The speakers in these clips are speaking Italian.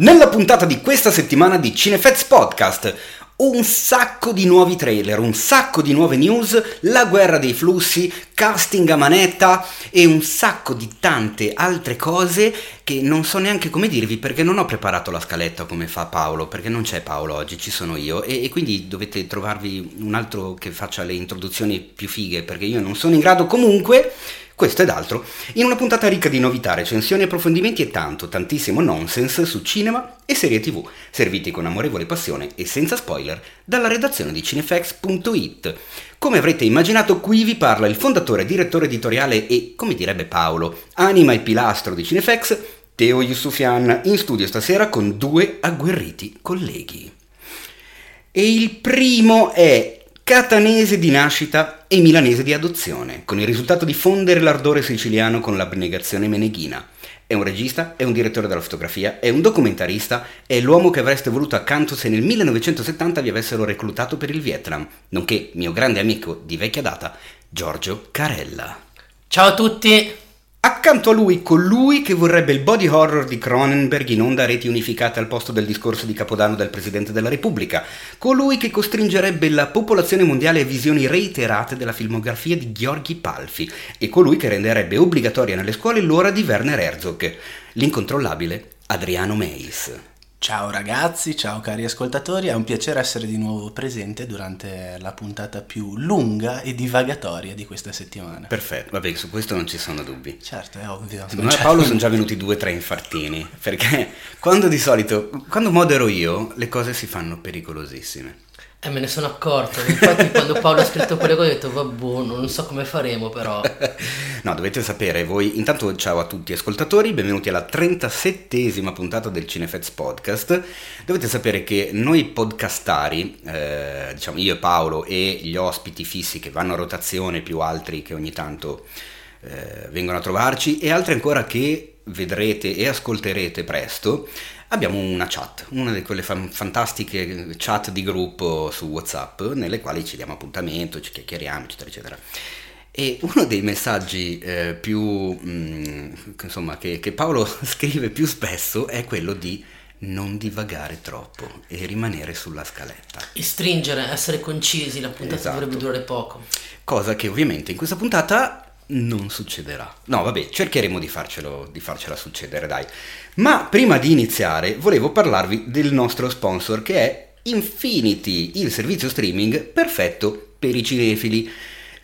Nella puntata di questa settimana di Cinefets Podcast, un sacco di nuovi trailer, un sacco di nuove news, la guerra dei flussi, casting a manetta e un sacco di tante altre cose che non so neanche come dirvi perché non ho preparato la scaletta come fa Paolo, perché non c'è Paolo oggi, ci sono io. E, e quindi dovete trovarvi un altro che faccia le introduzioni più fighe perché io non sono in grado. Comunque questo ed altro, in una puntata ricca di novità, recensioni, approfondimenti e tanto, tantissimo nonsense su cinema e serie tv, serviti con amorevole passione e senza spoiler dalla redazione di cinefax.it. Come avrete immaginato, qui vi parla il fondatore, direttore editoriale e, come direbbe Paolo, anima e pilastro di Cinefax, Teo Yusufian, in studio stasera con due agguerriti colleghi. E il primo è catanese di nascita e milanese di adozione, con il risultato di fondere l'ardore siciliano con l'abnegazione meneghina. È un regista, è un direttore della fotografia, è un documentarista, è l'uomo che avreste voluto accanto se nel 1970 vi avessero reclutato per il Vietnam, nonché mio grande amico di vecchia data, Giorgio Carella. Ciao a tutti! Accanto a lui, colui che vorrebbe il body horror di Cronenberg in onda a reti unificate al posto del discorso di Capodanno del Presidente della Repubblica, colui che costringerebbe la popolazione mondiale a visioni reiterate della filmografia di Gheorghi Palfi. E colui che renderebbe obbligatoria nelle scuole l'ora di Werner Herzog, l'incontrollabile Adriano Meis. Ciao ragazzi, ciao cari ascoltatori, è un piacere essere di nuovo presente durante la puntata più lunga e divagatoria di questa settimana. Perfetto, vabbè, su questo non ci sono dubbi. Certo, è ovvio. Secondo me a Paolo sono già venuti due o tre infartini, perché quando di solito, quando modero io, le cose si fanno pericolosissime. Eh, me ne sono accorto. Infatti, quando Paolo ha scritto quelle cose, ho detto, vabbè, non so come faremo, però. no, dovete sapere, voi. Intanto, ciao a tutti ascoltatori, benvenuti alla 37esima puntata del Cinefets Podcast. Dovete sapere che noi podcastari, eh, diciamo io e Paolo e gli ospiti fissi che vanno a rotazione, più altri che ogni tanto eh, vengono a trovarci, e altri ancora che vedrete e ascolterete presto abbiamo una chat, una di quelle fan- fantastiche chat di gruppo su WhatsApp nelle quali ci diamo appuntamento, ci chiacchieriamo, eccetera, eccetera. E uno dei messaggi eh, più, mh, mm, insomma, che, che Paolo scrive più spesso è quello di non divagare troppo e rimanere sulla scaletta. E stringere, essere concisi, la puntata esatto. dovrebbe durare poco. Cosa che ovviamente in questa puntata non succederà. No, vabbè, cercheremo di, farcelo, di farcela succedere, dai. Ma prima di iniziare volevo parlarvi del nostro sponsor che è Infinity, il servizio streaming perfetto per i cinefili.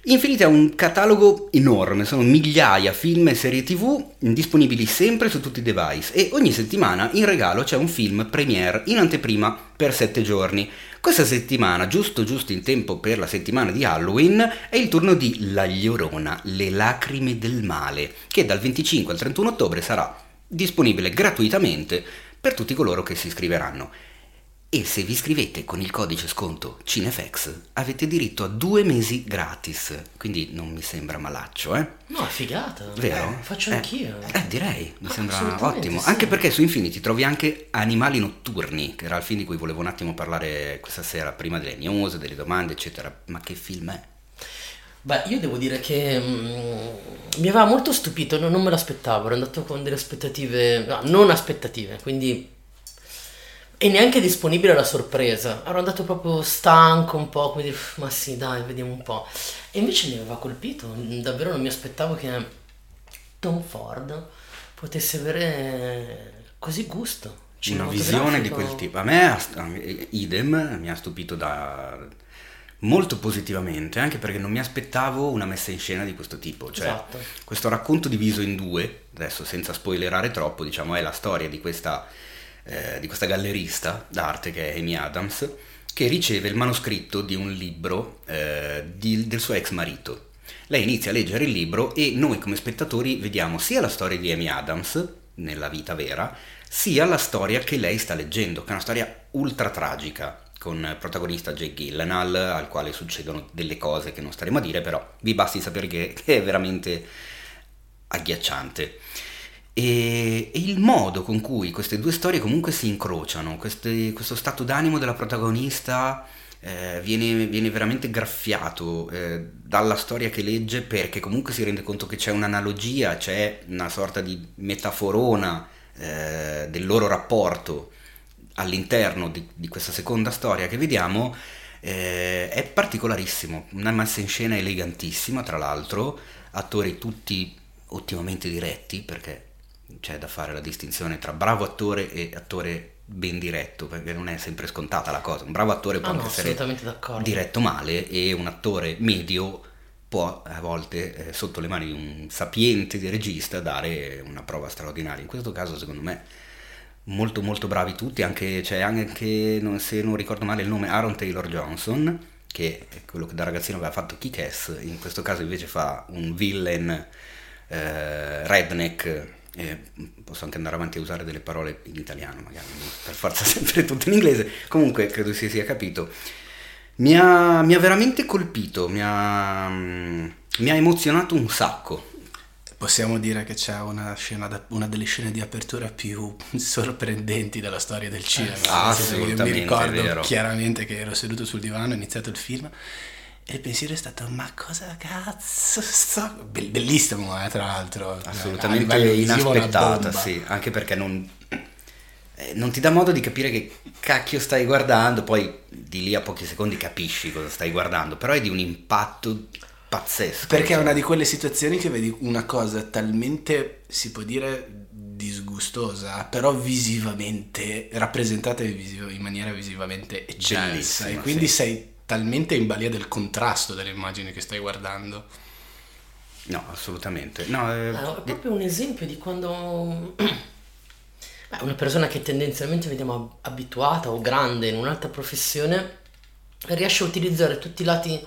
Infinity ha un catalogo enorme, sono migliaia film e serie tv disponibili sempre su tutti i device e ogni settimana in regalo c'è un film premiere in anteprima per 7 giorni. Questa settimana, giusto giusto in tempo per la settimana di Halloween, è il turno di La Llorona, Le lacrime del male, che dal 25 al 31 ottobre sarà disponibile gratuitamente per tutti coloro che si iscriveranno. E se vi iscrivete con il codice sconto Cinefex avete diritto a due mesi gratis, quindi non mi sembra malaccio, eh? No, è figata. Vero? Eh, faccio eh, anch'io. Eh, direi, mi sembra ottimo. Sì. Anche perché su Infinity trovi anche Animali Notturni, che era il film di cui volevo un attimo parlare questa sera, prima delle news, delle domande, eccetera. Ma che film è? Beh, io devo dire che mm, mi aveva molto stupito, non, non me l'aspettavo, ero andato con delle aspettative, no, non aspettative, quindi e neanche disponibile alla sorpresa. Ero andato proprio stanco un po', quindi ma sì, dai, vediamo un po'. E invece mi aveva colpito, davvero non mi aspettavo che Tom Ford potesse avere così gusto. Una visione di quel tipo. A me, idem, mi ha stupito da molto positivamente, anche perché non mi aspettavo una messa in scena di questo tipo. Cioè, esatto. questo racconto diviso in due, adesso senza spoilerare troppo, diciamo, è la storia di questa eh, di questa gallerista d'arte che è Amy Adams, che riceve il manoscritto di un libro eh, di, del suo ex marito. Lei inizia a leggere il libro e noi come spettatori vediamo sia la storia di Amy Adams nella vita vera, sia la storia che lei sta leggendo, che è una storia ultra tragica, con protagonista Jake Gyllenhaal, al quale succedono delle cose che non staremo a dire, però vi basti sapere che è veramente agghiacciante. E, e, il modo con cui queste due storie comunque si incrociano, queste, questo stato d'animo della protagonista eh, viene, viene, veramente graffiato eh, dalla storia che legge perché comunque si rende conto che c'è un'analogia, c'è una sorta di metaforona eh, del loro rapporto all'interno di, di, questa seconda storia che vediamo eh, è particolarissimo, una messa in scena elegantissima tra l'altro, attori tutti ottimamente diretti perché c'è da fare la distinzione tra bravo attore e attore ben diretto, perché non è sempre scontata la cosa. Un bravo attore può Ah, no, essere diretto male e un attore medio può a volte eh, sotto le mani di un sapiente di regista dare una prova straordinaria. In questo caso secondo me molto molto bravi tutti, anche, c'è anche, se non ricordo male il nome, Aaron Taylor Johnson, che è quello che da ragazzino aveva fatto Kick-Ass, in questo caso invece fa un villain eh, redneck, eh, posso anche andare avanti a usare delle parole in italiano magari, per forza sempre tutto in inglese, comunque credo si sia capito. Mi ha, mi ha veramente colpito, mi ha, mm, mi ha emozionato un sacco. Possiamo dire che c'è una, scena una delle scene di apertura più sorprendenti della storia del cinema. Ah, che io assolutamente, Mi ricordo vero. chiaramente che ero seduto sul divano, ho iniziato il film e il pensiero è stato ma cosa cazzo sto... Bell- Bellissimo, eh, tra l'altro. assolutamente inaspettata, sì, anche perché non, eh, non ti dà modo di capire che cacchio stai guardando, poi di lì a pochi secondi capisci cosa stai guardando, però è di un impatto pazzesco. Perché è cioè. una di quelle situazioni che vedi una cosa talmente, si può dire, disgustosa, però visivamente rappresentata in maniera visivamente eccelsa. Bellissima, E quindi sì. sei talmente in balia del contrasto delle immagini che stai guardando. No, assolutamente. No, eh, Ah, no, è proprio un esempio di quando beh, una persona che tendenzialmente vediamo ab- abituata o grande in un'altra professione riesce a utilizzare tutti i lati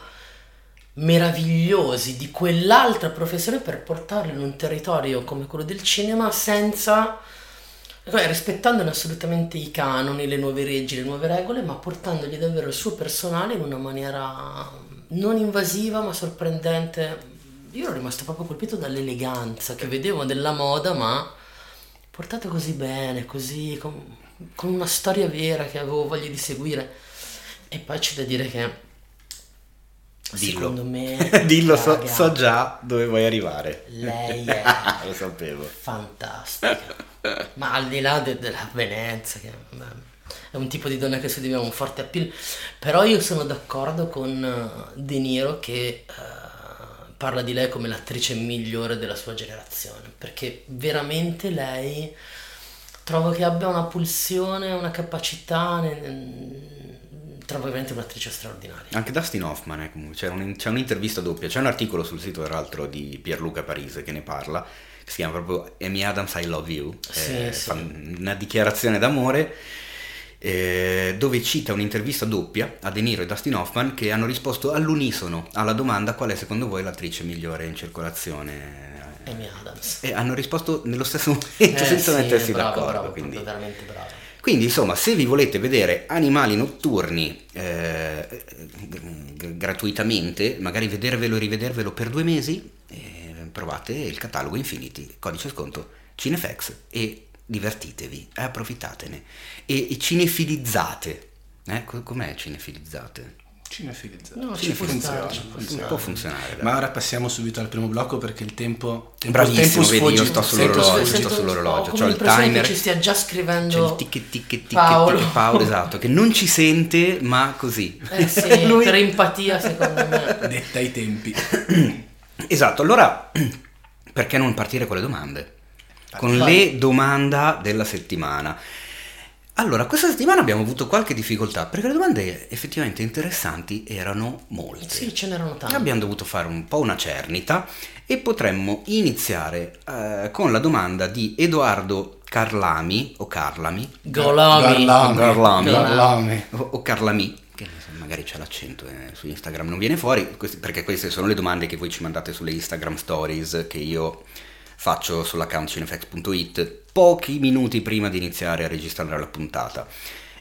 meravigliosi di quell'altra professione per portarli in un territorio come quello del cinema senza eh, rispettandone assolutamente i canoni, le nuove leggi, le nuove regole, ma portandogli davvero il suo personale in una maniera non invasiva ma sorprendente. Io ero rimasto proprio colpito dall'eleganza che vedevo della moda, ma portata così bene, così con, con una storia vera che avevo voglia di seguire. E poi c'è da dire che Dillo. secondo me Dillo, so, so già dove vuoi arrivare. lei è Lo sapevo. fantastica. Ma al di là de- della Venezia, che beh, è un tipo di donna che si deve un forte appeal, però io sono d'accordo con eh, De Niro che eh, parla di lei come l'attrice migliore della sua generazione, perché veramente lei trovo che abbia una pulsione, una capacità, ne- trovo veramente un'attrice straordinaria. Anche Dustin Hoffman, eh, comunque, c'è, un- c'è un'intervista doppia, c'è un articolo sul sito peraltro di Pierluca Parise che ne parla, che si chiama proprio Amy Adams I Love You, Sì, eh, sì. una dichiarazione d'amore eh, dove cita un'intervista doppia a De Niro e Dustin Hoffman che hanno risposto all'unisono alla domanda qual è secondo voi l'attrice migliore in circolazione Amy Adams. e hanno risposto nello stesso momento Eh, senza sì, mettersi bravo, d'accordo. bravo, quindi. veramente bravo. Quindi, insomma, se vi volete vedere animali notturni eh, gratuitamente, magari vedervelo e rivedervelo per due mesi, eh, provate il catalogo Infinity, codice sconto Cinefax e divertitevi, approfittatene. E, e cinefilizzate. Eh, co- com'è cinefilizzate? Cinefilizzato. No, Funziona, stare, ci può funziona. Può funzionare. dai. Ma ora passiamo subito al primo blocco perché il tempo... tempo Bravissimo, tempo vedi, io sto sull'orologio, sto sull'orologio, ho c'ho il timer. che ci stia già C'è scrivendo il tic tic tic Paolo. tic Paolo, esatto, che non ci sente, ma così. Eh sì, Lui- per empatia secondo me. Detta ai tempi. Esatto, allora perché non partire con le domande? Con Vai. le domanda della settimana. Allora, questa settimana abbiamo avuto qualche difficoltà perché le domande effettivamente interessanti erano molte. Sì, ce n'erano tante. Abbiamo dovuto fare un po' una cernita e potremmo iniziare eh, con la domanda di Edoardo Carlami o Carlami Golami. Garlami. Garlami. Garlami. o, o Carlami, che magari c'è l'accento eh, su Instagram, non viene fuori, questi- perché queste sono le domande che voi ci mandate sulle Instagram stories che io faccio sull'account cinefax.it pochi minuti prima di iniziare a registrare la puntata.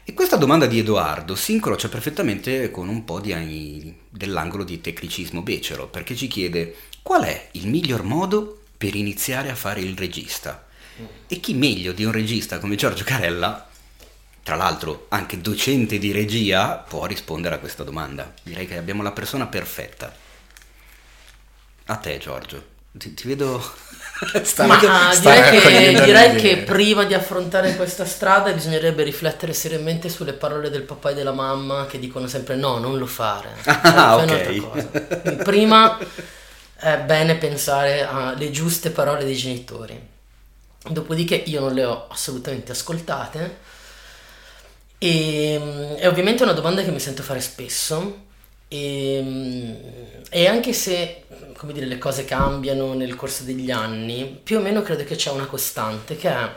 E questa domanda di Edoardo si incrocia perfettamente con un po' di, dell'angolo di tecnicismo becero, perché ci chiede qual è il miglior modo per iniziare a fare il regista. E chi meglio di un regista come Giorgio Carella tra l'altro anche docente di regia, può rispondere a questa domanda. Direi che abbiamo la persona perfetta. A te Giorgio. Ti, ti vedo... Sta- Ma sta direi, che, direi che prima di affrontare questa strada bisognerebbe riflettere seriamente sulle parole del papà e della mamma che dicono sempre no, non lo fare. Ah, fai ok. un'altra cosa. Quindi prima è bene pensare alle giuste parole dei genitori. Dopodiché io non le ho assolutamente ascoltate e, e ovviamente è una domanda che mi sento fare spesso e, e anche se come dire, le cose cambiano nel corso degli anni, più o meno credo che c'è una costante che è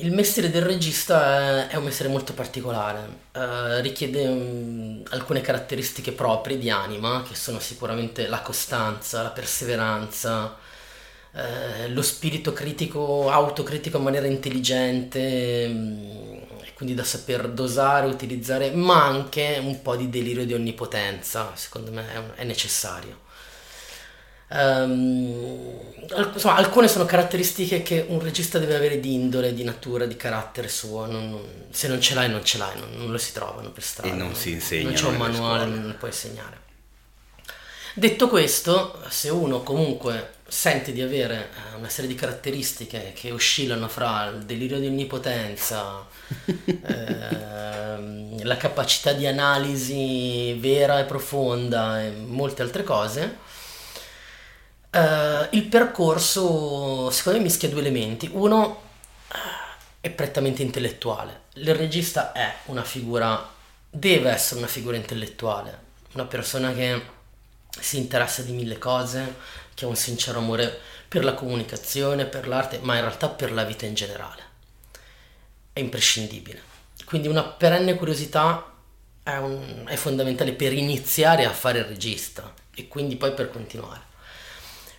il mestiere del regista è, è un mestiere molto particolare, eh, richiede mm, alcune caratteristiche proprie di anima, che sono sicuramente la costanza, la perseveranza, eh, lo spirito critico, autocritico in maniera intelligente, mm, quindi da saper dosare, utilizzare, ma anche un po' di delirio di onnipotenza, secondo me è, necessario. Al- insomma, alcune sono caratteristiche che un regista deve avere di indole, di natura, di carattere suo. non- se non ce l'hai, non ce l'hai, non, non lo si trovano per strada. E non si insegnano Non c'è un manuale, non lo puoi insegnare. Detto questo, se uno comunque sente di avere eh, una serie di caratteristiche che oscillano fra il delirio di onnipotenza, ehm, la capacità di analisi vera e profonda e molte altre cose, eh, il percorso secondo me mischia due elementi. Uno eh, è prettamente intellettuale. Il regista è una figura, deve essere una figura intellettuale, una persona che si interessa di mille cose, che ha un sincero amore per la comunicazione, per l'arte, ma in realtà per la vita in generale. È imprescindibile. Quindi una perenne curiosità è, un- è fondamentale per iniziare a fare il regista e quindi poi per continuare.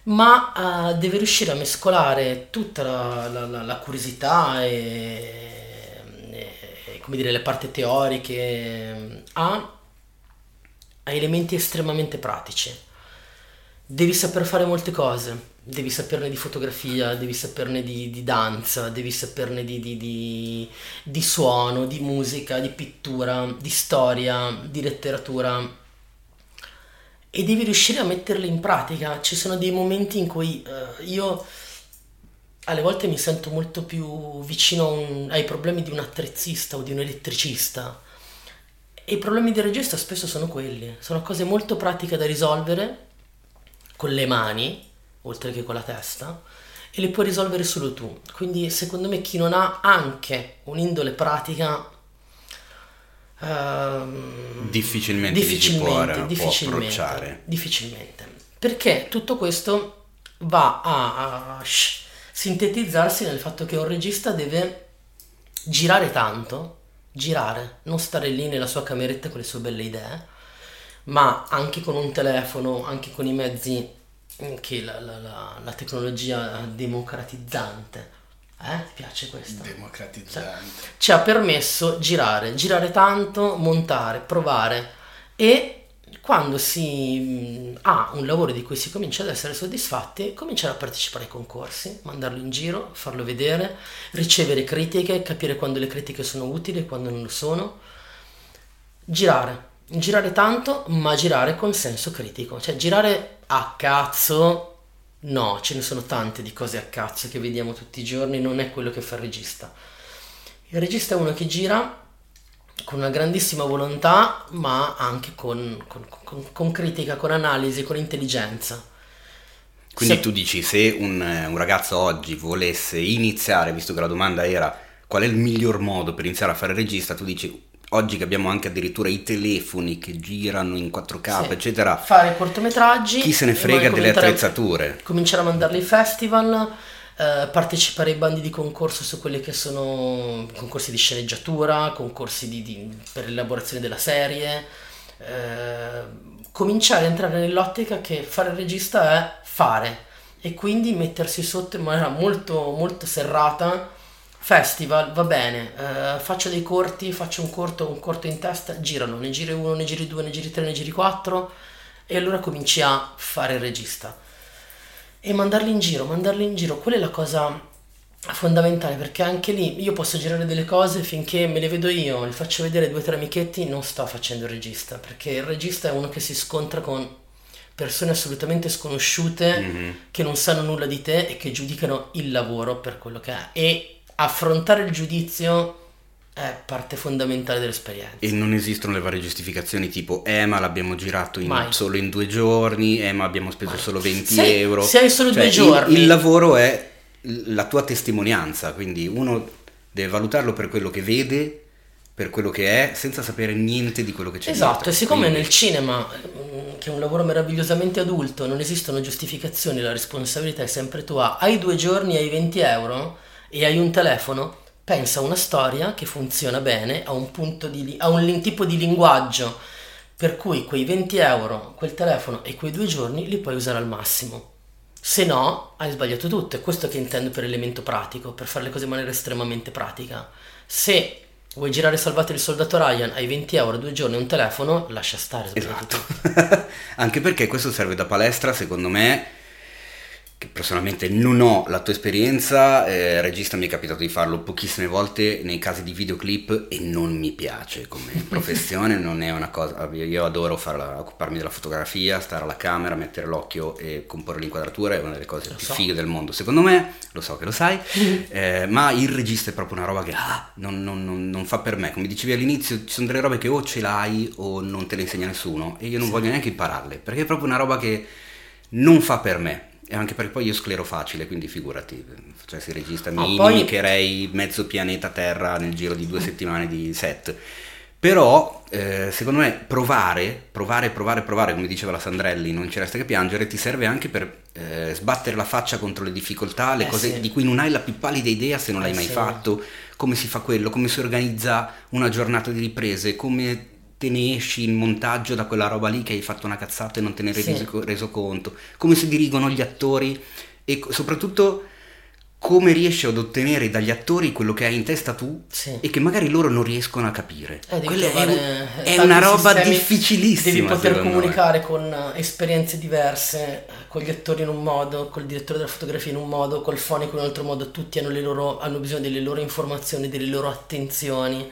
Ma eh, deve riuscire a mescolare tutta la, la- la- la curiosità e, e, come dire, le parti teoriche a a elementi estremamente pratici. Devi saper fare molte cose, devi saperne di fotografia, devi saperne di, di danza, devi saperne di, di- di- suono, di musica, di pittura, di storia, di letteratura e devi riuscire a metterle in pratica. Ci sono dei momenti in cui eh, io alle volte mi sento molto più vicino un- ai problemi di un attrezzista o di un elettricista. E i problemi del regista spesso sono quelli, sono cose molto pratiche da risolvere con le mani, oltre che con la testa, e le puoi risolvere solo tu. Quindi secondo me chi non ha anche un'indole pratica ehm, Difficilmente si può- può approcciare. difficilmente. Perché tutto questo va a, a sh- sintetizzarsi nel fatto che un regista deve girare tanto, girare, non stare lì nella sua cameretta con le sue belle idee, ma anche con un telefono, anche con i mezzi mm, che la, la- la- la tecnologia democratizzante. Eh? Ti piace questo? Democratizzante. ci ha permesso girare, girare tanto, montare, provare e quando si mh, ha un lavoro di cui si comincia ad essere soddisfatti, cominciare a partecipare ai concorsi, mandarlo in giro, farlo vedere, ricevere critiche, capire quando le critiche sono utili e quando non lo sono, girare, girare tanto, ma girare con senso critico, cioè girare a cazzo No, ce ne sono tante di cose a cazzo che vediamo tutti i giorni, non è quello che fa il regista. Il regista è uno che gira con una grandissima volontà, ma anche con, con- con- con critica, con analisi, con intelligenza. Quindi Se- tu dici se un, un ragazzo oggi volesse iniziare, visto che la domanda era qual è il miglior modo per iniziare a fare regista, tu dici oggi che abbiamo anche addirittura i telefoni che girano in 4K, Sì. eccetera, Fare cortometraggi. chi se ne frega delle attrezzature? Cominciare a mandarli ai festival, eh, partecipare ai bandi di concorso su quelli che sono concorsi di sceneggiatura, concorsi di- di- per l'elaborazione della serie. eh, cominciare a entrare nell'ottica che fare il regista è fare e quindi mettersi sotto in maniera molto, molto serrata. Festival, va bene, eh, faccio dei corti, faccio un corto, un corto in testa, girano, ne giri uno, ne giri due, ne giri tre, ne giri quattro e allora cominci a fare il regista e mandarli in giro, mandarli in giro, quella è la cosa fondamentale perché anche lì io posso girare delle cose finché me le vedo io, le faccio vedere due o tre amichetti, non sto facendo il regista perché il regista è uno che si scontra con persone assolutamente sconosciute Mhm. che non sanno nulla di te e che giudicano il lavoro per quello che è. E affrontare il giudizio è parte fondamentale dell'esperienza. E non esistono le varie giustificazioni tipo eh ma l'abbiamo girato in- solo in due giorni, eh ma abbiamo speso Mai. solo 20 Se- euro. se hai solo Cioè, due giorni- Il, lavoro è la tua testimonianza, quindi uno deve valutarlo per quello che vede, per quello che è, senza sapere niente di quello che c'è Esatto, dietro. e siccome Quindi- nel cinema, mm, che è un lavoro meravigliosamente adulto, non esistono giustificazioni, la responsabilità è sempre tua, hai due giorni, hai 20 euro e hai un telefono, pensa a una storia che funziona bene, a un, di, a un tipo di linguaggio per cui quei 20 euro, quel telefono e quei due giorni li puoi usare al massimo. Se no, hai sbagliato tutto. È questo che intendo per elemento pratico, per fare le cose in maniera estremamente pratica. Se vuoi girare Salvate il soldato Ryan, hai 20 euro, due giorni e un telefono, lascia stare. Esatto. Anche perché questo serve da palestra, secondo me, che personalmente non ho la tua esperienza, eh, regista mi è capitato di farlo pochissime volte nei casi di videoclip e non mi piace come professione, non è una cosa, io adoro farla- occuparmi della fotografia, stare alla camera, mettere l'occhio e comporre l'inquadratura, è una delle cose Lo più so. fighe del mondo, secondo me, lo so che lo sai, eh, ma il regista è proprio una roba che ah, non, non- non- non fa per me, come dicevi all'inizio, ci sono delle robe che o ce l'hai o non te le insegna nessuno e io non voglio neanche impararle, perché è proprio una roba che non fa per me. E anche perché poi io sclero facile, quindi figurati, facessi il regista, Ma mi poi- inimicherei mezzo pianeta Terra nel giro di due settimane di set. Però, eh, secondo me, provare, provare, provare, provare, come diceva la Sandrelli, non ci resta che piangere, ti serve anche per eh, sbattere la faccia contro le difficoltà, le Eh cose sì. di cui non hai la più pallida idea se non l'hai Eh mai sì. fatto, come si fa quello, come si organizza una giornata di riprese, come te ne esci in montaggio da quella roba lì che hai fatto una cazzata e non te ne eri Sì. reso, reso conto, come si dirigono gli attori e soprattutto come riesci ad ottenere dagli attori quello che hai in testa tu Sì. e che magari loro non riescono a capire. Eh, è, eh, è una roba difficilissima. Devi poter secondo me. comunicare con eh, esperienze diverse, con gli attori in un modo, col direttore della fotografia in un modo, col fonico in un altro modo. Tutti hanno, le loro, hanno bisogno delle loro informazioni, delle loro attenzioni,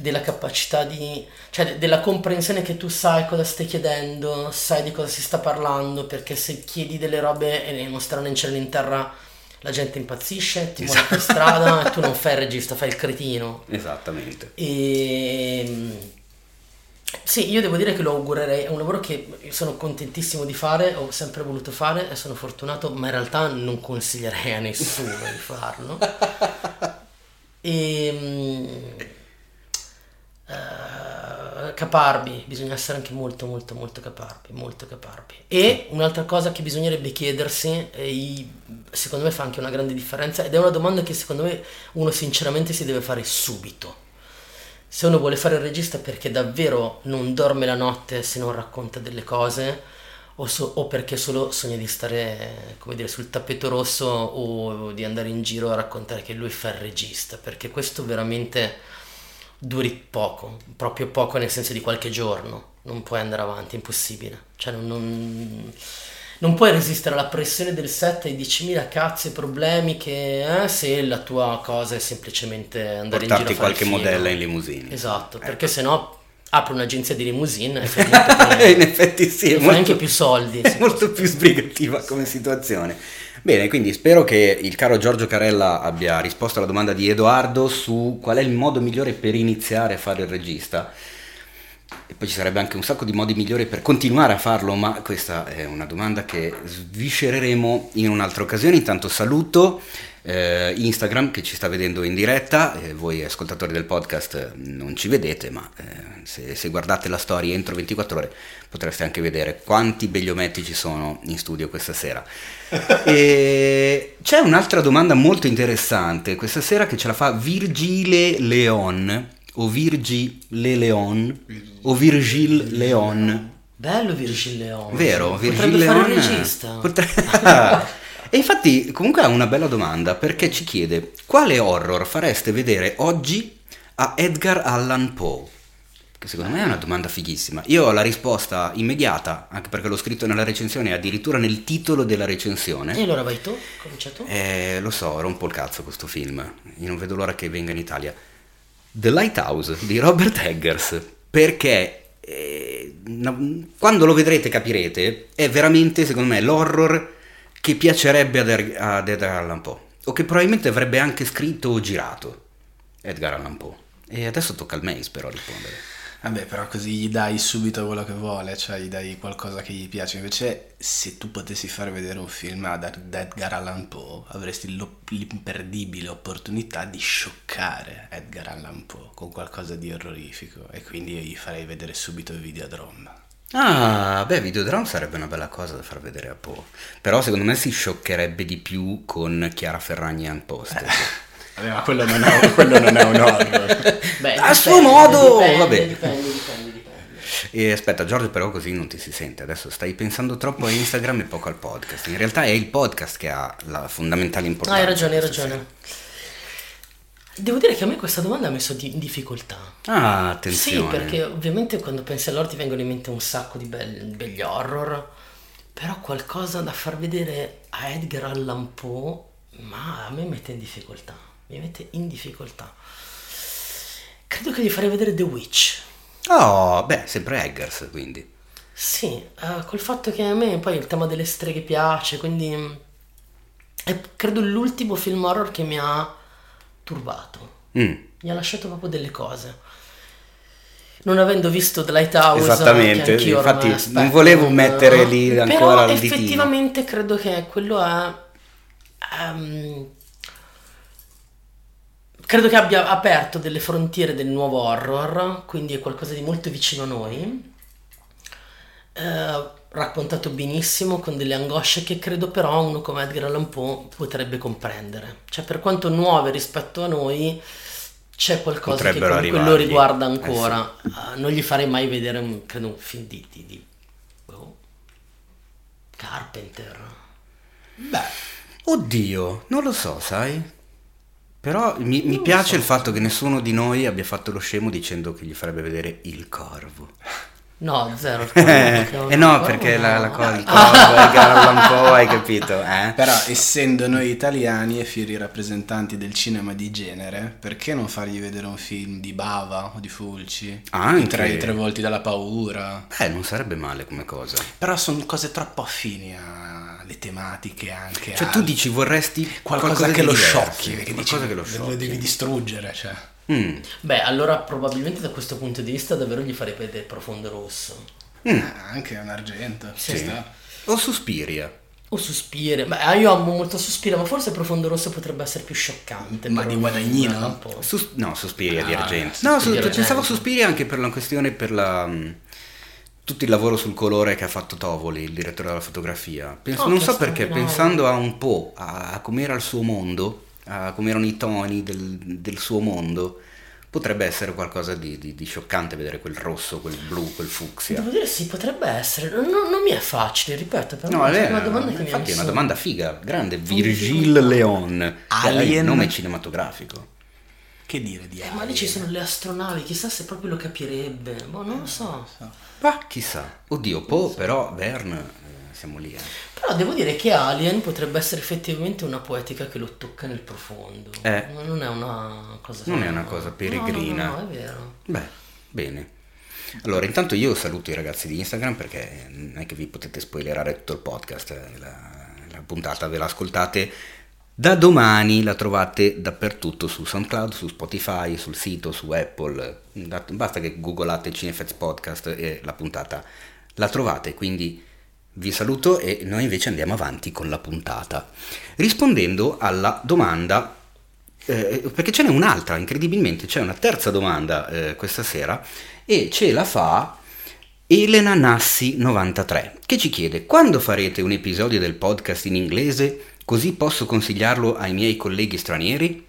della capacità di... cioè de- della comprensione che tu sai cosa stai chiedendo, sai di cosa si sta parlando, perché se chiedi delle robe e non staranno in cielo e in terra... La gente impazzisce, ti muore per strada e tu non fai il regista, fai il cretino. Esattamente. E sì, io devo dire che lo augurerei, è un lavoro che sono contentissimo di fare, ho sempre voluto fare e sono fortunato, ma in realtà non consiglierei a nessuno di farlo. E mm, eh, caparbi, bisogna essere anche molto molto molto caparbi, molto caparbi. E un'altra cosa che bisognerebbe chiedersi, e i- secondo me fa anche una grande differenza, ed è una domanda che secondo me uno sinceramente si deve fare subito. Se uno vuole fare il regista perché davvero non dorme la notte se non racconta delle cose, o, so- o perché solo sogna di stare, come dire, sul tappeto rosso o di andare in giro a raccontare che lui fa il regista, perché questo veramente duri poco, proprio poco nel senso di qualche giorno, non puoi andare avanti, è impossibile. Cioè non, non- non puoi resistere alla pressione del set e ai 10.000 cazzi e problemi che eh, se la tua cosa è semplicemente andare in Portarti giro a qualche modella in limousine. Esatto, Ecco. perché sennò apri un'agenzia di limousine e Eh, in effetti sì, è molto, anche più soldi. è molto più sbrigativa come situazione. Bene, quindi spero che il caro Giorgio Carella abbia risposto alla domanda di Edoardo su qual è il modo migliore per iniziare a fare il regista. E poi ci sarebbe anche un sacco di modi migliori per continuare a farlo, ma questa è una domanda che sviscereremo in un'altra occasione. Intanto saluto eh, Instagram che ci sta vedendo in diretta, eh, voi ascoltatori del podcast eh, non ci vedete, ma eh, se, se guardate la storia entro 24 ore potreste anche vedere quanti begliometti ci sono in studio questa sera. e c'è un'altra domanda molto interessante questa sera che ce la fa Virgile Leon o Virgi Le Leon o Virgil Leon. Bello Virgil Leon. Vero, Potrebbe Virgil fare Leon. il regista. potre- e infatti comunque ha una bella domanda perché ci chiede quale horror fareste vedere oggi a Edgar Allan Poe? Che secondo me è una domanda fighissima. Io ho la risposta immediata, anche perché l'ho scritto nella recensione, addirittura nel titolo della recensione. E allora vai tu? Comincia tu? Eh, lo so, rompo il cazzo questo film. Io non vedo l'ora che venga in Italia. The Lighthouse di Robert Eggers. Perché eh, quando lo vedrete capirete, è veramente, secondo me, l'horror che piacerebbe ad, Er- ad Edgar Allan Poe, o che probabilmente avrebbe anche scritto o girato Edgar Allan Poe. E adesso tocca al Mace però rispondere. Vabbè, però così gli dai subito quello che vuole, cioè gli dai qualcosa che gli piace. Invece, se tu potessi far vedere un film ad Edgar Allan Poe, avresti l'imperdibile opportunità di scioccare Edgar Allan Poe con qualcosa di orrorifico. E quindi io gli farei vedere subito il Videodrome. Ah, beh, Videodrome sarebbe una bella cosa da far vedere a Poe. Però secondo me si scioccherebbe di più con Chiara Ferragni and Post. Vabbè, ma quello non è, quello non è un horror. Beh, A dipende, suo modo, dipende, vabbè. Dipende, dipende, dipende. E aspetta, Giorgio, però così non ti si sente. Adesso stai pensando troppo a Instagram e poco al podcast. In realtà è il podcast che ha la fondamentale Ah, importanza. hai ragione, hai ragione. Devo dire che a me questa domanda ha messo di- in difficoltà. Ah, Sì, attenzione. perché ovviamente quando pensi all'horror ti vengono in mente un sacco di bel- begli horror, però qualcosa da far vedere a Edgar Allan Poe, ma a me mette in difficoltà, mi mette in difficoltà. Credo che gli farei vedere The Witch. Oh, beh, sempre Eggers, quindi. Sì, eh, col fatto che a me poi il tema delle streghe piace, quindi mm, è credo l'ultimo film horror che mi ha turbato. Mm, Mi ha lasciato proprio delle cose. Non avendo visto The Lighthouse, Esattamente, infatti aspetto, non volevo non- mettere lì ancora Però il ditino. effettivamente credo che quello è... ehm, credo che abbia aperto delle frontiere del nuovo horror, quindi è qualcosa di molto vicino a noi. Eh, raccontato benissimo con delle angosce che credo però uno come Edgar Allan Poe potrebbe comprendere. Cioè per quanto nuove rispetto a noi c'è qualcosa che comunque lo riguarda Eh, ancora. Eh, non gli farei mai vedere un, credo un film di, di, di- boh, Carpenter. Beh, Oddio, non lo so, sai? Però mi, mi piace so. il fatto che nessuno di noi abbia fatto lo scemo dicendo che gli farebbe vedere il corvo. No, zero. Eh, perché- eh no, perché la, la cosa, il corvo, Allan Poe, hai capito? Eh? Però essendo noi italiani e fieri rappresentanti del cinema di genere, perché non fargli vedere un film di Bava o di Fulci? Anche. I tre, i tre volti dalla paura. Beh, non sarebbe male come cosa. Però sono cose troppo affini alle tematiche anche. Cioè tu al- dici vorresti qualcosa, qualcosa che di lo diverso, sciocchi, che dici, qualcosa che lo lo sciocchi. devi distruggere, cioè. Mm. Beh, allora probabilmente da questo punto di vista davvero gli farei vedere Profondo Rosso. Eh, anche un argento. ci Sì. sta. O Suspiria. O Suspire. Beh, ah, io amo molto Suspire, ma forse Profondo Rosso potrebbe essere più scioccante. Ma di Guadagnino? un po'. Sus- no, Suspiria di Ah, Argento. Suspiria No, su- di Argento. pensavo Suspiria anche per la questione, per la... mh, tutto il lavoro sul colore che ha fatto Tovoli, il direttore della fotografia. Penso- Oh, non so perché, pensando a un po', a, a com'era il suo mondo, a com'erano i toni del, del suo mondo, potrebbe essere qualcosa di, di- di scioccante vedere quel rosso, quel blu, quel fucsia. Devo dire sì, potrebbe essere. Non, non mi è facile, ripeto, però No, è, è una domanda che mi ha infatti è una domanda figa, grande. Virgil Leon. Alien. Nome cinematografico. Che dire di Eh, ma lì ci sono le astronavi, chissà se proprio lo capirebbe. Boh, non lo so. Ma chissà. Oddio, Po, però Verne, siamo lì. Eh. Però devo dire che Alien potrebbe essere effettivamente una poetica che lo tocca nel profondo. Eh. Non è una cosa. Non è una cosa peregrina. No, no, no, è vero. Beh, bene. Allora, intanto io saluto i ragazzi di Instagram perché non è che vi potete spoilerare tutto il podcast, eh, la, la puntata ve la ascoltate da domani, la trovate dappertutto su SoundCloud, su Spotify, sul sito, su Apple, basta che googolate Cinefets Podcast e la puntata la trovate, quindi vi saluto e noi invece andiamo avanti con la puntata. Rispondendo alla domanda eh, perché ce n'è un'altra, incredibilmente, c'è una terza domanda eh, questa sera e ce la fa Elena Nassi 93 che ci chiede quando farete un episodio del podcast in inglese così posso consigliarlo ai miei colleghi stranieri?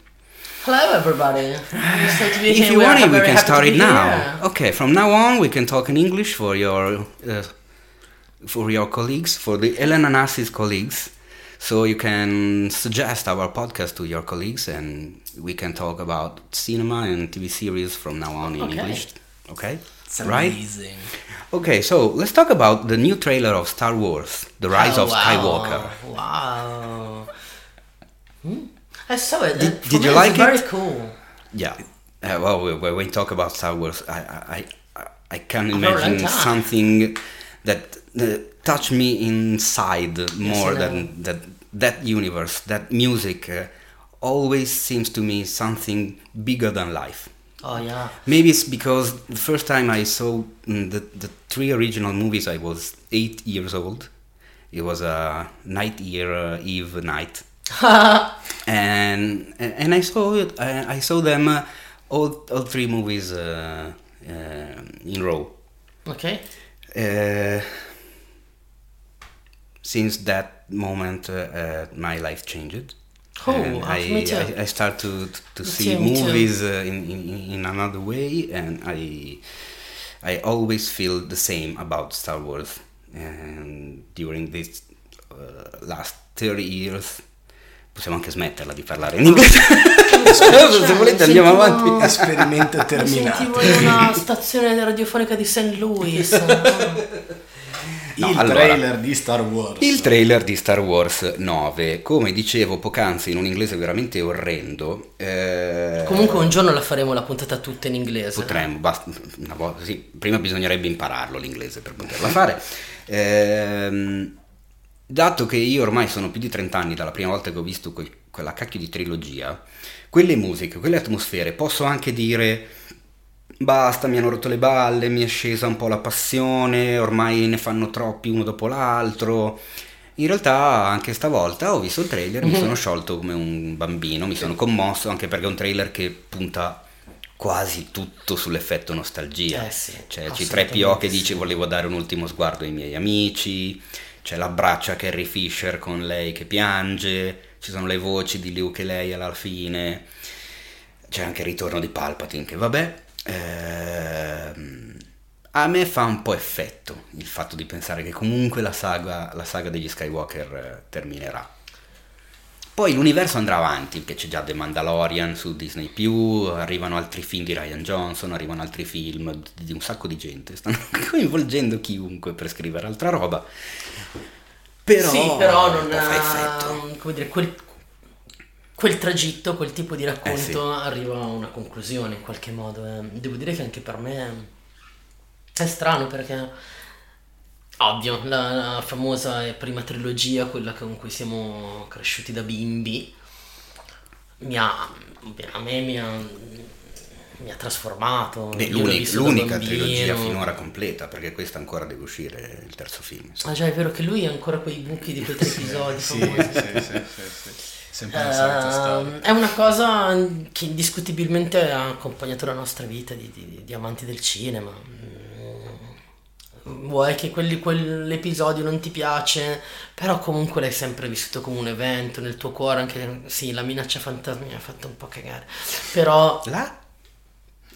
Hello, everybody. If you want it, we can start it now. here. Okay, from now on we can talk in English for your uh, for your colleagues, for the Elena Nassi's colleagues. So you can suggest our podcast to your colleagues, and we can talk about cinema and TV series from now on in Okay. English. Okay, It's right? amazing. Okay, so let's talk about the new trailer of Star Wars: The Rise Oh, of wow. Skywalker. Wow. Hmm? I saw it. Did- did you like it? very cool. Yeah. Uh, well, when we talk about Star Wars, I, I, I, I can A very long imagine something that uh, touch me inside more know. than that that universe, that music uh, always seems to me something bigger than life. Oh yeah. Maybe it's because the first time I saw mm, the, the three original movies, I was eight years old. It was a night year uh, eve night, and and I saw it. I, I saw them uh, all all three movies uh, uh, in row. ok. Uh, since that moment, uh, uh, my life changed. Oh, and uh, I, me too. I, I start to, to Me see too, movies uh, in, in, in another way, and I I always feel the same about Star Wars. And during this uh, last 30 years, possiamo anche smetterla di parlare in inglese. Se volete andiamo Sentivo- avanti. Esperimento Mi terminato. sentivo in una stazione radiofonica di St. Louis. No, il allora. trailer di Star Wars. Il trailer di Star Wars 9, come dicevo poc'anzi in un inglese veramente orrendo, eh, Comunque un giorno la faremo la puntata tutta in inglese. potremmo, basta, una volta, sì, prima bisognerebbe impararlo l'inglese per poterla fare. Ehm, dato che io ormai sono più di 30 anni dalla prima volta che ho visto quel- quella cacchio di trilogia, quelle musiche, quelle atmosfere, posso anche dire basta, mi hanno rotto le balle, mi è scesa un po' la passione, ormai ne fanno troppi uno dopo l'altro. In realtà anche stavolta ho visto il trailer, mi sono sciolto come un bambino, mi sono commosso anche perché è un trailer che punta quasi tutto sull'effetto nostalgia. Eh sì, Cioè, c'è assolutamente 3PO che dice volevo dare un ultimo sguardo ai miei amici, c'è l'abbraccia Carrie Fisher con lei che piange, ci sono le voci di Luke e lei alla fine, c'è anche il ritorno di Palpatine che vabbè. ehm, a me fa un po' effetto il fatto di pensare che comunque la saga, la saga degli Skywalker eh, terminerà. Poi l'universo andrà avanti, perché c'è già The Mandalorian su Disney+, arrivano altri film di Ryan Johnson, arrivano altri film di di un sacco di gente, stanno coinvolgendo chiunque per scrivere altra roba. Però, sì, però non fa effetto. come dire, quel, quel tragitto, quel tipo di racconto Eh sì. arriva a una conclusione in qualche modo. eh. Devo dire che anche per me è strano perché, ovvio, la, la famosa e prima trilogia, quella con cui siamo cresciuti da bimbi, mi ha, a me mi ha, mi ha trasformato. Beh, l'unica bambino. trilogia finora completa, perché questa ancora deve uscire il terzo film. insomma. Ah già, è vero che lui ha ancora quei buchi di quei tre episodi Sì, sì, sì, sì, sì. Sempre. Ehm, è una cosa che indiscutibilmente ha accompagnato la nostra vita di, di- di amanti del cinema. Mm, Vuoi che quelli- quell'episodio non ti piace, però comunque l'hai sempre vissuto come un evento nel tuo cuore, anche sì, la minaccia fantasma mi ha fatto un po' cagare. Però La?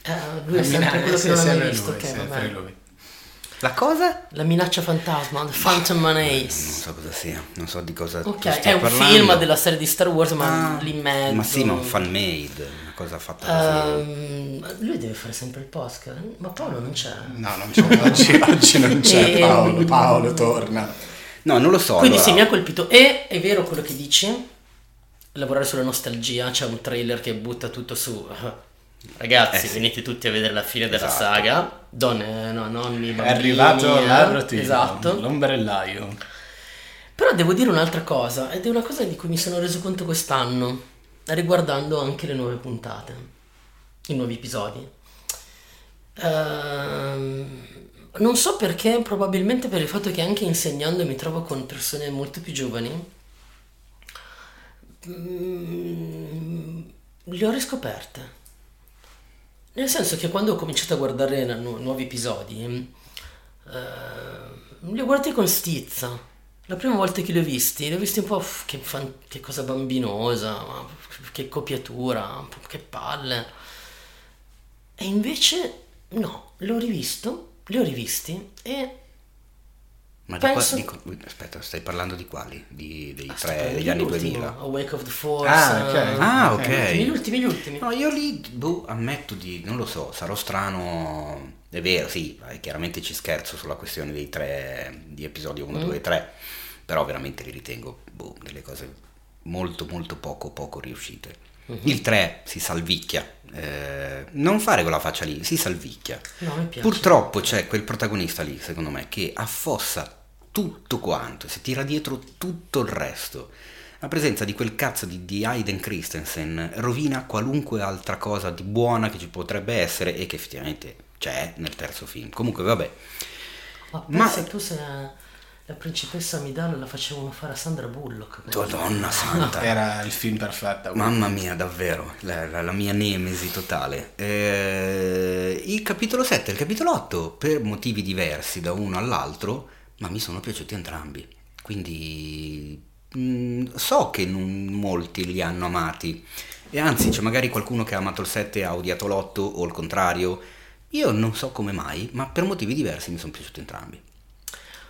Eh, lui è sempre quello che non ha mai sempre visto, lui, ok, sempre vabbè. lui. La cosa? La minaccia fantasma, The Phantom Menace. Non so cosa sia, non so di cosa tu Ok, stia è un parlando. film della serie di Star Wars, ma Ah, lì in mezzo. Ma sì, ma un fan made, una cosa fatta così. Ehm, lui deve fare sempre il podcast, ma Paolo non c'è. No, non c'è, oggi, oggi non c'è Ehm, Paolo, Paolo torna. No, non lo so. Quindi allora- sì, mi ha colpito. E è vero quello che dici, lavorare sulla nostalgia, c'è un trailer che butta tutto su. Ragazzi, Eh sì. venite tutti a vedere la fine della Esatto. saga. Donne, no, nonni, È bambini. arrivato eh, l'arrotino, Esatto. l'ombrellaio. Però devo dire un'altra cosa, ed è una cosa di cui mi sono reso conto quest'anno, riguardando anche le nuove puntate, i nuovi episodi. Ehm, non so perché, probabilmente per il fatto che anche insegnando mi trovo con persone molto più giovani, mm, le ho riscoperte. Nel senso che quando ho cominciato a guardare nu- nuovi episodi, eh, li ho guardati con stizza. La prima volta che li ho visti, li ho visti un po' "Uff, che, fan- che cosa bambinosa, che copiatura, che palle. E invece no, l'ho rivisto, li ho rivisti e Ma di qua- di aspetta, stai parlando di quali? Di, dei sto tre degli anni dell'ultimo, 2000? Awake of the Force. Ah, ok. eh, Ah, Ok. ok. Gli ultimi, gli ultimi. No, io lì, boh, ammetto di, non lo so, sarò strano, è vero, sì, eh, chiaramente ci scherzo sulla questione dei tre, di episodi 1, Mm. 2 e 3, però veramente li ritengo, boh, delle cose molto, molto poco, poco riuscite. Il 3 si salvicchia. Eh, non fare quella faccia lì, si salvicchia. No. Purtroppo c'è quel protagonista lì, secondo me, che affossa tutto quanto, si tira dietro tutto il resto. La presenza di quel cazzo di, di Hayden Christensen rovina qualunque altra cosa di buona che ci potrebbe essere e che effettivamente c'è nel terzo film. Comunque, vabbè. Ma Ma- pensa tu se la, la principessa Amidala la facevano fare a Sandra Bullock. Madonna santa. Era il film perfetto. Mamma mia, davvero, la, la- mia nemesi totale. Eh, il capitolo 7 e il capitolo 8, per motivi diversi da uno all'altro, ma mi sono piaciuti entrambi. Quindi mm, so che non molti li hanno amati. E anzi, c'è magari qualcuno che ha amato il 7 e ha odiato l'8 o il contrario. Io non so come mai, ma per motivi diversi mi sono piaciuti entrambi.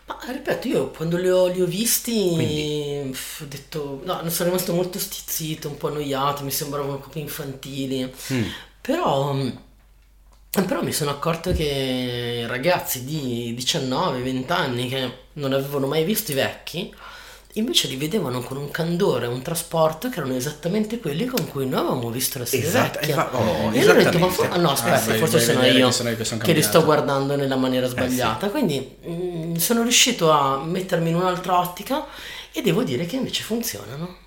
Ma ripeto, io quando li ho, li ho visti Quindi? ho detto, no, ne sono rimasto molto stizzito, un po' annoiato, mi sembravano proprio infantili. Mm. Però, però mi sono accorto che ragazzi di 19-20 anni che non avevano mai visto i vecchi, invece li vedevano con un candore, un trasporto che erano esattamente quelli con cui noi avevamo visto la serie Esatto, vecchia. eh, oh, e allora ho detto, ma for- ah, no, aspetta, Ah, vai- forse vai sono io che sono io che sono che li sto guardando nella maniera sbagliata. Quindi mm, sono riuscito a mettermi in un'altra ottica e devo dire che invece funzionano.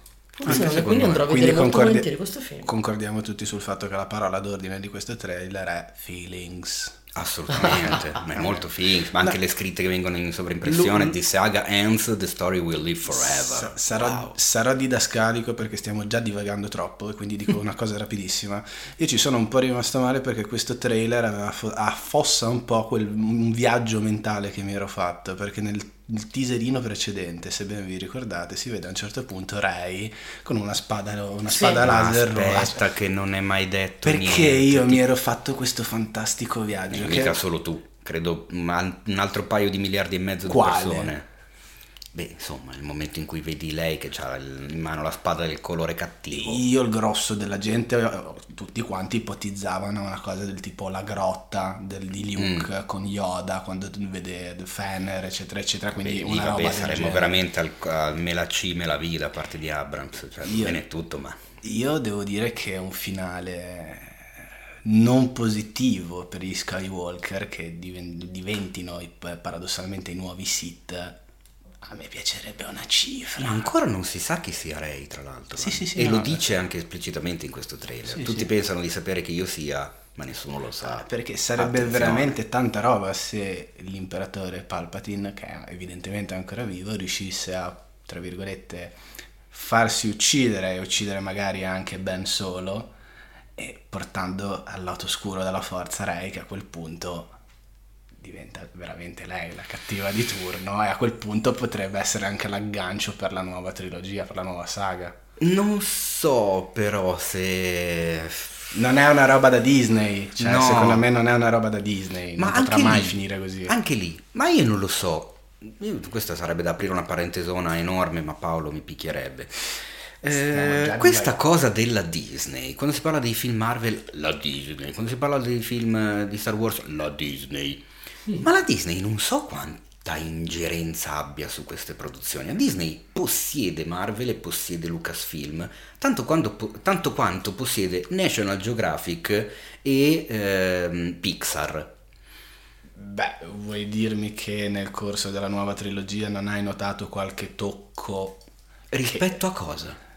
Funzionano, quindi andrò a Quindi vedere molto concordi- volentieri questo film. Concordiamo tutti sul fatto che la parola d'ordine di questo trailer è feelings. Assolutamente, ma è molto figo, ma anche le scritte che vengono in sovraimpressione, The saga ends, the story will live forever. Sa- sarò, Wow. sarò didascalico perché stiamo già divagando troppo e quindi dico una cosa rapidissima. Io ci sono un po' rimasto male perché questo trailer affossa un po' quel un viaggio mentale che mi ero fatto perché nel il teaserino precedente, se ben vi ricordate, si vede a un certo punto Ray con una spada, una Sì. spada laser rosa. Aspetta che non è mai detto Perché niente. io mi ero fatto questo fantastico viaggio. Eh, che- Mica solo tu, credo un altro paio di miliardi e mezzo Quale? di persone. Beh, insomma, il momento in cui vedi lei che ha in mano la spada del colore cattivo. Io il grosso della gente, eh, tutti quanti ipotizzavano una cosa del tipo la grotta del, di Luke Mm. con Yoda quando vede The Fenner, eccetera, eccetera. Quindi Beh, una vabbè, roba saremmo veramente al, al mela C, mela V da parte di Abrams. Cioè, Io- bene tutto, ma Io devo dire che è un finale non positivo per gli Skywalker che diven- diventino i- paradossalmente i nuovi Sith. A me piacerebbe una cifra. Ma ancora non si sa chi sia Ray, tra l'altro. Sì, eh. sì, sì, e no, lo eh. dice anche esplicitamente in questo trailer. Tutti pensano di sapere che io sia, ma nessuno lo sa. Ah, Perché sarebbe Attenzione. veramente tanta roba se l'imperatore Palpatine, che è evidentemente ancora vivo, riuscisse a, tra virgolette, farsi uccidere e uccidere magari anche Ben Solo e portando al lato oscuro della forza Rey che a quel punto diventa veramente lei la cattiva di turno e a quel punto potrebbe essere anche l'aggancio per la nuova trilogia, per la nuova saga. Non so però se... Non è una roba da Disney, cioè No. secondo me non è una roba da Disney, non potrà mai lì- finire così. Anche lì, ma io non lo so. Questa sarebbe da aprire una parentesona enorme, ma Paolo mi picchierebbe. Eh, questa cosa della Disney, quando si parla dei film Marvel, la Disney, quando si parla dei film eh, di Star Wars, la Disney. Ma la Disney non so quanta ingerenza abbia su queste produzioni. La Disney possiede Marvel e possiede Lucasfilm, tanto, quando tanto quanto possiede National Geographic e ehm, Pixar. Beh, vuoi dirmi che nel corso della nuova trilogia non hai notato qualche tocco? Rispetto a cosa?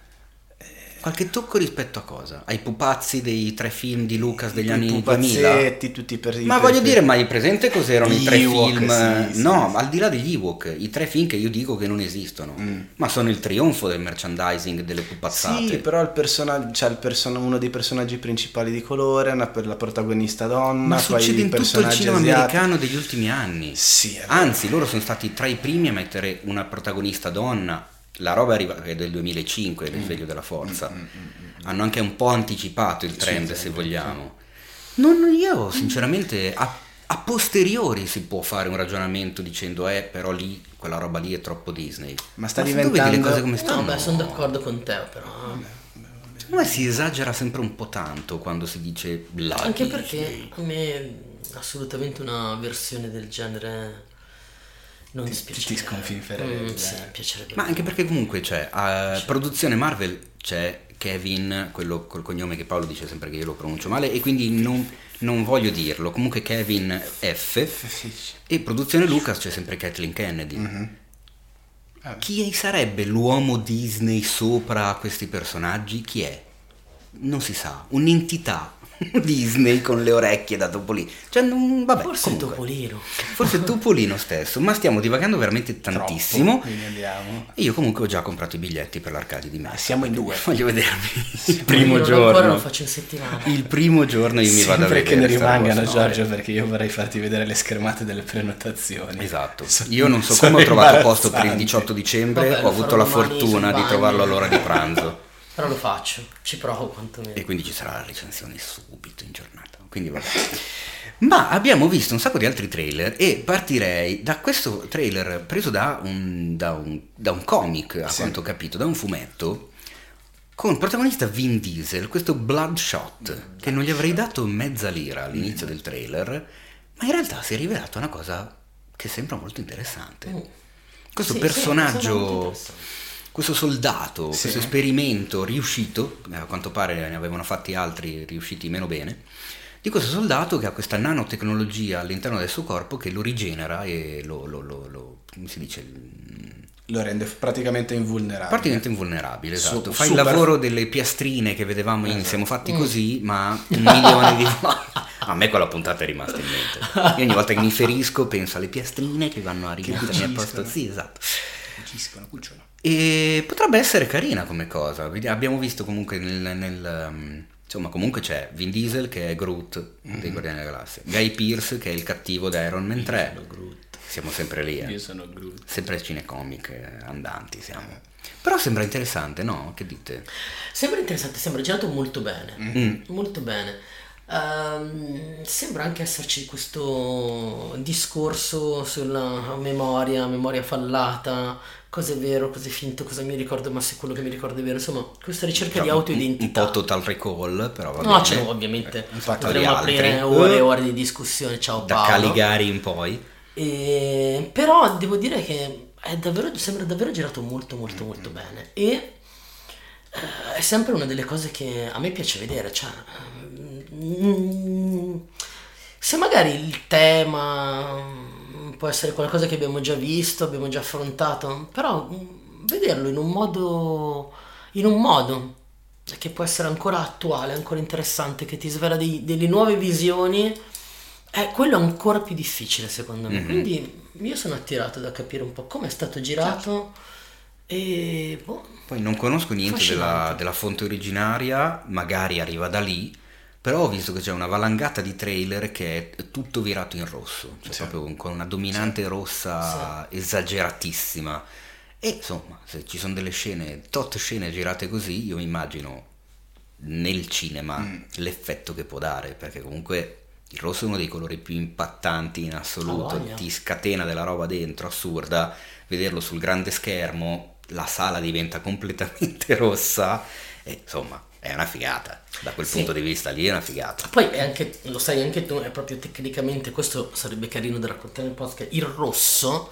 Qualche tocco rispetto a cosa? Ai pupazzi dei tre film di Lucas degli I anni 2000? pupazzetti, tutti per Ma voglio dire, ma hai presente cos'erano i tre Ewok, film? sì, sì, no, sì. al di là degli Ewok, i tre film che io dico che non esistono, Mm. ma sono il trionfo del merchandising delle pupazzate. Sì, però il personaggio, c'è il person- uno dei personaggi principali di colore, una per la protagonista donna, ma succede i in tutto il cinema asiatici. americano degli ultimi anni. Sì. Anzi, loro sono stati tra i primi a mettere una protagonista donna. La roba arriva è del 2005, Mm. il risveglio della forza. Hanno anche un po' anticipato il trend, sì, se sì, vogliamo. Non, io, sinceramente, a, a posteriori si può fare un ragionamento dicendo, eh, però lì, quella roba lì è troppo Disney. Ma sta tu vedi le diventando- cose come stanno. No, beh, sono d'accordo con te, però. Secondo me si esagera sempre un po' tanto quando si dice la Anche Disney. perché a me assolutamente una versione del genere non Ti- ti sconfinferebbe, Mm, sì, eh. piacerebbe. Ma anche perché comunque c'è, a produzione Marvel c'è Kevin, quello col cognome che Paolo dice sempre che io lo pronuncio male e quindi non, non voglio dirlo, comunque Kevin F. E produzione Lucas c'è sempre Kathleen Kennedy. Mhm. Ah, Chi sarebbe l'uomo Disney sopra questi personaggi? Chi è? Non si sa, un'entità Disney con le orecchie da Topolino. Cioè, non, vabbè, Forse comunque. Topolino. Forse Topolino stesso, ma stiamo divagando veramente tantissimo. troppo. E io comunque ho già comprato i biglietti per l'Arcadia di Messa. Siamo in due. Voglio vedermi il Io primo Ancora giorno. lo faccio in settimana. Il primo giorno io mi vado a Sempre vedere. che ne rimangano, No, Giorgio, perché io vorrei farti vedere le schermate delle prenotazioni. Esatto. Io non so come ho trovato posto per il imbarazzanti. 18 dicembre, Vabbè, ho avuto la fortuna di trovarlo all'ora di pranzo. Però lo faccio, ci provo quantomeno. e quindi ci sarà la recensione subito in giornata. Quindi vabbè. Ma abbiamo visto un sacco di altri trailer e partirei da questo trailer preso da un, da un, da un comic, a Sì. quanto ho capito, da un fumetto, con protagonista Vin Diesel, questo Bloodshot, che non gli avrei dato mezza lira all'inizio del trailer, ma in realtà si è rivelato una cosa che sembra molto interessante. Mm. Questo Sì, sì, personaggio interessante. Questo soldato, Sì. questo esperimento riuscito, eh, a quanto pare ne avevano fatti altri riusciti meno bene, di questo soldato che ha questa nanotecnologia all'interno del suo corpo che lo rigenera e lo, lo- lo- lo- come si dice, mm, Lo rende praticamente invulnerabile. praticamente invulnerabile, Su- esatto. Fa il super- lavoro delle piastrine che vedevamo in Esatto. Siamo fatti così, ma un milione di A me quella puntata è rimasta in mente. Io ogni volta che mi ferisco penso alle piastrine che vanno a rimettermi a posto. Sì, esatto. Cuciscono, cucciolo. E potrebbe essere carina come cosa. Abbiamo visto comunque nel. nel, um, insomma, comunque c'è Vin Diesel che è Groot dei Guardiani della Galassia, Guy Pearce che è il cattivo di Iron Man 3. Sono Groot. Siamo sempre lì, eh. Io sono Groot. sempre cinecomic eh, andanti siamo. Però sembra interessante, no? Che dite? Sembra interessante, sembra girato molto bene. Mm. Molto bene. Ehm, sembra anche esserci questo discorso sulla memoria, memoria fallata, cosa è vero, cosa è finto, cosa mi ricordo, ma se quello che mi ricordo è vero. Insomma, questa ricerca di Cioè, un- autoidentità. Un po' total recall, però va No, cioè, ovviamente Infatti, potremmo aprire ore e ore di discussione. Ciao Da Paolo. Caligari in poi. E- però devo dire che è davvero, sembra davvero girato molto molto molto bene e eh, è sempre una delle cose che a me piace vedere, cioè se magari il tema mm, può essere qualcosa che abbiamo già visto, abbiamo già affrontato, però mm, vederlo in un modo in un modo che può essere ancora attuale, ancora interessante, che ti svela dei- delle nuove visioni, è quello ancora più difficile secondo me. Mhm. Quindi io sono attirato da capire un po' come è stato girato e boh, Poi non conosco niente della, della fonte originaria, magari arriva da lì, però ho visto che c'è una valangata di trailer che è tutto virato in rosso, cioè Sì. proprio con una dominante rossa esageratissima. E insomma, se ci sono delle scene, tot scene girate così, io mi immagino nel cinema Mm. l'effetto che può dare, perché comunque il rosso è uno dei colori più impattanti in assoluto, voglia. ti scatena della roba dentro, assurda, vederlo sul grande schermo, la sala diventa completamente rossa, e insomma è una figata, da quel Sì. punto di vista lì è una figata. Poi è anche, lo sai anche tu, è proprio tecnicamente, questo sarebbe carino da raccontare nel podcast, il rosso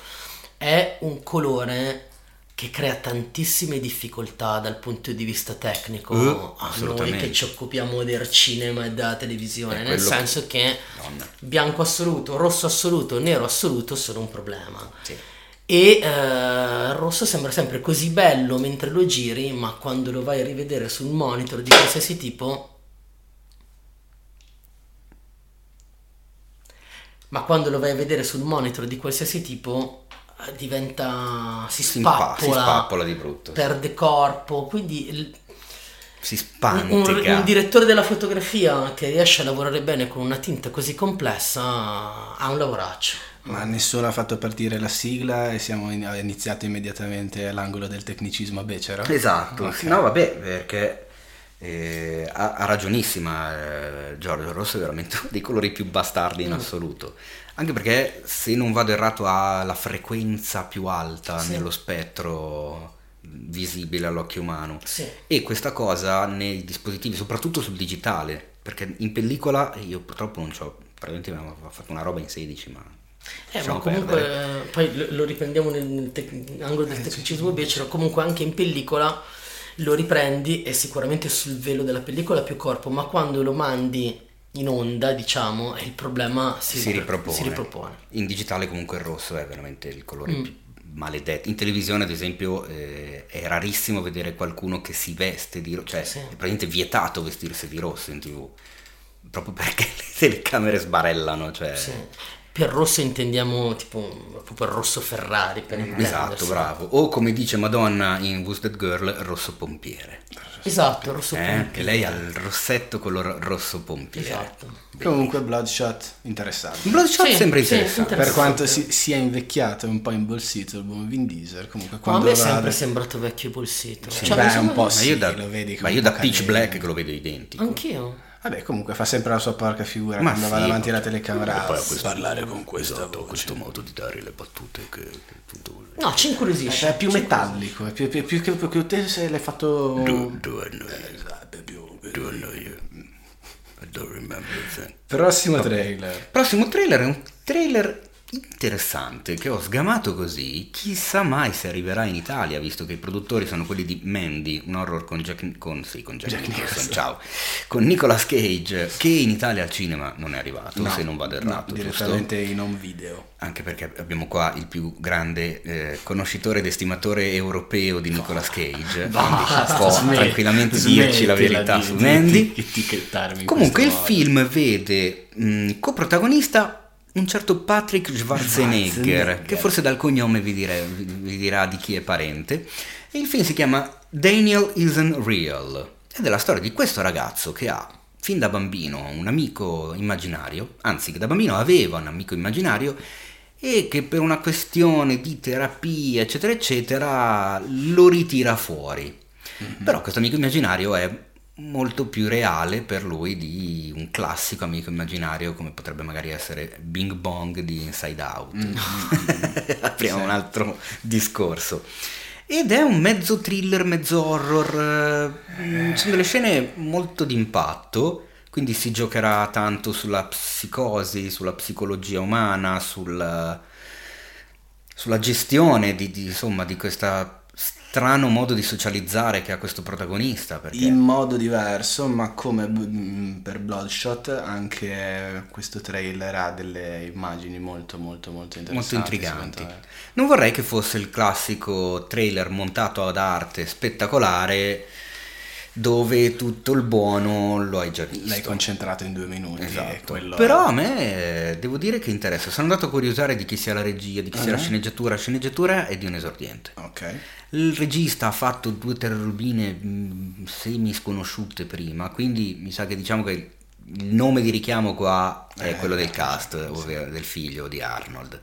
è un colore che crea tantissime difficoltà dal punto di vista tecnico Eh, a noi che ci occupiamo del cinema e della televisione, nel che- senso che Madonna. bianco assoluto, rosso assoluto, nero assoluto sono un problema. Sì. E eh, il rosso sembra sempre così bello mentre lo giri, ma quando lo vai a rivedere sul monitor di qualsiasi tipo. Ma quando lo vai a vedere sul monitor di qualsiasi tipo eh, diventa. si spappola, si spappola di brutto, perde corpo. Quindi si un, spantica. un direttore della fotografia che riesce a lavorare bene con una tinta così complessa ha un lavoraccio. Ma nessuno ha fatto partire la sigla e siamo in- iniziato immediatamente all'angolo del tecnicismo a becero. Esatto, Ok. sì, no vabbè, perché eh, ha, ha ragionissima eh, Giorgio Rosso è veramente uno dei colori più bastardi Mm. in assoluto. Anche perché se non vado errato ha la frequenza più alta Sì. nello spettro visibile all'occhio umano. Sì. E questa cosa nei dispositivi, soprattutto sul digitale, perché in pellicola io purtroppo non ho, praticamente avevo fatto una roba in 16, ma Eh, lasciamo ma comunque, perdere. eh, poi lo, lo riprendiamo nel, nel tec- angolo del tecnicismo becero, comunque anche in pellicola lo riprendi e sicuramente sul velo della pellicola ha più corpo, ma quando lo mandi in onda, diciamo, il problema si, si, ripropone. si ripropone. In digitale comunque il rosso è veramente il colore Mm. più maledetto. In televisione ad esempio eh, è rarissimo vedere qualcuno che si veste di rosso, cioè Sì. è praticamente vietato vestirsi di rosso in tv, proprio perché le telecamere sbarellano, cioè... Sì. Per rosso intendiamo tipo proprio il rosso Ferrari per Esatto, intendersi. bravo. O come dice Madonna in Who's That Girl, rosso pompiere. Esatto, rosso Eh? pompiere. Che lei ha il rossetto color rosso pompiere. Esatto. Comunque Bloodshot interessante. Bloodshot Sì, sembra sì, interessante. Per quanto si, sia invecchiato e un po' imbolsito il buon Vin Diesel, comunque Ma a quando me è sempre ad- sembrato vecchio bolsito. Sì, Cioè, beh, un po' Ma sì, io da, lo vedi ma io da. Pitch Black che lo vedo identico. Anch'io. Vabbè, comunque fa sempre la sua porca figura Ma quando sì, va davanti alla telecamera. poi a questo- parlare con questa esatto, questo modo di dare le battute che, che tutto... No, ci incuriosisce. Cioè, è più metallico, è più, più, più che, più che te se l'hai fatto... Do I know you? Esatto, è più- Do I know you? I don't remember a thing. Prossimo trailer. Prossimo trailer è un trailer interessante che ho sgamato così, chissà mai se arriverà in Italia, visto che i produttori sono quelli di Mandy, un horror con Jack, con, sì, con Jack, Nicholson, ciao, con Nicolas Cage, che in Italia al cinema non è arrivato, No, se non vado no, errato, giusto? direttamente in home video. Anche perché abbiamo qua il più grande eh, conoscitore ed estimatore europeo di Nicolas Cage, Basta, quindi può tranquillamente dirci la verità di- su Mandy. etichettarmi Comunque il modo. film vede mh, coprotagonista un certo Patrick Schwarzenegger, Schwarzenegger. che forse dal cognome vi, dire- vi- dirà di chi è parente. E il film si chiama Daniel Isn't Real ed è la storia di questo ragazzo che ha fin da bambino un amico immaginario, anzi che da bambino aveva un amico immaginario e che per una questione di terapia eccetera eccetera lo ritira fuori. Però questo amico immaginario è molto più reale per lui di un classico amico immaginario come potrebbe magari essere Bing Bong di Inside Out. Apriamo un altro discorso. Ed è un mezzo thriller, mezzo horror, eh, sono delle scene molto d'impatto, quindi si giocherà tanto sulla psicosi, sulla psicologia umana, sul, sulla gestione di, di, insomma, di questo strano modo di socializzare che ha questo protagonista. Perché... In modo diverso, ma come mm, per Bloodshot, anche questo trailer ha delle immagini molto molto molto interessanti. molto intriganti. Non vorrei che fosse il classico trailer montato ad arte spettacolare dove tutto il buono lo hai già visto. L'hai concentrato in due minuti. Esatto. quello Però a me eh, devo dire che interessa. Sono andato a curiosare di chi sia la regia, di chi sia la Ah. sceneggiatura. La sceneggiatura è di un esordiente. Ok. Il regista ha fatto due terrorubine mh, semi sconosciute prima, quindi mi sa che diciamo che il nome di richiamo qua è Eh, quello del cast, ovvero del figlio di Arnold.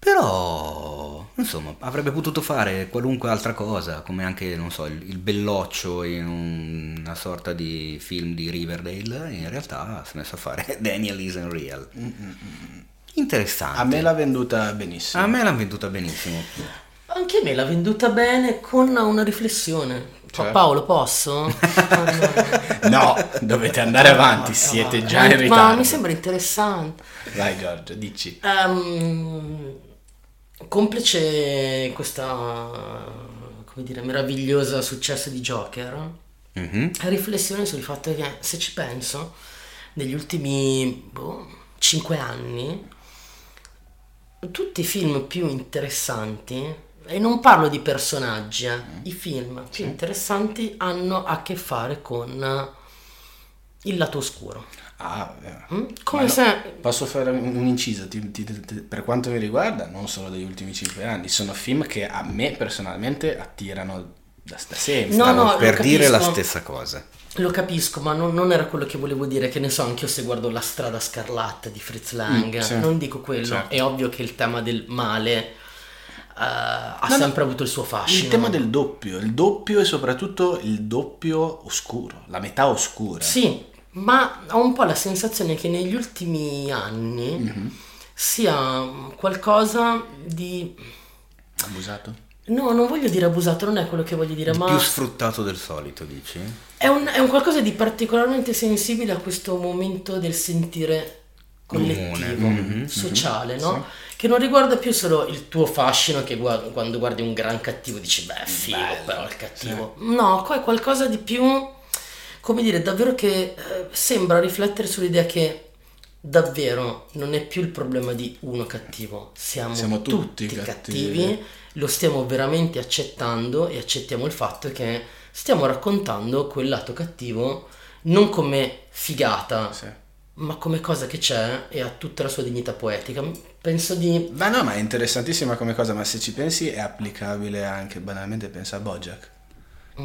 Però, insomma, avrebbe potuto fare qualunque altra cosa, come anche, non so, il, il belloccio in un- una sorta di film di Riverdale, in realtà si è messo a fare Daniel Isn't Real. Interessante. A me l'ha venduta benissimo. A me l'hanno venduta benissimo. Anche a me l'ha venduta bene con una riflessione. Pa- Cioè? Paolo, posso? No, dovete andare avanti, siete già in Ma ritardo. mi sembra interessante. Vai Giorgio, dici. Ehm, complice questa, come dire, meravigliosa successo di Joker, Mhm. riflessione sul fatto che, se ci penso, negli ultimi boh, 5 anni, tutti i film più interessanti, e non parlo di personaggi, eh, i film più interessanti hanno a che fare con il lato oscuro. Ah, eh. Mm? Come Ma no, se... Posso fare un inciso? Ti- ti- ti- per quanto mi riguarda, non solo degli ultimi cinque anni, sono film che a me personalmente attirano da, da sempre. No, no, per dire la stessa cosa. Lo capisco, ma non, non era quello che volevo dire, che ne so, anche io se guardo La strada scarlatta di Fritz Lang, Mm, sì. non dico quello, Certo. è ovvio che il tema del male eh, ha No, no, sempre avuto il suo fascino. Il tema del doppio, il doppio e soprattutto il doppio oscuro, la metà oscura. Sì, ma ho un po' la sensazione che negli ultimi anni Mhm. sia qualcosa di... Abusato? No, non voglio dire abusato, non è quello che voglio dire, Di ma più sfruttato del solito, dici? è un, è un qualcosa di particolarmente sensibile a questo momento del sentire collettivo, Mhm, sociale, no? Che non riguarda più solo il tuo fascino che gua- quando guardi un gran cattivo dici beh figo Bello, però il cattivo. No, qua è qualcosa di più, come dire, davvero che eh, sembra riflettere sull'idea che davvero non è più il problema di uno cattivo, siamo, Siamo tutti, tutti cattivi. cattivi. lo stiamo veramente accettando e accettiamo il fatto che stiamo raccontando quel lato cattivo non come figata, Sì. ma come cosa che c'è e ha tutta la sua dignità poetica. Penso di... Ma no, ma è interessantissima come cosa, ma se ci pensi è applicabile anche banalmente, pensa a Bojack. Mm.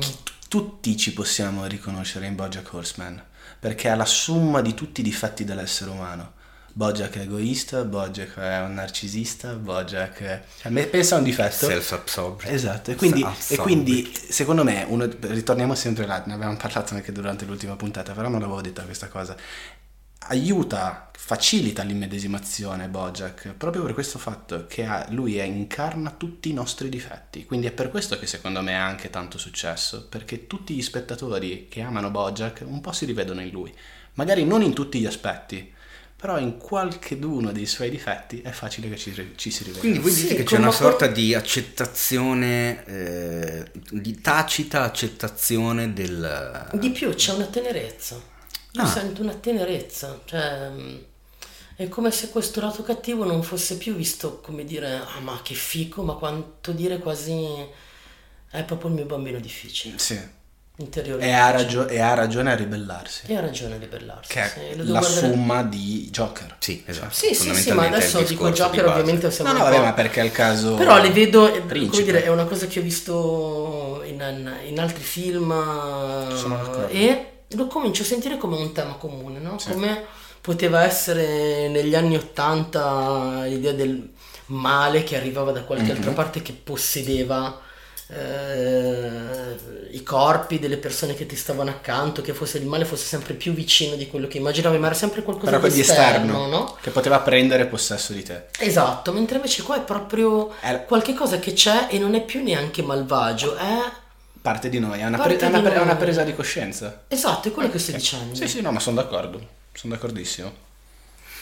Tutti ci possiamo riconoscere in Bojack Horseman, perché è la somma di tutti i difetti dell'essere umano. Bojack è egoista, Bojack è un narcisista, Bojack è... Cioè, me- pensa a un difetto. Self-absorbed. Esatto, e quindi, e quindi secondo me, uno- ritorniamo sempre là, ne avevamo parlato anche durante l'ultima puntata, però non l'avevo detta questa cosa, aiuta, facilita l'immedesimazione Bojack, proprio per questo fatto che ha- lui è- incarna tutti i nostri difetti, quindi è per questo che secondo me ha anche tanto successo, perché tutti gli spettatori che amano Bojack un po' si rivedono in lui, magari non in tutti gli aspetti, però in qualcheduno dei suoi difetti è facile che ci, ci si riveda. Quindi voi Sì, dite che c'è una sorta di accettazione, eh, di tacita accettazione del... Di più c'è una tenerezza. Io Ah. sento una tenerezza, cioè mm, è come se questo lato cattivo non fosse più visto come dire ah ma che fico, ma quanto dire quasi è proprio il mio bambino difficile, Sì. interiore. E ha, ragio- e ha ragione a ribellarsi. E ha ragione a ribellarsi. Che sì, è devo la guardare- somma di Joker. Sì, esatto. Sì, sì, sì, ma adesso dico di Joker base. ovviamente siamo No, no, vabbè, ma perché è il caso. Però le vedo, eh, come dire, è una cosa che ho visto in, in altri film Sono d'accordo. e lo comincio a sentire come un tema comune, no? Come poteva essere negli anni Ottanta l'idea del male che arrivava da qualche altra Mhm. parte che possedeva eh, i corpi delle persone che ti stavano accanto, che fosse il male fosse sempre più vicino di quello che immaginavi, ma era sempre qualcosa Però di esterno, esterno, no? che poteva prendere possesso di te. Esatto, mentre invece qua è proprio È qualche cosa che c'è e non è più neanche malvagio, è... parte di noi, è una, pre- è una pre- è una presa di coscienza. Esatto, è quello che sto dicendo. Sì, sì, no, ma sono d'accordo. Sono d'accordissimo.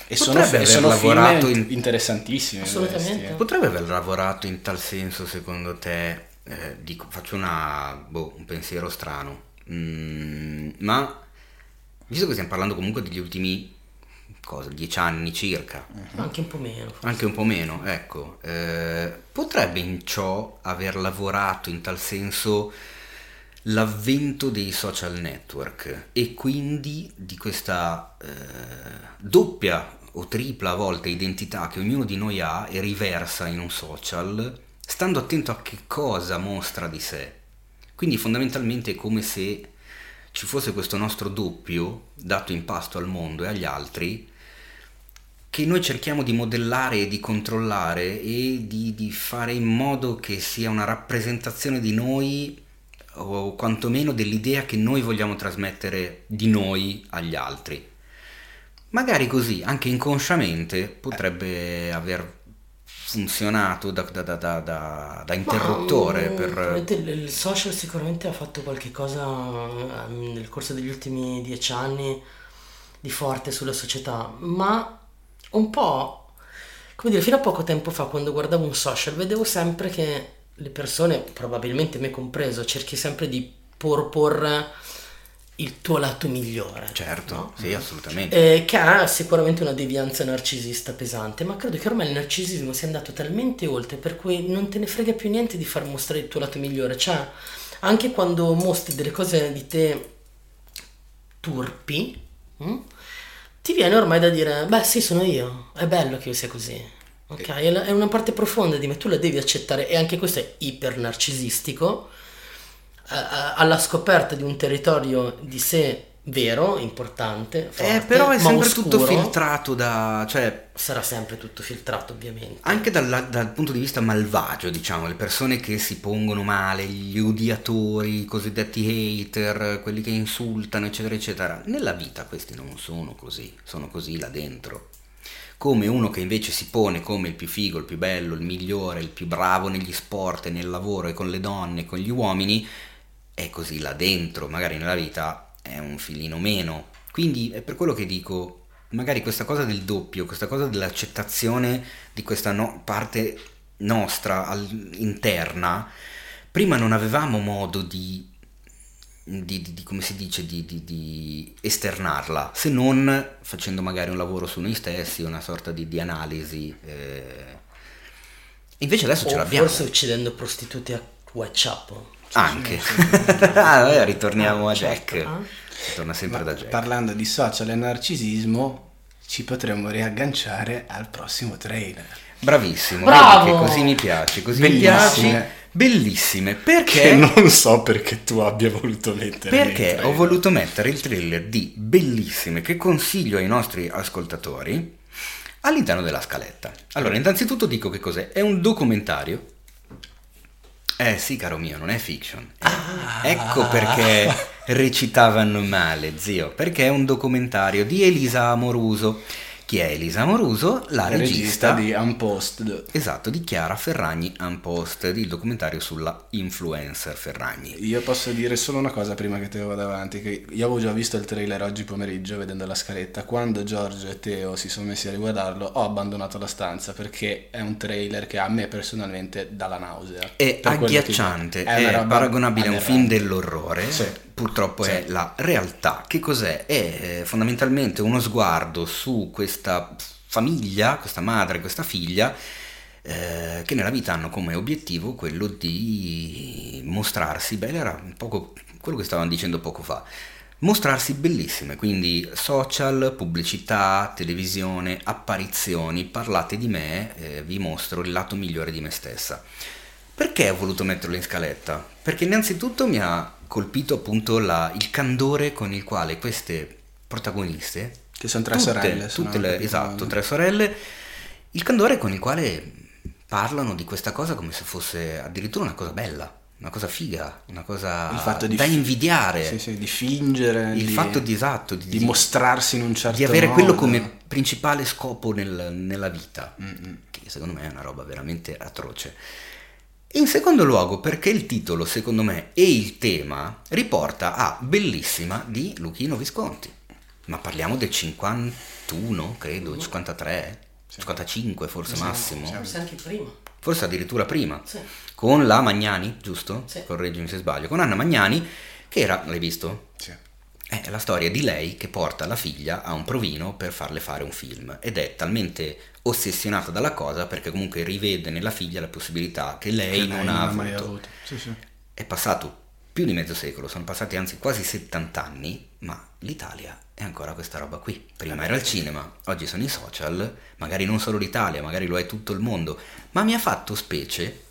E Potrebbe sono, aver sono lavorato film in- interessantissimi. Assolutamente. questi. Potrebbe aver lavorato in tal senso, secondo te? eh, dico, faccio una, boh, un pensiero strano. Mm, ma visto che stiamo parlando comunque degli ultimi cosa, dieci anni circa, Anche un po' meno. forse. anche un po' meno, ecco, eh, potrebbe in ciò aver lavorato in tal senso l'avvento dei social network e quindi di questa eh, doppia o tripla a volte identità che ognuno di noi ha e riversa in un social, stando attento a che cosa mostra di sé. Quindi fondamentalmente è come se ci fosse questo nostro doppio dato in pasto al mondo e agli altri che noi cerchiamo di modellare e di controllare e di, di fare in modo che sia una rappresentazione di noi o quantomeno dell'idea che noi vogliamo trasmettere di noi agli altri. Magari così, anche inconsciamente, potrebbe aver funzionato da, da- da- da- interruttore Ma, mm, per... il social sicuramente ha fatto qualche cosa mm, nel corso degli ultimi dieci anni di forte sulla società, ma un po', come dire, fino a poco tempo fa quando guardavo un social vedevo sempre che le persone, probabilmente me compreso, cerchi sempre di porporre il tuo lato migliore. Certo, no? sì, assolutamente. Eh, che ha sicuramente una devianza narcisista pesante, ma credo che ormai il narcisismo sia andato talmente oltre per cui non te ne frega più niente di far mostrare il tuo lato migliore. Cioè, anche quando mostri delle cose di te turpi, mm, ti viene ormai da dire, beh sì, sono io, è bello che io sia così. Ok, è la- è una parte profonda di me, tu la devi accettare e anche questo è iper narcisistico eh, eh, alla scoperta di un territorio di sé vero, importante, forte, Eh, però è sempre tutto oscuro. filtrato da... cioè Sarà sempre tutto filtrato, ovviamente. Anche dal, dal punto di vista malvagio, diciamo, le persone che si pongono male, gli odiatori, i cosiddetti hater, quelli che insultano, eccetera, eccetera. Nella vita questi non sono così, sono così là dentro. Come uno che invece si pone come il più figo, il più bello, il migliore, il più bravo negli sport, nel lavoro e con le donne, e con gli uomini, è così là dentro, magari nella vita è un filino meno. Quindi è per quello che dico, magari questa cosa del doppio, questa cosa dell'accettazione di questa no- parte nostra al- interna, prima non avevamo modo di, di, di- di- come si dice, di, di- di esternarla, se non facendo magari un lavoro su noi stessi, una sorta di, di analisi. eh. Invece adesso ce O l'abbiamo. forse uccidendo prostitute a WhatsApp. Anche. Ah, ritorniamo a Certo, Jack. ah. Si torna sempre Ma da Jack. Parlando di social e narcisismo, ci potremmo riagganciare al prossimo trailer. Bravissimo, Bravo! vedi che così mi piace, così Bellissime. mi piace. Bellissime, Che perché? non so perché tu abbia voluto mettere Perché ho voluto mettere il trailer di Bellissime che consiglio ai nostri ascoltatori all'interno della scaletta. Allora, innanzitutto dico che cos'è. È un documentario. Eh sì, caro mio, non è fiction. Eh, Ecco perché recitavano male, zio. Perché è un documentario di Elisa Amoruso. Chi è Elisa Amoruso? La regista regista di Unpost. Esatto, di Chiara Ferragni Unpost, il documentario sulla influencer Ferragni. Io posso dire solo una cosa prima che Teo vada avanti, che io avevo già visto il trailer oggi pomeriggio vedendo la scaletta, quando Giorgio e Teo si sono messi a riguardarlo ho abbandonato la stanza perché è un trailer che a me personalmente dà la nausea. È agghiacciante, è, roba paragonabile a un film dell'orrore, Sì. Purtroppo Sì. è la realtà. Che cos'è? È eh, fondamentalmente uno sguardo su questa famiglia, questa madre, questa figlia, eh, che nella vita hanno come obiettivo quello di mostrarsi, beh, era un poco quello che stavamo dicendo poco fa, mostrarsi bellissime, quindi social, pubblicità, televisione, apparizioni, parlate di me, eh, vi mostro il lato migliore di me stessa. Perché ho voluto metterlo in scaletta? Perché innanzitutto mi ha colpito appunto la- il candore con il quale queste protagoniste, Che sono tre tutte- sorelle. se tutte le- esatto, tre sorelle, il candore con il quale parlano di questa cosa come se fosse addirittura una cosa bella, una cosa figa, una cosa da invidiare. Sì, sì, di fingere, Il di, fatto di esatto, di, di mostrarsi in un certo di avere modo. quello come principale scopo nel- nella vita, che secondo me è una roba veramente atroce. In secondo luogo, perché il titolo, secondo me, e il tema riporta a Bellissima di Luchino Visconti. Ma parliamo del 51, credo, 53, 55 forse massimo, Forse anche prima. forse addirittura prima Sì. con la Magnani, giusto? Sì. Correggimi se sbaglio, con Anna Magnani, che era, l'hai visto? Sì. È la storia di lei che porta la figlia a un provino per farle fare un film ed è talmente ossessionata dalla cosa perché comunque rivede nella figlia la possibilità che lei Che non lei ha mai avuto. avuto. Sì, sì. È passato più di mezzo secolo, sono passati anzi quasi 70 anni, ma l'Italia è ancora questa roba qui. Prima era il cinema, oggi sono i social, magari non solo l'Italia, magari lo è tutto il mondo, ma mi ha fatto specie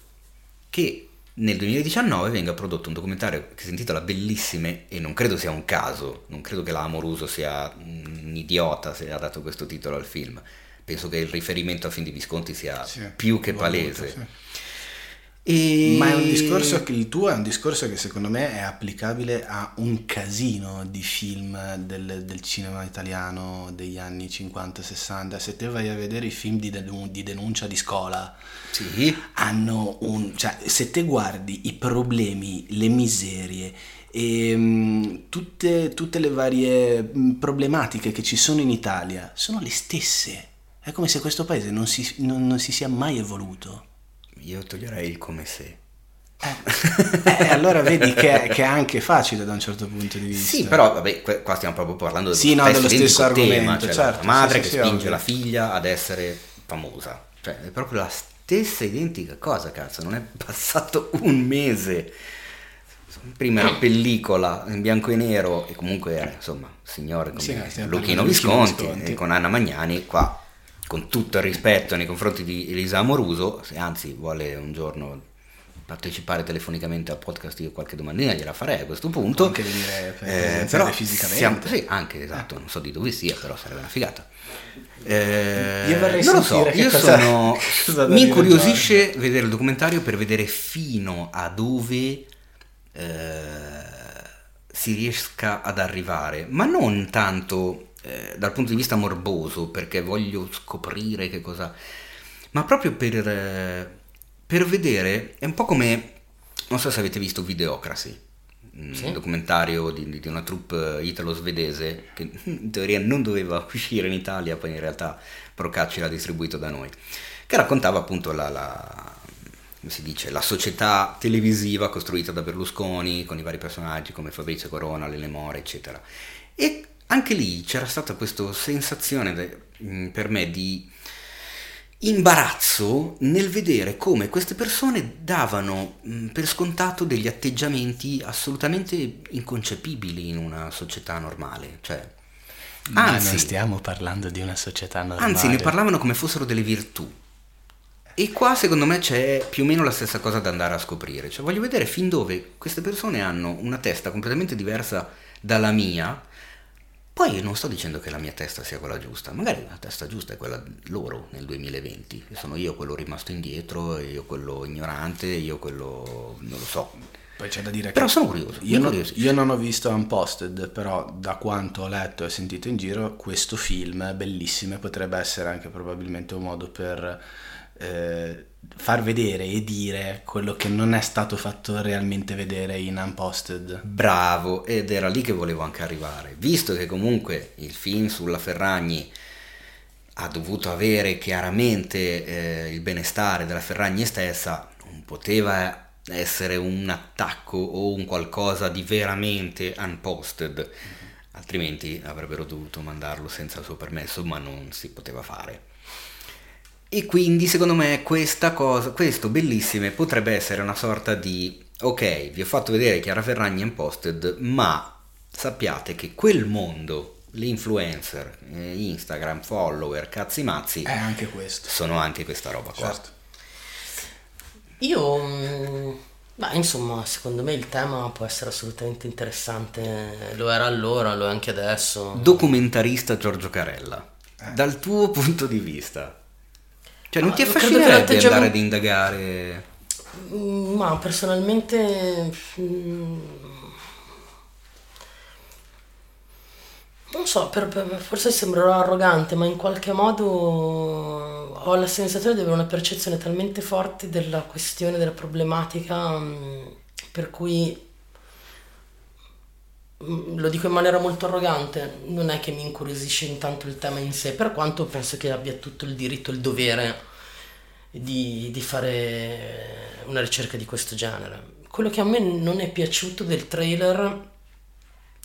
che nel 2019 venga prodotto un documentario che si intitola Bellissime e non credo sia un caso, non credo che la Amoruso sia un idiota se ha dato questo titolo al film. Penso che il riferimento al film di Visconti sia Sì, più che palese. sì. E- Ma è un discorso che il tuo è un discorso che secondo me è applicabile a un casino di film del, del cinema italiano degli anni 50-60. Se te vai a vedere i film di, denun- di denuncia di scuola, Sì, hanno un... cioè se te guardi i problemi, le miserie e mm, tutte, tutte le varie problematiche che ci sono in Italia sono le stesse. È come se questo paese non si, non- non si sia mai evoluto. Io toglierei il come se. Eh, allora vedi che è, che è anche facile da un certo punto di vista. Sì, però vabbè, qua stiamo proprio parlando dello Sì, no, dello stesso identico tema, argomento, cioè certo, la madre sì, che sì, spinge ovvio. la figlia ad essere famosa. Cioè, è proprio la stessa identica cosa, cazzo, non è passato un mese. Prima era pellicola in bianco e nero e comunque era, insomma, signore come Sì, Luchino Visconti, Visconti. e con Anna Magnani qua con tutto il rispetto nei confronti di Elisa Amoruso, se anzi vuole un giorno partecipare telefonicamente al podcast io qualche domandina gliela farei a questo punto. Anche venire per Eh, però fisicamente. siamo- sì, anche esatto, non so di dove sia, però sarebbe una figata. Eh, Io vorrei non lo so, io cosa- sono cosa mi incuriosisce vedere il documentario per vedere fino a dove eh, si riesca ad arrivare, ma non tanto eh, dal punto di vista morboso, perché voglio scoprire che cosa, ma proprio per, eh, per vedere, è un po' come, non so se avete visto Videocracy, un Sì. documentario di, di una troupe italo-svedese che in teoria non doveva uscire in Italia, poi in realtà Procacci l'ha distribuito da noi, che raccontava appunto la, la- come si dice, la società televisiva costruita da Berlusconi con i vari personaggi come Fabrizio Corona, Lele More, eccetera. E anche lì c'era stata questa sensazione de- mh, per me di imbarazzo nel vedere come queste persone davano mh, per scontato degli atteggiamenti assolutamente inconcepibili in una società normale. Cioè, Ma anzi, non stiamo parlando di una società normale. anzi, ne parlavano come fossero delle virtù. E qua secondo me c'è più o meno la stessa cosa da andare a scoprire. Cioè, voglio vedere fin dove queste persone hanno una testa completamente diversa dalla mia. Poi non sto dicendo che la mia testa sia quella giusta, magari la testa giusta è quella loro nel 2020. E sono io quello rimasto indietro, io quello ignorante, io quello non lo so. Poi c'è da dire Però che sono curioso. io, non- incuriosisce. io non ho visto Unposted, però da quanto ho letto e sentito in giro, questo film è bellissimo e potrebbe essere anche probabilmente un modo per eh, far vedere e dire quello che non è stato fatto realmente vedere in Unposted. Bravo, ed era lì che volevo anche arrivare. Visto che comunque il film sulla Ferragni ha dovuto avere chiaramente eh, il benestare della Ferragni stessa, non poteva essere un attacco o un qualcosa di veramente unposted, altrimenti avrebbero dovuto mandarlo senza il suo permesso, ma non si poteva fare. E quindi secondo me questa cosa, questo bellissime potrebbe essere una sorta di ok, vi ho fatto vedere Chiara Ferragni Unposted, ma sappiate che quel mondo, le influencer, eh, Instagram, follower, cazzi mazzi, È anche questo. sono anche questa roba qua. Certo. Io, mm, ma insomma, secondo me il tema può essere assolutamente interessante. Lo era allora, lo è anche adesso. Documentarista Giorgio Carella, dal tuo punto di vista, cioè non Ah, ti affascinerebbe andare ad indagare? Mm, Ma personalmente mm, non so, per- per- forse sembrerò arrogante, ma in qualche modo ho la sensazione di avere una percezione talmente forte della questione, della problematica, mm, per cui lo dico in maniera molto arrogante, non è che mi incuriosisce intanto il tema in sé, per quanto penso che abbia tutto il diritto e il dovere di, di fare una ricerca di questo genere. Quello che a me non è piaciuto del trailer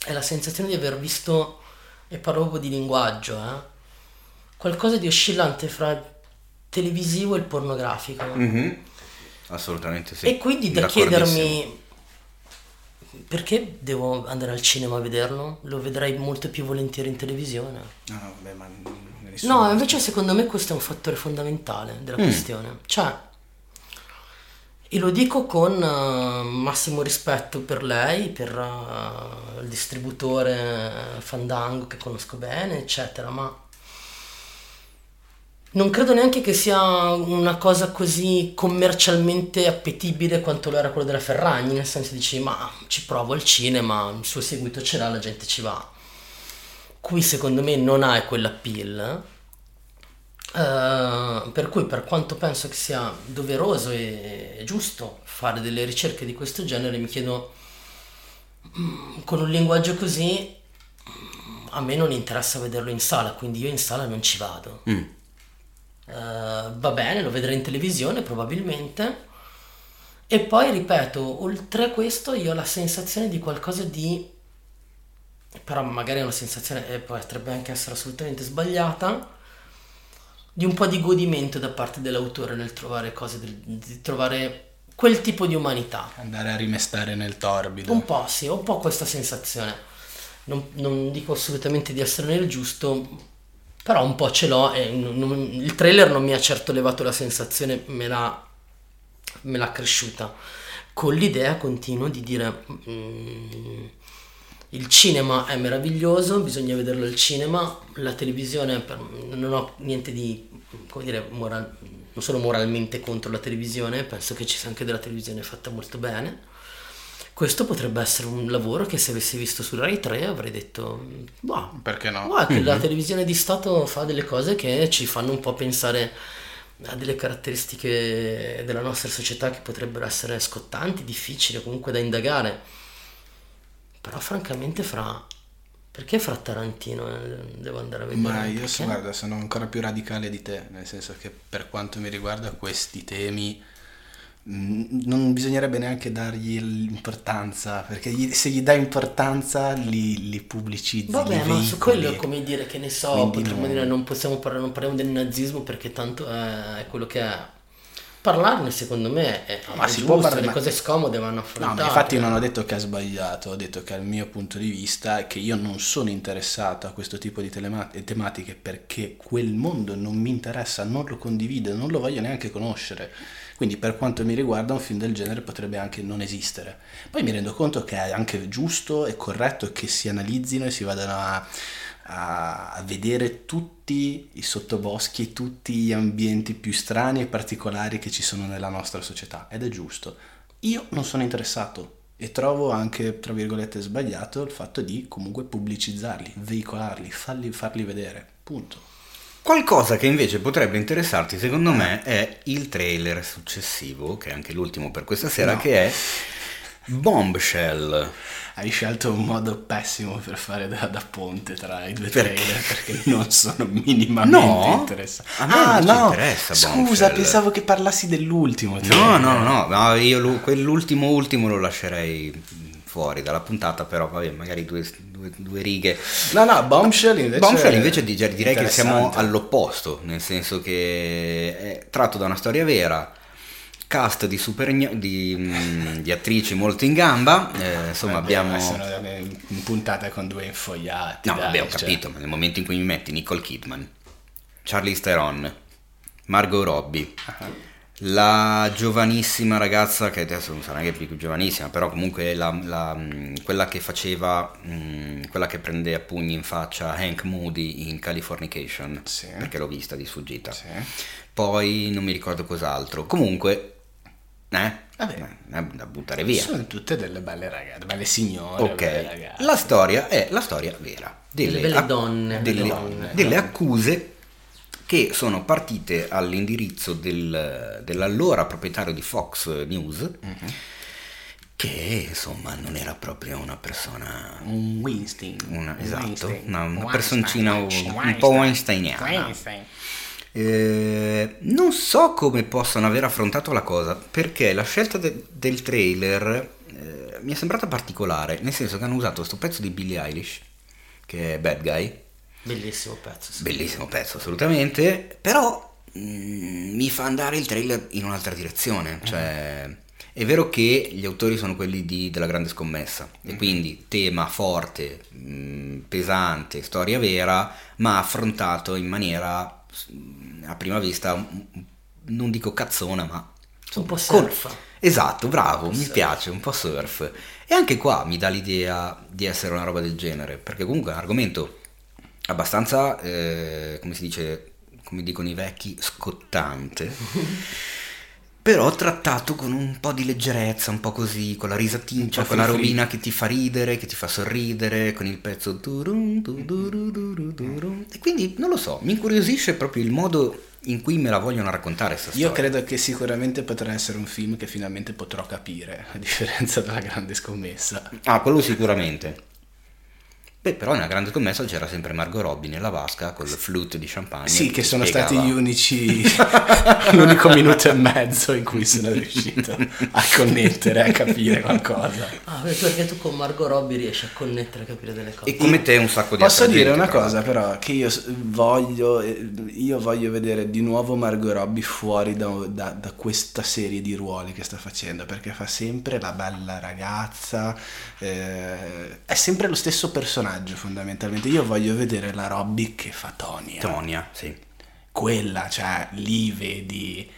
è la sensazione di aver visto, e parlo proprio di linguaggio, eh, qualcosa di oscillante fra televisivo e il pornografico. Mhm. Assolutamente sì. E quindi da chiedermi perché devo andare al cinema a vederlo? Lo vedrei molto più volentieri in televisione. No, no, vabbè, ma nessuno- No, invece secondo me questo è un fattore fondamentale della Mm. questione. Cioè, e lo dico con eh, massimo rispetto per lei, per eh, il distributore Fandango che conosco bene, eccetera, ma non credo neanche che sia una cosa così commercialmente appetibile quanto lo era quello della Ferragni, nel senso dici, ma ci provo al cinema, il suo seguito ce l'ha, la gente ci va. Qui secondo me non ha quell'appeal. eh, per cui per quanto penso che sia doveroso e giusto fare delle ricerche di questo genere, mi chiedo mm, con un linguaggio così mm, a me non interessa vederlo in sala, quindi io in sala non ci vado. Mm. Eh, va bene, lo vedrei in televisione probabilmente. E poi ripeto, oltre a questo io ho la sensazione di qualcosa di... però magari è una sensazione e potrebbe anche essere assolutamente sbagliata, di un po' di godimento da parte dell'autore nel trovare cose, del- di trovare quel tipo di umanità. Andare a rimestare nel torbido. Un po' sì, ho un po' questa sensazione. Non, non dico assolutamente di essere nel giusto, però un po' ce l'ho e non- il trailer non mi ha certo levato la sensazione, me l'ha, me l'ha cresciuta. Con l'idea continuo di dire mm, il cinema è meraviglioso, bisogna vederlo al cinema, la televisione per- non ho niente di, come dire, moral- non sono moralmente contro la televisione, penso che ci sia anche della televisione fatta molto bene. Questo potrebbe essere un lavoro che se avessi visto su Rai 3 avrei detto, boh, Perché no? guarda che la televisione di Stato fa delle cose che ci fanno un po' pensare a delle caratteristiche della nostra società che potrebbero essere scottanti, difficili comunque da indagare. Però francamente fra... Perché fra Tarantino eh, devo andare a vedere? Ma io guarda, sono ancora più radicale di te, nel senso che per quanto mi riguarda questi temi non bisognerebbe neanche dargli l'importanza, perché gli- se gli dai importanza li, li pubblicizzi, Vabbè, li ma su quello è come dire che ne so, Quindi potremmo no. dire non possiamo parlare, non parliamo del nazismo perché tanto è, è quello che è. Parlarne secondo me è, Ma è si giusto, può parlare, le cose scomode vanno No, affrontate. ma infatti non ho detto che ha sbagliato, ho detto che dal mio punto di vista che io non sono interessato a questo tipo di telema- tematiche perché quel mondo non mi interessa, non lo condivido, non lo voglio neanche conoscere. Quindi per quanto mi riguarda un film del genere potrebbe anche non esistere. Poi mi rendo conto che è anche giusto e corretto che si analizzino e si vadano a, a- vedere tutti i sottoboschi, tutti gli ambienti più strani e particolari che ci sono nella nostra società ed è giusto. Io non sono interessato e trovo anche, tra virgolette, sbagliato il fatto di comunque pubblicizzarli, veicolarli, farli, farli vedere. Punto. Qualcosa che invece potrebbe interessarti, secondo me, è il trailer successivo, che è anche l'ultimo per questa sera, No. che è Bombshell. Hai scelto un modo pessimo per fare da, da ponte tra i due Perché? trailer perché non sono minimamente No? me ah, no, interessa scusa, Bombshell. pensavo che parlassi dell'ultimo. No, trailer. no, no, no, io lu- quell'ultimo ultimo lo lascerei fuori dalla puntata, però vabbè, magari due, due- due righe. No, no, Bombshell invece Bombshell invece di- direi che siamo all'opposto, nel senso che è tratto da una storia vera, cast di, super di, mm, di attrici molto in gamba, eh, insomma Vabbè, abbiamo... sono in puntata con due infogliati. No, dai, vabbè, ho cioè. capito, ma nel momento in cui mi metti Nicole Kidman, Charlize Theron, Margot Robbie, Ah. La giovanissima ragazza, che adesso non sarà neanche più giovanissima, però comunque è la, la, quella che faceva, mh, quella che prende a pugni in faccia Hank Moody in Californication, Sì. perché l'ho vista di sfuggita. Sì. Poi non mi ricordo cos'altro. Comunque, eh, Vabbè. eh, da buttare via. Sono tutte delle belle ragazze, belle signore, Ok, belle ragazze. la storia è la storia vera. Delle belle donne, Delle, delle donne. delle accuse che sono partite all'indirizzo del- dell'allora proprietario di Fox News, Mhm. che insomma non era proprio una persona... un Winston. Una- un esatto, Winston. una- una Weinstein, personcina un- Weinstein, un po' weinsteiniana. Weinstein. Eh, non so come possano aver affrontato la cosa, perché la scelta de- del trailer eh, mi è sembrata particolare, nel senso che hanno usato questo pezzo di Billie Eilish, che è Bad Guy, Bellissimo pezzo. sì. bellissimo pezzo assolutamente, però mm, mi fa andare il trailer in un'altra direzione, cioè è vero che gli autori sono quelli di- della grande scommessa e quindi tema forte, mm, pesante, storia vera, ma affrontato in maniera mm, a prima vista non dico cazzona, ma Un po' con- surf. Esatto, bravo, mi surf. piace, un po' surf. E anche qua mi dà l'idea di essere una roba del genere, perché comunque è un argomento abbastanza, eh, come si dice, come dicono i vecchi, scottante, però trattato con un po' di leggerezza, un po' così, con la risatina, po' con la robina che ti fa ridere, che ti fa sorridere, con il pezzo. E quindi, non lo so, mi incuriosisce proprio il modo in cui me la vogliono raccontare questa storia. Io credo che sicuramente potrà essere un film che finalmente potrò capire, a differenza della grande scommessa. Ah, quello sicuramente. Beh, però nella grande scommessa c'era sempre Margot Robbie nella vasca con il flute di champagne. Sì, che sono spiegava. stati gli unici, l'unico minuto e mezzo in cui sono riuscito a connettere, a capire qualcosa. Ah, perché tu con Margot Robbie riesci a connettere, a capire delle cose. E come te un sacco di Posso dire una cosa però, che io voglio, eh, io voglio vedere di nuovo Margot Robbie fuori da, da- da questa serie di ruoli che sta facendo, perché fa sempre la bella ragazza, eh, è sempre lo stesso personaggio fondamentalmente. Io voglio vedere la Robbie che fa Tonya. Tonia, sì. Quella, cioè lì vedi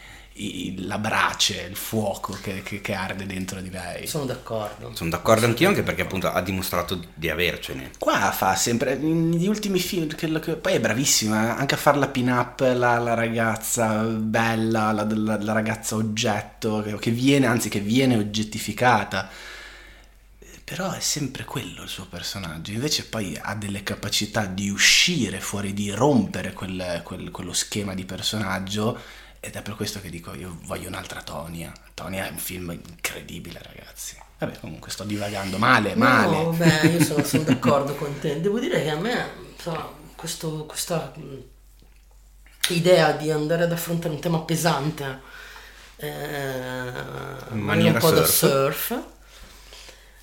la brace, il fuoco che, che- che arde dentro di lei. Sono d'accordo. Sono d'accordo anch'io anche perché appunto ha dimostrato di avercene. Qua fa sempre negli ultimi film, che- che- poi è bravissima eh, anche a fare la pin-up, la, la ragazza bella, la, la- la ragazza oggetto, che, che viene, anzi che viene oggettificata. Però è sempre quello il suo personaggio, invece poi ha delle capacità di uscire fuori, di rompere quel- quel- quello schema di personaggio ed è per questo che dico io voglio un'altra Tonia. Tonia è un film incredibile ragazzi. Vabbè, comunque sto divagando male, male. No, beh, io sono, sono d'accordo con te. Devo dire che a me, insomma, questo- questa idea di andare ad affrontare un tema pesante, eh, un maniera po' da surf.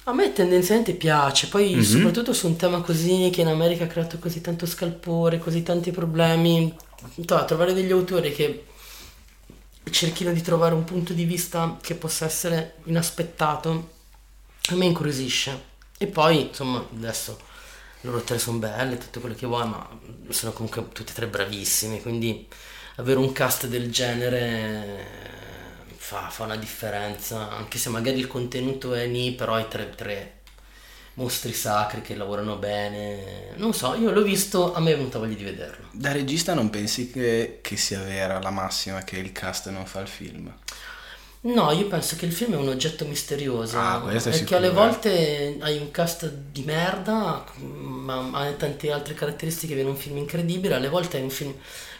A me tendenzialmente piace. Poi, Mhm. soprattutto su un tema così che in America ha creato così tanto scalpore, così tanti problemi, insomma, trovare degli autori che cerchino di trovare un punto di vista che possa essere inaspettato, a me incuriosisce. E poi, insomma, adesso loro tre sono belle, tutto quello che vuoi, ma sono comunque tutti e tre bravissimi, quindi avere un cast del genere fa, fa una differenza, anche se magari il contenuto è lì, però hai tre, tre mostri sacri che lavorano bene. Non so, io l'ho visto, a me è venuta voglia di vederlo. Da regista non pensi che, che sia vera la massima che il cast non fa il film? No, io penso che il film è un oggetto misterioso Ah, questo è che alle eh. volte hai un cast di merda, ma ha tante altre caratteristiche, viene un film incredibile, alle volte hai un film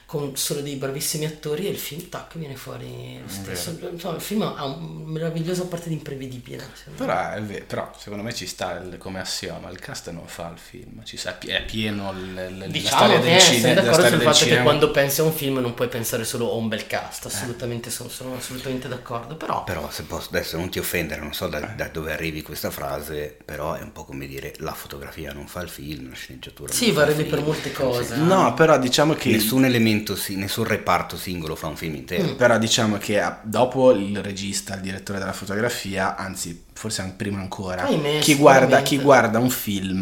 con solo dei bravissimi attori e il film, tac, viene fuori lo stesso. Insomma, il film ha un meravigliosa parte di imprevedibile. Però, però, secondo me ci sta il- come assioma, il cast non fa il film, ci sa, è pieno il- la Diciamo storia che del sei cinema. d'accordo sul fatto che quando pensi a un film non puoi pensare solo a un bel cast, assolutamente sono, sono assolutamente d'accordo, però... Però se posso adesso non ti offendere, non so da, da dove arrivi questa frase, però è un po' come dire la fotografia non fa il film, la sceneggiatura Sì, non fa il varrebbe film. per molte cose. No, però diciamo che... Nessun elemento, si- nessun reparto singolo fa un film intero. Mm. Però diciamo che ah, dopo il regista, il direttore della fotografia, anzi forse anche prima ancora, Ahimè, chi, guarda, chi guarda un film,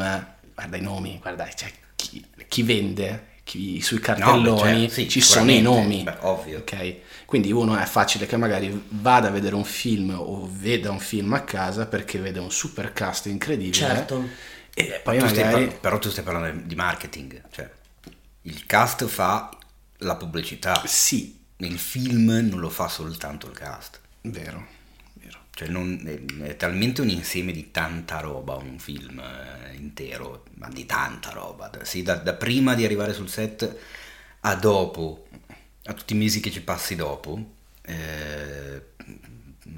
guarda i nomi, guarda cioè, chi, chi vende, chi- sui cartelloni beh, certo, sì, ci sono i nomi. beh, ovvio. ok? Quindi uno è facile che magari vada a vedere un film o veda un film a casa perché vede un super cast incredibile. Certo. E poi Tu magari... par- però tu stai parlando di marketing, cioè il cast fa la pubblicità, Sì, il film non lo fa soltanto il cast. vero, vero. Cioè non- è, è talmente un insieme di tanta roba un film eh, intero, ma di tanta roba, da, sì, da- da prima di arrivare sul set a dopo, a tutti i mesi che ci passi dopo, eh,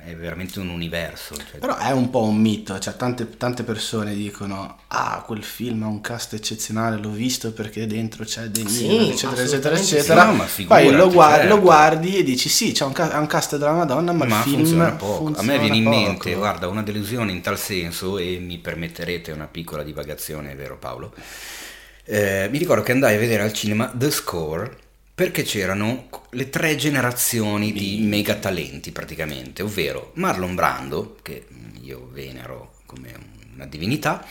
è veramente un universo. cioè- Però è un po' un mito, cioè tante, tante persone dicono ah quel film ha un cast eccezionale, l'ho visto perché dentro c'è De Niro, Sì, eccetera eccetera assolutamente sì. eccetera. No, ma Poi figurati, lo, gua- certo. lo guardi e dici sì c'è un, ca- un cast della Madonna ma, ma il film funziona poco. a me funziona viene in poco. mente, guarda, una delusione in tal senso, e mi permetterete una piccola divagazione, vero Paolo? Eh, mi ricordo che andai a vedere al cinema The Score perché c'erano le tre generazioni di mega talenti praticamente, ovvero Marlon Brando, che io venero come una divinità,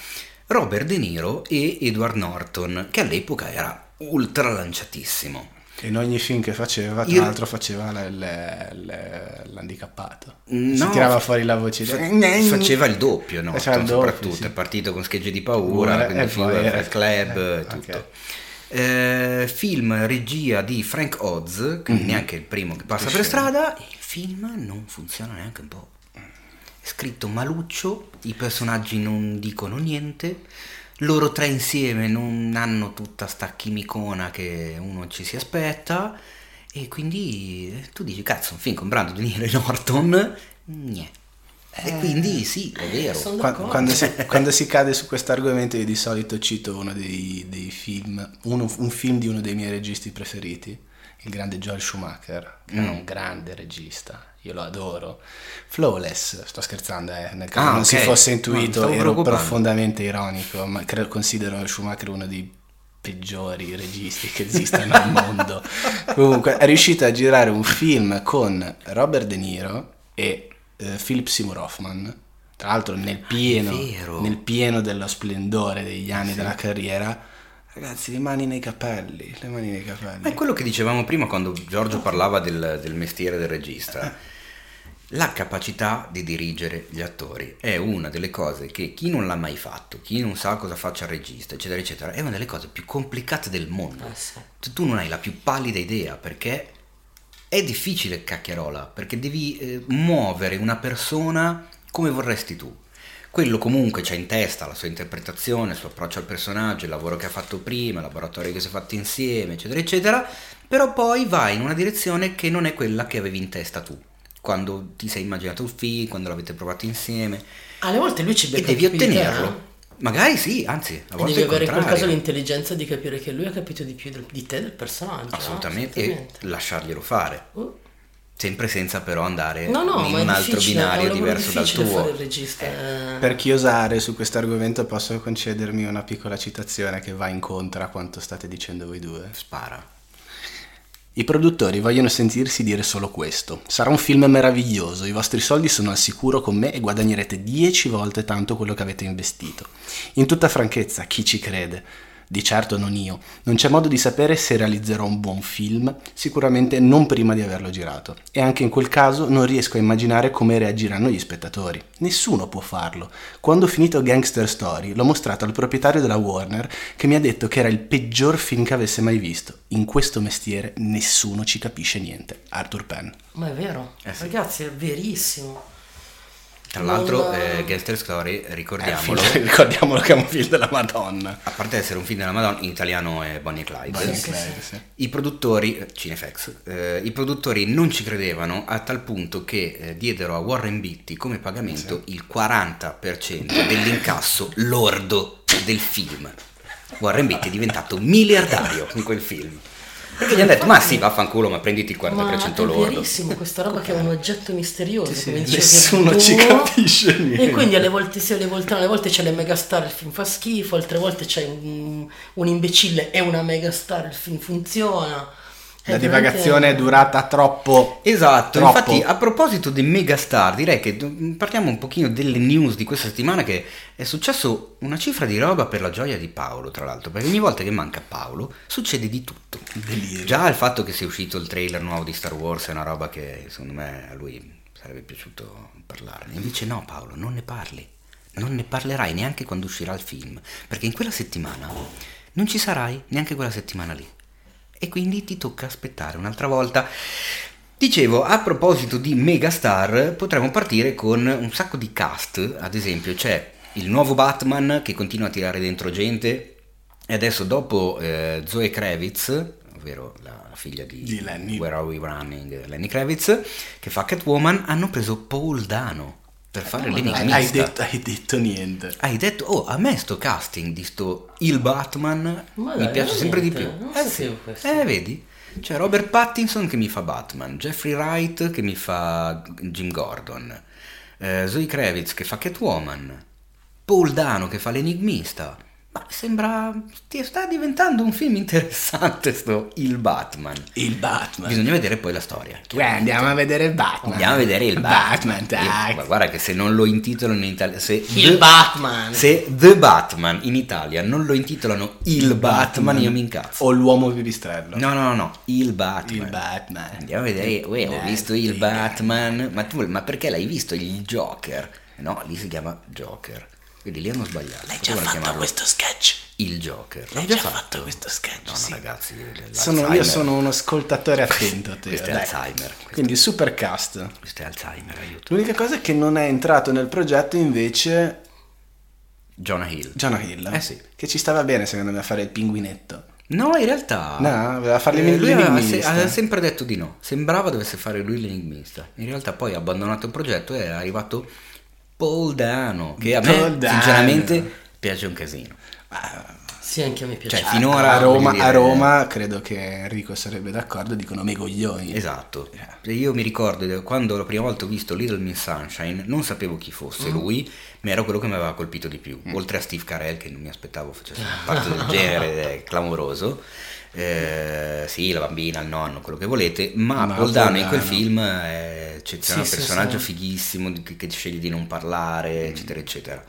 Robert De Niro e Edward Norton, che all'epoca era ultra lanciatissimo. In ogni film che faceva tra Io- l'altro faceva le- le- le- l'handicappato si No, tirava fa- fuori la voce fa- di- faceva il doppio, no? Faceva il doppio, soprattutto, sì. è partito con schegge di paura, Paura, quindi poi Club, eh, tutto. ok. Eh, film regia di Frank Oz, quindi neanche il primo che passa Che per scemo. strada, il film non funziona neanche un po'. È scritto maluccio, i personaggi non dicono niente, loro tre insieme non hanno tutta sta chimicona che uno ci si aspetta, e quindi eh, tu dici, cazzo, un film con Brando De Niro e Norton, E quindi sì, è vero. sono Qua- d'accordo. Quando si, quando si cade su questo argomento io di solito cito uno dei, dei film, uno- un film di uno dei miei registi preferiti, il grande Joel Schumacher, che Mm. è un grande regista, io lo adoro. Flawless, sto scherzando, eh, nel caso Ah, non ok. si fosse intuito, ero profondamente ironico, ma credo, considero Schumacher uno dei peggiori registi che esistano al mondo. Comunque è riuscito a girare un film con Robert De Niro e eh, Philip Seymour Hoffman, tra l'altro nel pieno, nel pieno dello splendore degli anni della carriera. Ragazzi, le mani nei capelli, le mani nei capelli. Ma è quello che dicevamo prima quando Giorgio parlava del, del mestiere del regista. La capacità di dirigere gli attori è una delle cose che chi non l'ha mai fatto, chi non sa cosa faccia il regista, eccetera, eccetera, è una delle cose più complicate del mondo. Eh sì. Tu- Tu non hai la più pallida idea perché è difficile cacchiarola, perché devi eh, muovere una persona come vorresti tu. Quello comunque c'ha in testa la sua interpretazione, il suo approccio al personaggio, il lavoro che ha fatto prima, il laboratorio che si è fatto insieme, eccetera, eccetera, però poi va in una direzione che non è quella che avevi in testa tu. quando ti sei immaginato il film, quando l'avete provato insieme Alle volte lui ci e becca devi di te, ottenerlo. Eh? Magari sì, anzi, a volte devi avere in quel caso l'intelligenza di capire che lui ha capito di più del- di te, del personaggio. no? Assolutamente, e Assolutamente. lasciarglielo fare. Uh. sempre senza però andare No, no, in un altro difficile, è un binario diverso dal tuo. fare il regista. eh. Per chi osare su questo argomento posso concedermi una piccola citazione che va incontro a quanto state dicendo voi due. Spara. I produttori vogliono sentirsi dire solo questo. Sarà un film meraviglioso, i vostri soldi sono al sicuro con me e guadagnerete 10 volte tanto quello che avete investito. In tutta franchezza, chi ci crede? Di certo non io. Non c'è modo di sapere se realizzerò un buon film, sicuramente non prima di averlo girato. E anche in quel caso non riesco a immaginare come reagiranno gli spettatori. Nessuno può farlo. Quando ho finito Gangster Story, l'ho mostrato al proprietario della Warner che mi ha detto che era il peggior film che avesse mai visto. In questo mestiere nessuno ci capisce niente. Arthur Penn. Ma è vero, Eh sì. ragazzi, è verissimo. Tra l'altro, eh, Gangster Story, ricordiamolo, film- ricordiamolo che è un film della Madonna. a parte essere un film della Madonna, in italiano è Bonnie e Clyde. Bonnie e sì, Clyde, sì. I produttori, eh, Cinefax, eh, i produttori non ci credevano a tal punto che eh, diedero a Warren Beatty come pagamento il 40% dell'incasso lordo del film. Warren Beatty è diventato miliardario in quel film. Perché gli hanno detto, ma sì, vaffanculo, ma prenditi il 40% Ma è verissimo questa roba che è un oggetto misterioso. Sì, sì, nessuno tu. ci capisce niente. E quindi alle volte sì, alle volte no, alle volte c'è le megastar, il film fa schifo, altre volte c'è un, un imbecille e una megastar, il film funziona. La veramente- divagazione è durata troppo. Esatto, Troppo. infatti a proposito dei megastar direi che do- parliamo un pochino delle news di questa settimana che è successo una cifra di roba per la gioia di Paolo tra l'altro, perché ogni volta che manca Paolo succede di tutto. Delirio. Già il fatto che sia uscito il trailer nuovo di Star Wars è una roba che secondo me a lui sarebbe piaciuto parlarne, invece no Paolo, non ne parli, non ne parlerai neanche quando uscirà il film, perché in quella settimana non ci sarai neanche quella settimana lì e quindi ti tocca aspettare un'altra volta. Dicevo, a proposito di megastar, potremmo partire con un sacco di cast, ad esempio c'è il nuovo Batman che continua a tirare dentro gente e adesso dopo eh, Zoe Kravitz, ovvero la figlia di, Di Lenny. Where Are We Running, Lenny Kravitz, che fa Catwoman, hanno preso Paul Dano per fare dai. l'enigmista. Hai detto, hai detto niente. Hai detto, oh, a me sto casting di sto il Batman Ma mi piace sempre di più. Eh sì, questo. eh vedi? C'è Robert Pattinson che mi fa Batman, Jeffrey Wright che mi fa Jim Gordon, eh, Zoe Kravitz che fa Catwoman, Paul Dano che fa l'enigmista. Ma sembra, ti sta diventando un film interessante sto il Batman. Il Batman. Bisogna vedere poi la storia. Beh, andiamo a vedere il Batman. Andiamo a vedere il Batman. Eh, ma guarda che se non lo intitolano in Italia, se Il The- Batman. se The Batman in Italia non lo intitolano il Batman, io mi incazzo. O l'uomo pipistrello. No, no, no, no, il Batman. Il Batman. Andiamo a vedere, uè, ho visto il sì. Batman, ma, tu, ma perché l'hai visto il Joker? No, lì si chiama Joker. Quindi lì hanno sbagliato. L'hai già fatto questo sketch. Il Joker. L'hai già fatto questo sketch, No, no, sì. ragazzi, Sono- io sono uno ascoltatore attento a te. Questo è dai. Alzheimer. Questo, Quindi super cast. questo è Alzheimer, aiuto. L'unica cosa è che non è entrato nel progetto invece Jonah Hill. Jonah Hill. Eh sì. Che ci stava bene secondo me a fare il pinguinetto. No, in realtà. No, aveva fare Eh, lui aveva, se- l'enigmista. aveva sempre detto di no. Sembrava dovesse fare lui l'enigmista. In realtà poi ha abbandonato il progetto e è arrivato Paul Dano. Che a me, Paul Dano. sinceramente, piace un casino. Sì, anche a me piace. Cioè, finora a Roma, voglio a dire- Roma credo che Enrico sarebbe d'accordo, dicono me coglioni. Esatto. Io mi ricordo quando la prima volta ho visto Little Miss Sunshine, non sapevo chi Mm. fosse lui, ma era quello che mi aveva colpito di più. Oltre a Steve Carell, che non mi aspettavo facesse parte del genere, è clamoroso. Eh, sì, la bambina, il nonno, quello che volete, ma, Ma Paul Dano in quel film è eccezionale, Sì, un personaggio sì. fighissimo che, che sceglie di non parlare, Mm. eccetera, eccetera.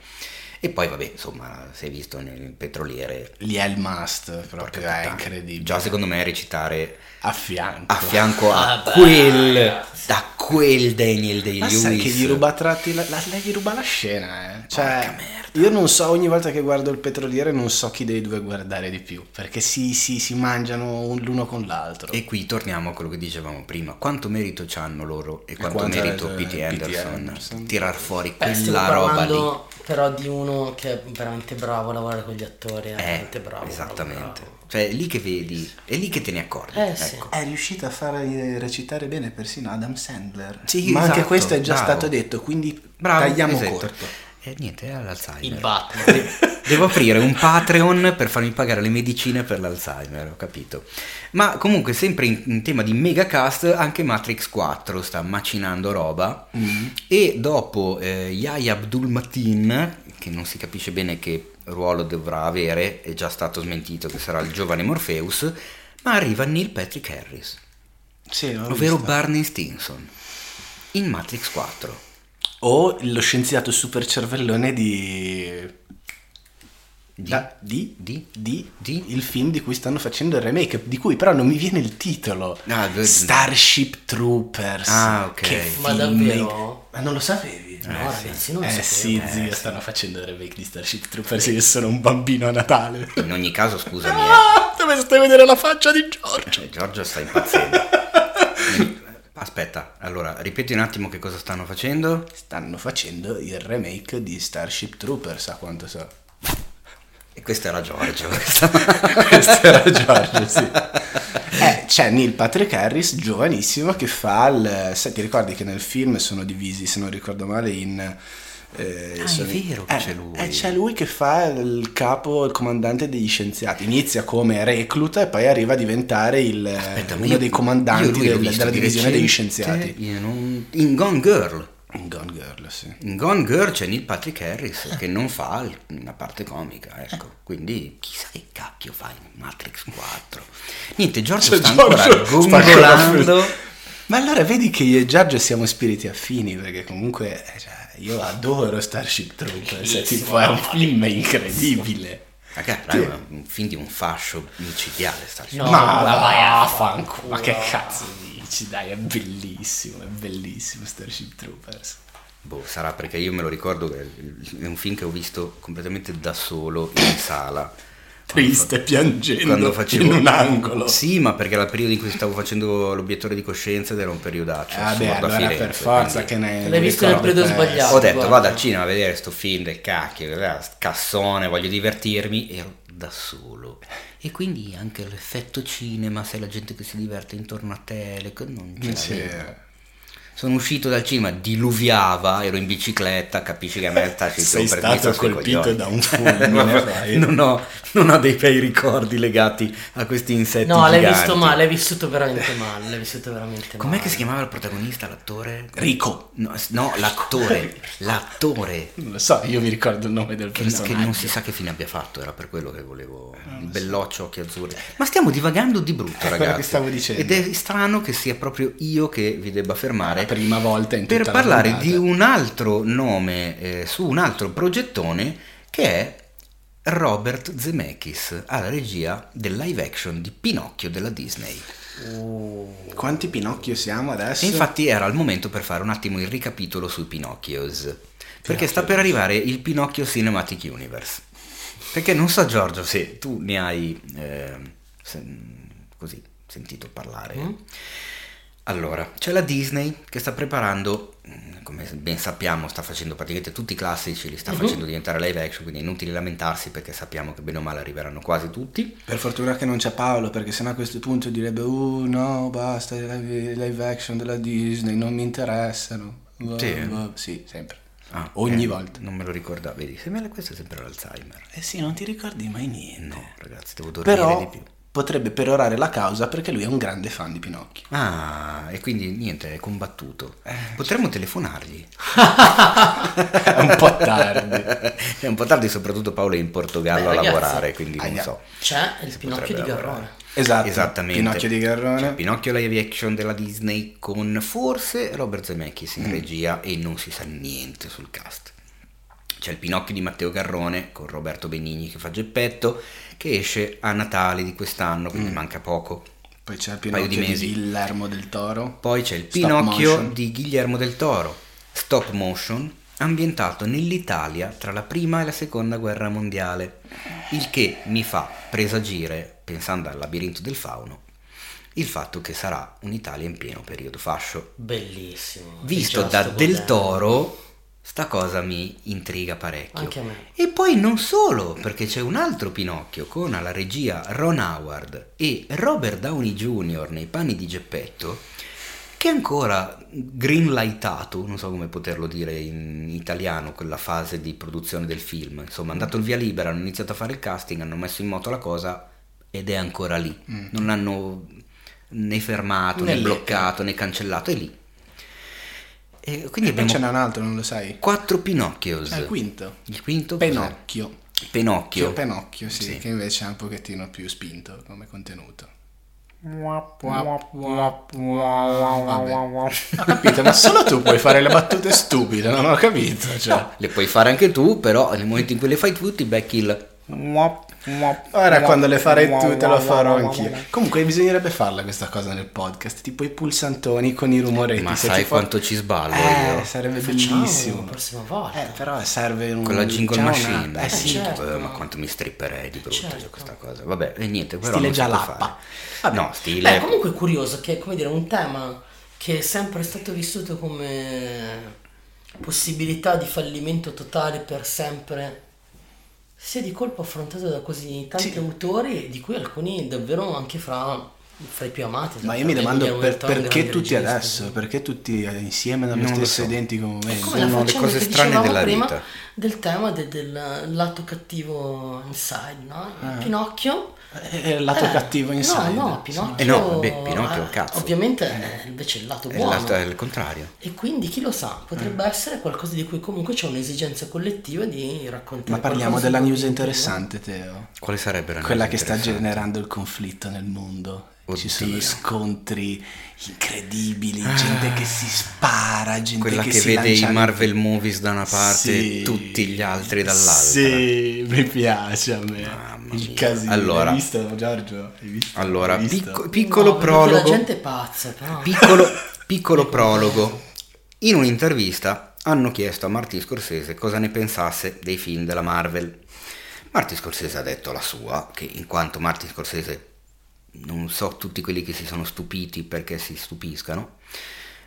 E poi, vabbè, insomma, si è visto nel petroliere. Lì è il must, proprio è incredibile. Già secondo me recitare a fianco. a fianco a Vabbè, quel da quel Daniel Day Ma Lewis sai che gli ruba tratti la, la- lei gli ruba la scena, eh. Cioè, io non so, ogni volta che guardo il petroliere non so chi dei due guardare di più, perché si, si- si mangiano un- l'uno con l'altro. e qui torniamo a quello che dicevamo prima quanto merito hanno loro e quanto, quanto merito P.T. Anderson, Anderson. tirar fuori Beh, quella roba lì però di uno che è veramente bravo a lavorare con gli attori, è Eh, veramente bravo. esattamente. bravo. Cioè, è lì che vedi, è lì che te ne accorgi. Eh, sì. ecco. È riuscita a far eh, recitare bene persino Adam Sandler. Sì, Ma anche esatto, questo è già bravo. stato detto, quindi Bravo, tagliamo esatto. corto. E niente, è l'Alzheimer. Il Batman. De- Devo aprire un Patreon per farmi pagare le medicine per l'Alzheimer, ho capito. Ma comunque, sempre in, in tema di megacast, anche Matrix 4 sta macinando roba. Mm. E dopo eh, Yahya Abdul Mateen, che non si capisce bene che ruolo dovrà avere, è già stato smentito che sarà il giovane Morpheus, ma arriva Neil Patrick Harris, Sì, ovvero vista. Barney Stinson, in Matrix 4. O lo scienziato super cervellone di... Di? Da- di? Di? Di? Di? Il film di cui stanno facendo il remake, di cui però non mi viene il titolo. Ah, good. Starship Troopers. Ah, ok. Che Ma davvero? Ma non lo sapevi? No, ragazzi, non lo eh sapevo. sì, zio, stanno facendo il remake di Starship Troopers. Io sono un bambino a Natale. In ogni caso, scusami, eh. Ah, dovreste vedere la faccia di Giorgio. Cioè, Giorgio sta impazzendo. Aspetta, allora, ripeti un attimo che cosa stanno facendo. Stanno facendo il remake di Starship Troopers, a quanto so. E questo era Giorgio. Questo era Giorgio, sì. Eh, c'è Neil Patrick Harris, giovanissimo, che fa il... Sai, ti ricordi che nel film sono divisi, se non ricordo male, in... eh, Ah, è sono- vero che eh, c'è lui. eh, c'è lui che fa il capo, il comandante degli scienziati. Inizia come recluta e poi arriva a diventare il, Aspetta, uno io- dei comandanti del- della di divisione degli scienziati. In, un- in Gone Girl. In Gone Girl, sì. In Gone Girl c'è Neil Patrick Harris che non fa una parte comica, ecco. Quindi chissà che cacchio fa in Matrix 4. Niente, Giorgio Cioè, sta ancora Giorgio ancora gongolando. Ma allora vedi che io e Giorgio siamo spiriti affini, perché comunque eh, cioè, io adoro Starship Troopers, è, tipo, è un film incredibile. Ragazzi, raga, è un film di un fascio micidiale sta No, ma ma vai a vaffanculo, ma che cazzo dici? Dai, è bellissimo, è bellissimo Starship Troopers. Boh, sarà perché io me lo ricordo che è un film che ho visto completamente da solo in sala. Triste, piangendo Quando facevo in un angolo. Sì, ma perché era il periodo in cui stavo facendo l'obiettore di coscienza ed era un periodaccio. Ah, beh, allora Firenze, per forza quindi che ne L'hai visto nel periodo sbagliato. Ho detto guarda. vado al cinema a vedere sto film del cacchio, eh, cassone, voglio divertirmi, ero da solo. E quindi anche l'effetto cinema, sai la gente che si diverte intorno a te, le non ce l'avevo. Sono uscito dal cinema, diluviava, ero in bicicletta, capisci che a me sta Sei stato colpito da un fulmine, non, ho, non ho dei bei ricordi legati a questi insetti No, l'hai giganti. visto male, l'hai vissuto veramente male, l'hai vissuto veramente Com'è male. che si chiamava il protagonista, l'attore? Rico. No, no, l'attore, l'attore. Non lo so, io mi ricordo il nome del Che, personaggio. che non si sa che fine abbia fatto, era per quello che volevo. il belloccio, occhi azzurri. Ma stiamo divagando di brutto, È quello ragazzi. che stavo dicendo. Ed è strano che sia proprio io che vi debba fermare. Prima volta in per tutta la parlare puntata. di un altro nome eh, su un altro progettone che è Robert Zemeckis alla regia del live action di Pinocchio della Disney. Quanti Pinocchio siamo adesso? E infatti era il momento per fare un attimo il ricapitolo sui Pinocchios. Perché sta per arrivare il Pinocchio Cinematic Universe. Perché non so Giorgio se tu ne hai eh, sen- così sentito parlare. Mm? Allora, c'è la Disney che sta preparando, mm, come ben sappiamo, sta facendo praticamente tutti i classici, li sta Mhm. facendo diventare live action, quindi è inutile lamentarsi perché sappiamo che bene o male arriveranno quasi tutti. Per fortuna che non c'è Paolo, perché sennò a questo punto direbbe Uh no, basta, i live, live action della Disney non mi interessano. Sì. Sì, sempre. Ah, Ogni eh, volta. Non me lo ricordavo, vedi, se me questo è sempre l'Alzheimer. Eh sì, non ti ricordi mai niente. No, ragazzi, devo dormire Però di più. Potrebbe perorare la causa perché lui è un grande fan di Pinocchio. Ah, e quindi niente, è combattuto. Potremmo telefonargli. È un po' tardi. È un po' tardi, soprattutto Paolo è in Portogallo Beh, a ragazzi, lavorare, quindi non so. C'è il Pinocchio di Garrone. lavorare. Esatto. Esattamente. Pinocchio di Garrone. C'è Pinocchio live action della Disney con forse Robert Zemeckis Mm. in regia e non si sa niente sul cast. C'è il Pinocchio di Matteo Garrone con Roberto Benigni che fa Geppetto che esce a Natale di quest'anno, Mm. quindi manca poco. Poi c'è il Pinocchio di di. Guillermo del Toro. Poi c'è il Stop Pinocchio motion. di Guillermo del Toro, stop motion, ambientato nell'Italia tra la prima e la seconda guerra mondiale, il che mi fa presagire, pensando al labirinto del fauno, il fatto che sarà un'Italia in pieno periodo fascio. Bellissimo. Visto da Del. Toro, Sta cosa mi intriga parecchio. Anche a me. E poi non solo, perché c'è un altro Pinocchio con alla regia Ron Howard e Robert Downey Jr. nei panni di Geppetto, che è ancora greenlightato, non so come poterlo dire in italiano, quella fase di produzione del film. Insomma, è andato il via libera, hanno iniziato a fare il casting, hanno messo in moto la cosa ed è ancora lì. Mm. Non l'hanno né fermato, né, Né bloccato, né cancellato, è lì. E quindi E poi abbiamo ce n'è un altro, non lo sai? quattro Pinocchios. È il quinto. Il quinto cos'è? Pinocchio. Pinocchio. Pinocchio, sì, Sì. che invece è un pochettino più spinto come contenuto. Vabbè. Ho capito, ma solo tu puoi fare le battute stupide, non ho capito. Cioè. Le puoi fare anche tu, però nel momento in cui le fai tu ti becchi il... Ora quando le farai tu te lo farò anch'io. Comunque bisognerebbe farla questa cosa nel podcast, tipo i pulsantoni con i rumoretti. Ma se sai fa- quanto ci sballo Eh, io? sarebbe Facciamo bellissimo. la prossima volta. Eh, però serve un... Con la jingle già una- machine. Eh sì, certo. Eh, ma quanto mi stripperei di brutto Certo. questa cosa. Vabbè, e niente, però Stile fare. Vabbè. No, stile... Beh, comunque è curioso che, come dire, un tema che è sempre stato vissuto come possibilità di fallimento totale per sempre, sia di colpo affrontato da così tanti Sì. autori, di cui alcuni davvero anche fra, fra i più amati. Ma io mi domando per- perché tutti regista, adesso, sì. perché tutti insieme nello Non lo stesso so. identico momento. Sono le cose strane della prima vita. del tema de- del lato cattivo inside, no? Ah. Pinocchio È il lato Eh, cattivo inside. No, no, Pinocchio. Eh no, vabbè, Pinocchio è un eh, cazzo. Ovviamente è invece il lato È buono. l'altro- è il contrario. E quindi chi lo sa, potrebbe Eh. essere qualcosa di cui comunque c'è un'esigenza collettiva di raccontare. Ma parliamo della news interessante, Teo. Quale sarebbe la Quella cosa che sta generando il conflitto nel mondo. Ci Oddio. sono scontri incredibili, gente che si spara, gente Quella che, che, si vede i Marvel movies da una parte Sì. e tutti gli altri dall'altra. Sì, mi piace a me. Mamma il mia. casino. Allora- Hai visto Giorgio? Hai visto? Allora, Hai visto? picco- piccolo No, prologo. La gente è pazza, però. Piccolo, piccolo prologo. In un'intervista hanno chiesto a Martin Scorsese cosa ne pensasse dei film della Marvel. Martin Scorsese ha detto la sua, che in quanto Martin Scorsese non so tutti quelli che si sono stupiti perché si stupiscano,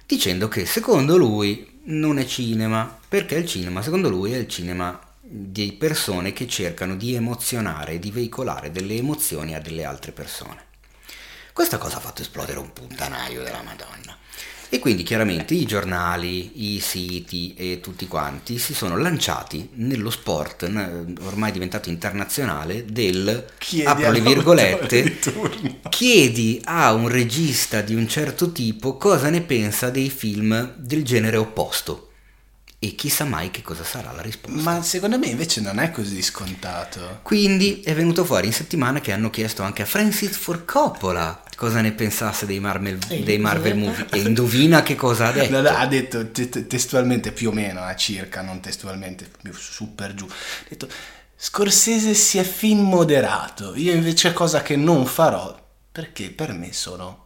dicendo che secondo lui non è cinema, perché il cinema secondo lui è il cinema di persone che cercano di emozionare di veicolare delle emozioni a delle altre persone. Questa cosa ha fatto esplodere un puttanaio della Madonna. E quindi chiaramente i giornali, i siti e tutti quanti si sono lanciati nello sport ormai diventato internazionale del Chiedi apro le virgolette chiedi a un regista di un certo tipo cosa ne pensa dei film del genere opposto e chissà mai che cosa sarà la risposta. Ma secondo me invece non è così scontato. Quindi è venuto fuori in settimana che hanno chiesto anche a Francis Ford Coppola cosa ne pensasse dei Marvel, E dei Marvel movie e indovina che cosa ha detto. No, no, ha detto te- te- testualmente più o meno, eh, circa, non testualmente, più su per giù. Ha detto Scorsese sia film moderato. Io invece cosa che non farò perché per me sono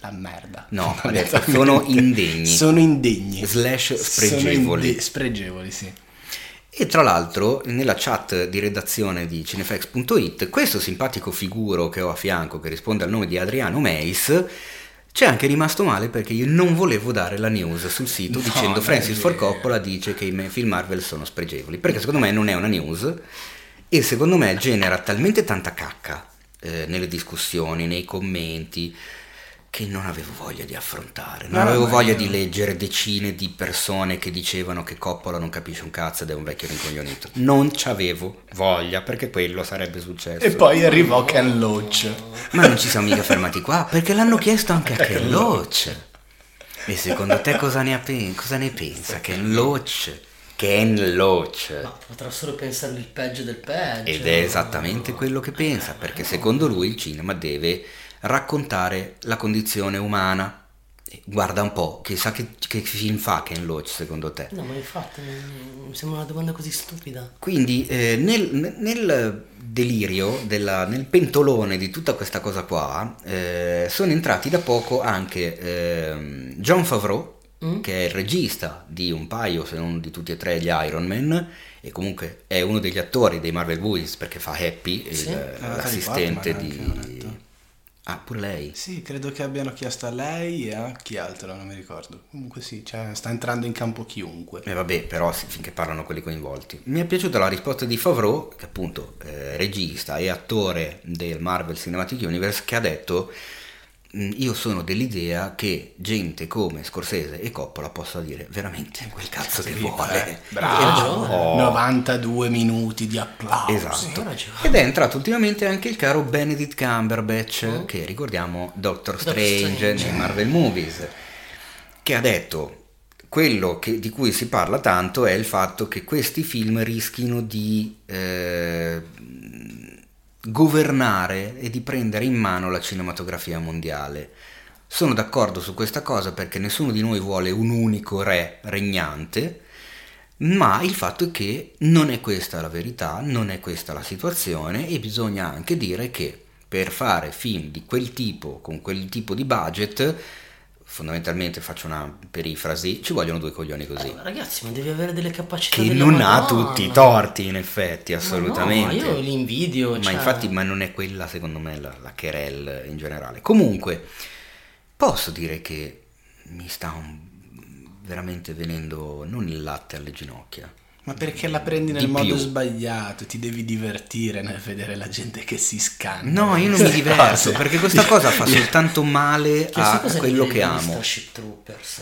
la merda. No, sono indegni. Sono indegni. Slash Sono spregevoli. inde- spregevoli, sì. E tra l'altro nella chat di redazione di cinefx.it questo simpatico figuro che ho a fianco che risponde al nome di Adriano Meis c'è anche rimasto male perché io non volevo dare la news sul sito No, dicendo Francis Ford. Coppola dice che i film Marvel sono spregevoli perché secondo me non è una news e secondo me genera talmente tanta cacca eh, nelle discussioni, nei commenti che non avevo voglia di affrontare, non No, avevo voglia di leggere decine di persone che dicevano che Coppola non capisce un cazzo ed è un vecchio rincoglionito. Non c'avevo voglia perché quello sarebbe successo. E poi arrivò Ken Loach. Ma non ci siamo mica fermati qua perché l'hanno chiesto anche a Ken Loach. E secondo te cosa ne, ha pen- cosa ne pensa Ken Loach? Ken Loach. Ma potrà solo pensare il peggio del peggio. Ed è esattamente quello che pensa, perché secondo lui il cinema deve raccontare la condizione umana. Guarda un po', chissà che, che film fa Ken Loach secondo te. No, ma infatti mi sembra una domanda così stupida. Quindi eh, nel, nel delirio, della- nel pentolone di tutta questa cosa qua, eh, sono entrati da poco anche ehm, John Favreau, Mm? che è il regista di un paio, se non di tutti e tre, gli Iron Man, e comunque è uno degli attori dei Marvel Movies perché fa Happy, il- Sì. Natalie l'assistente Portman di... Ah, pure lei. Sì, credo che abbiano chiesto a lei e a chi altro, non mi ricordo. Comunque sì, cioè, sta entrando in campo chiunque. E vabbè, però finché parlano quelli coinvolti. Mi è piaciuta la risposta di Favreau, che appunto è regista e attore del Marvel Cinematic Universe, che ha detto "Mm, io sono dell'idea che gente come Scorsese e Coppola possa dire veramente quel cazzo che vuole. Bravo. Oh. 92 minuti di applausi. Esatto. Ed è entrato ultimamente anche il caro Benedict Cumberbatch, che ricordiamo Doctor Strange, Strange. nei Marvel Movies, che ha detto quello che- di cui si parla tanto è il fatto che questi film rischino di eh, governare e di prendere in mano la cinematografia mondiale. Sono d'accordo su questa cosa perché nessuno di noi vuole un unico re regnante, ma il fatto è che non è questa la verità, non è questa la situazione e bisogna anche dire che per fare film di quel tipo, con quel tipo di budget, fondamentalmente faccio una perifrasi, ci vogliono due coglioni così. Ma ragazzi, ma devi avere delle capacità Che non ha Madonna. tutti i torti, in effetti, Ma assolutamente. no, io li invidio. Ma cioè- infatti, ma non è quella, secondo me, la, la querel in generale. Comunque, posso dire che mi sta un- veramente venendo non il latte alle ginocchia. Ma perché la prendi nel modo più. sbagliato? Ti devi divertire nel vedere la gente che si scanna. No, io non mi diverto perché questa cosa fa soltanto male a quello che amo. Starship Troopers.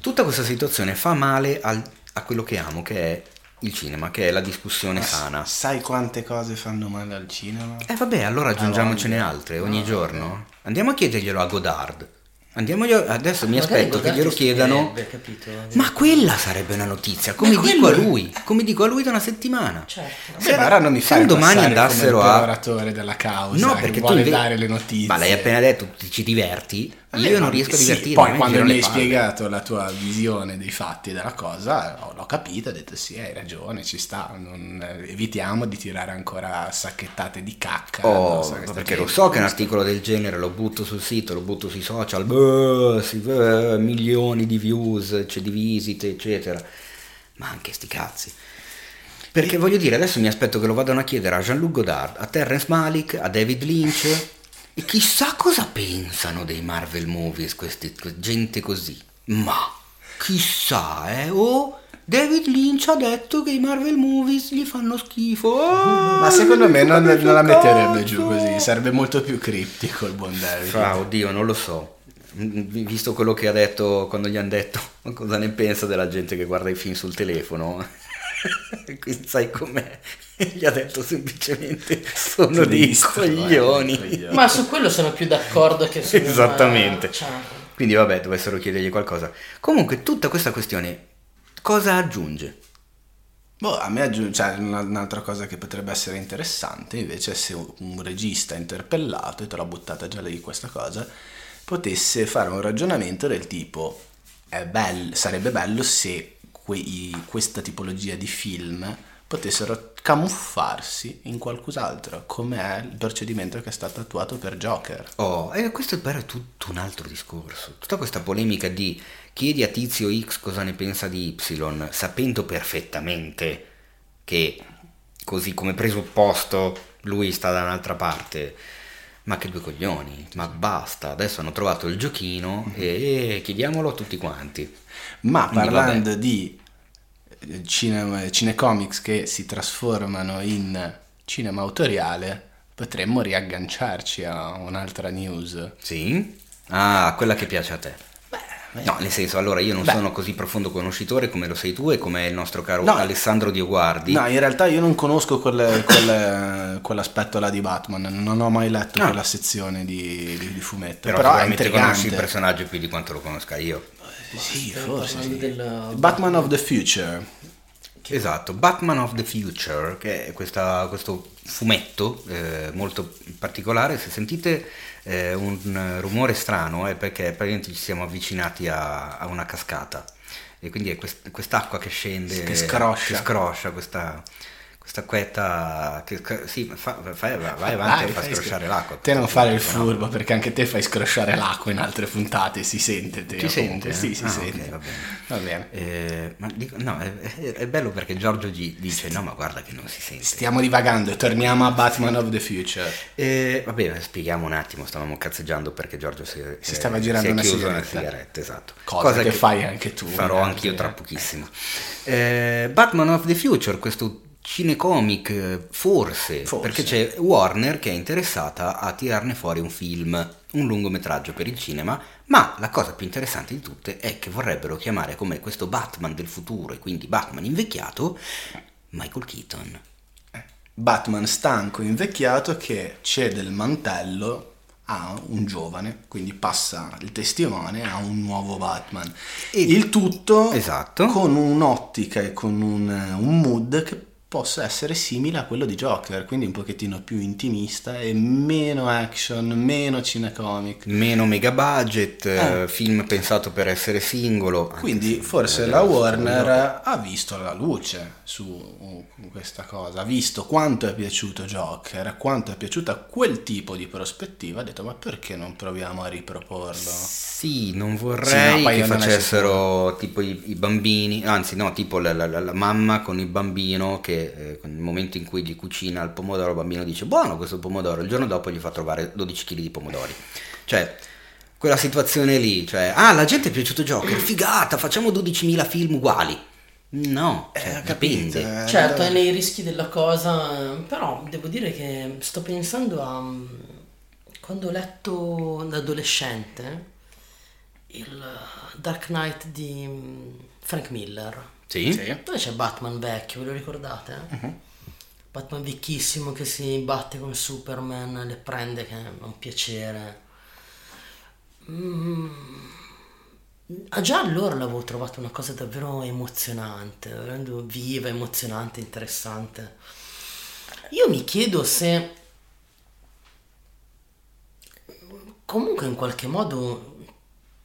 Tutta questa situazione fa male al- a quello che amo, che è il cinema, che è la discussione sana. Sai quante cose fanno male al cinema? Eh vabbè, allora aggiungiamocene altre ogni No, giorno. Andiamo a chiederglielo a Godard. Andiamogli a- adesso mi Magari aspetto che glielo chiedano. capito? Ma quella sarebbe una notizia, come Ma dico a lui, come dico a lui da una settimana. Certo. Se- Beh, non mi se domani andassero come il a della causa No, che perché tu vuole inve- dare le notizie. Ma l'hai appena detto, ti ci diverti? Io non riesco a sì, divertirmi. Poi a me quando mi hai palle. spiegato la tua visione dei fatti e della cosa, ho- l'ho capito, ho detto sì, hai ragione, ci sta, non- evitiamo di tirare ancora sacchettate di cacca. Oh, questa perché lo so che un articolo del genere lo butto sul sito, lo butto sui social, beh, si- eh, milioni di views, c'è di visite, eccetera. Ma anche sti cazzi. Perché voglio dire, adesso mi aspetto che lo vadano a chiedere a Jean-Luc Godard, a Terrence Malick, a David Lynch. E chissà cosa pensano dei Marvel Movies, questi, que- gente così. Ma chissà, eh? Oh, David Lynch ha detto che i Marvel Movies gli fanno schifo. Oh, Ma secondo me non, non la metterebbe giù così, sarebbe molto più criptico il buon David. Ah, oddio, non lo so. Visto quello che ha detto quando gli hanno detto cosa ne pensa della gente che guarda i film sul telefono. Quindi sai com'è? Gli ha detto semplicemente sono dei coglioni. Ma su quello sono più d'accordo che su Esattamente. Cioè, Quindi vabbè, dovessero chiedergli qualcosa. Comunque tutta questa questione cosa aggiunge? Boh, a me aggiunge, cioè, una- un'altra cosa che potrebbe essere interessante invece è se un regista interpellato, e te l'ho buttata già lì questa cosa, potesse fare un ragionamento del tipo, è bell- sarebbe bello se quei- questa tipologia di film potessero camuffarsi in qualcos'altro, come è il procedimento che è stato attuato per Joker. Oh, e questo però è tutto un altro discorso. Tutta questa polemica di chiedi a tizio X cosa ne pensa di Y, sapendo perfettamente che, così come presupposto, lui sta da un'altra parte. Ma che due coglioni, ma basta, adesso hanno trovato il giochino e chiediamolo a tutti quanti. Ma Quindi, parlando di eh, cinema, cinecomics che si trasformano in cinema autoriale, potremmo riagganciarci a un'altra news. Sì? Ah, quella che piace a te. No, nel senso, allora io non Beh. sono così profondo conoscitore come lo sei tu e come è il nostro caro No. Alessandro Dioguardi. No, in realtà io non conosco quel- quel- quell'aspetto là di Batman, non ho mai letto Ah. quella sezione di, di- di fumetto, Però, però, sicuramente conosci il personaggio più di quanto lo conosca io. Sì, Stiamo forse sì. del- Batman of the Future. Esatto, Batman of the Future, che è questa- questo fumetto eh, molto particolare, se sentite eh, un rumore strano è perché praticamente ci siamo avvicinati a, a una cascata e quindi è quest- quest'acqua che scende, Che scroscia. che scroscia, questa, questa acquetta che sì, fa, fai- vai avanti e fa scrosciare scro- l'acqua. Te non fare il No. furbo perché anche te fai scrosciare l'acqua in altre puntate, si sente te. Comunque. sente? Sì, si Ah, sente. ok, va bene. Va bene. Eh, ma dico- no, è, è- bello perché Giorgio gli dice no ma guarda che non si sente. Stiamo divagando, torniamo a Batman of the Future. Eh, vabbè, spieghiamo un attimo, stavamo cazzeggiando perché Giorgio si, Si stava girando si una sigaretta. una sigaretta, esatto. Cosa che fai anche tu, Farò ragazzi, anch'io tra eh. pochissimo. Eh, Batman of the Future, questo cinecomic, eh, forse, Forse. perché c'è Warner che è interessata a tirarne fuori un film, un lungometraggio per il cinema, ma la cosa più interessante di tutte è che vorrebbero chiamare come questo Batman del futuro e quindi Batman invecchiato Michael Keaton. Batman stanco, invecchiato, che cede il mantello a un giovane, quindi passa il testimone a un nuovo Batman. E- il tutto Esatto. con un'ottica e con un, un mood che possa essere simile a quello di Joker, quindi un pochettino più intimista e meno action, meno cinecomic. Meno mega budget, Eh. eh, film pensato per essere singolo. Quindi se- forse la Warner ha visto la luce su questa cosa, ha visto quanto è piaciuto Joker, quanto è piaciuta quel tipo di prospettiva, ha detto ma perché non proviamo a riproporlo? Sì, non Sì, vorrei no, poi che facessero tipo i, i bambini, anzi no, tipo la, la- la- la mamma con il bambino che eh, nel momento in cui gli cucina il pomodoro il bambino dice buono questo pomodoro, il giorno dopo gli fa trovare 12 kg di pomodori. Cioè, quella situazione lì, cioè, ah la gente è piaciuto Joker, figata, facciamo 12.000 film uguali. No, cioè, Eh, capito, dipende. eh, Certo, è nei rischi della cosa, però devo dire che sto pensando a mm, quando ho letto da adolescente il Dark Knight di mm, Frank Miller, Sì? Sì. dove c'è Batman vecchio, ve lo ricordate? Batman vecchissimo che si batte con Superman, le prende che è un piacere. Mm. Ah, già allora l'avevo trovato una cosa davvero emozionante, davvero viva, emozionante, interessante. Io mi chiedo se comunque in qualche modo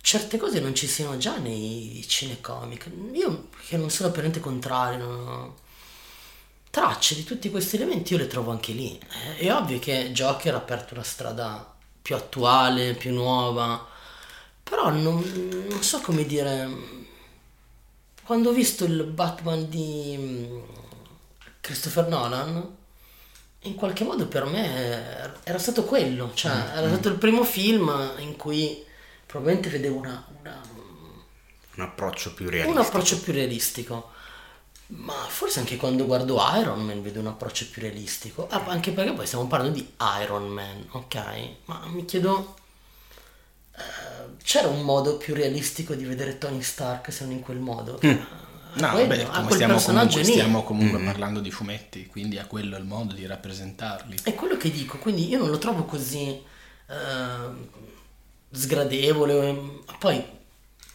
certe cose non ci siano già nei cinecomic. Io che non sono per niente contrario, ho- tracce di tutti questi elementi io le trovo anche lì. Eh, È ovvio che Joker ha aperto una strada più attuale, più nuova, però non, non so come dire. Quando ho visto il Batman di mm, Christopher Nolan, in qualche modo per me era stato quello, cioè era stato il primo film in cui probabilmente vedevo una- una, Un approccio più un realistico. approccio più realistico. Ma forse anche quando guardo Iron Man vedo un approccio più realistico. Ah, anche perché poi stiamo parlando di Iron Man, ok? Ma mi chiedo. eh, c'era un modo più realistico di vedere Tony Stark se non in quel modo? Mm. A No, quello, vabbè, a come stiamo comunque, stiamo comunque Mm. parlando di fumetti, quindi è quello il modo di rappresentarli. È quello che dico, quindi io non lo trovo così eh, sgradevole. ehm, Poi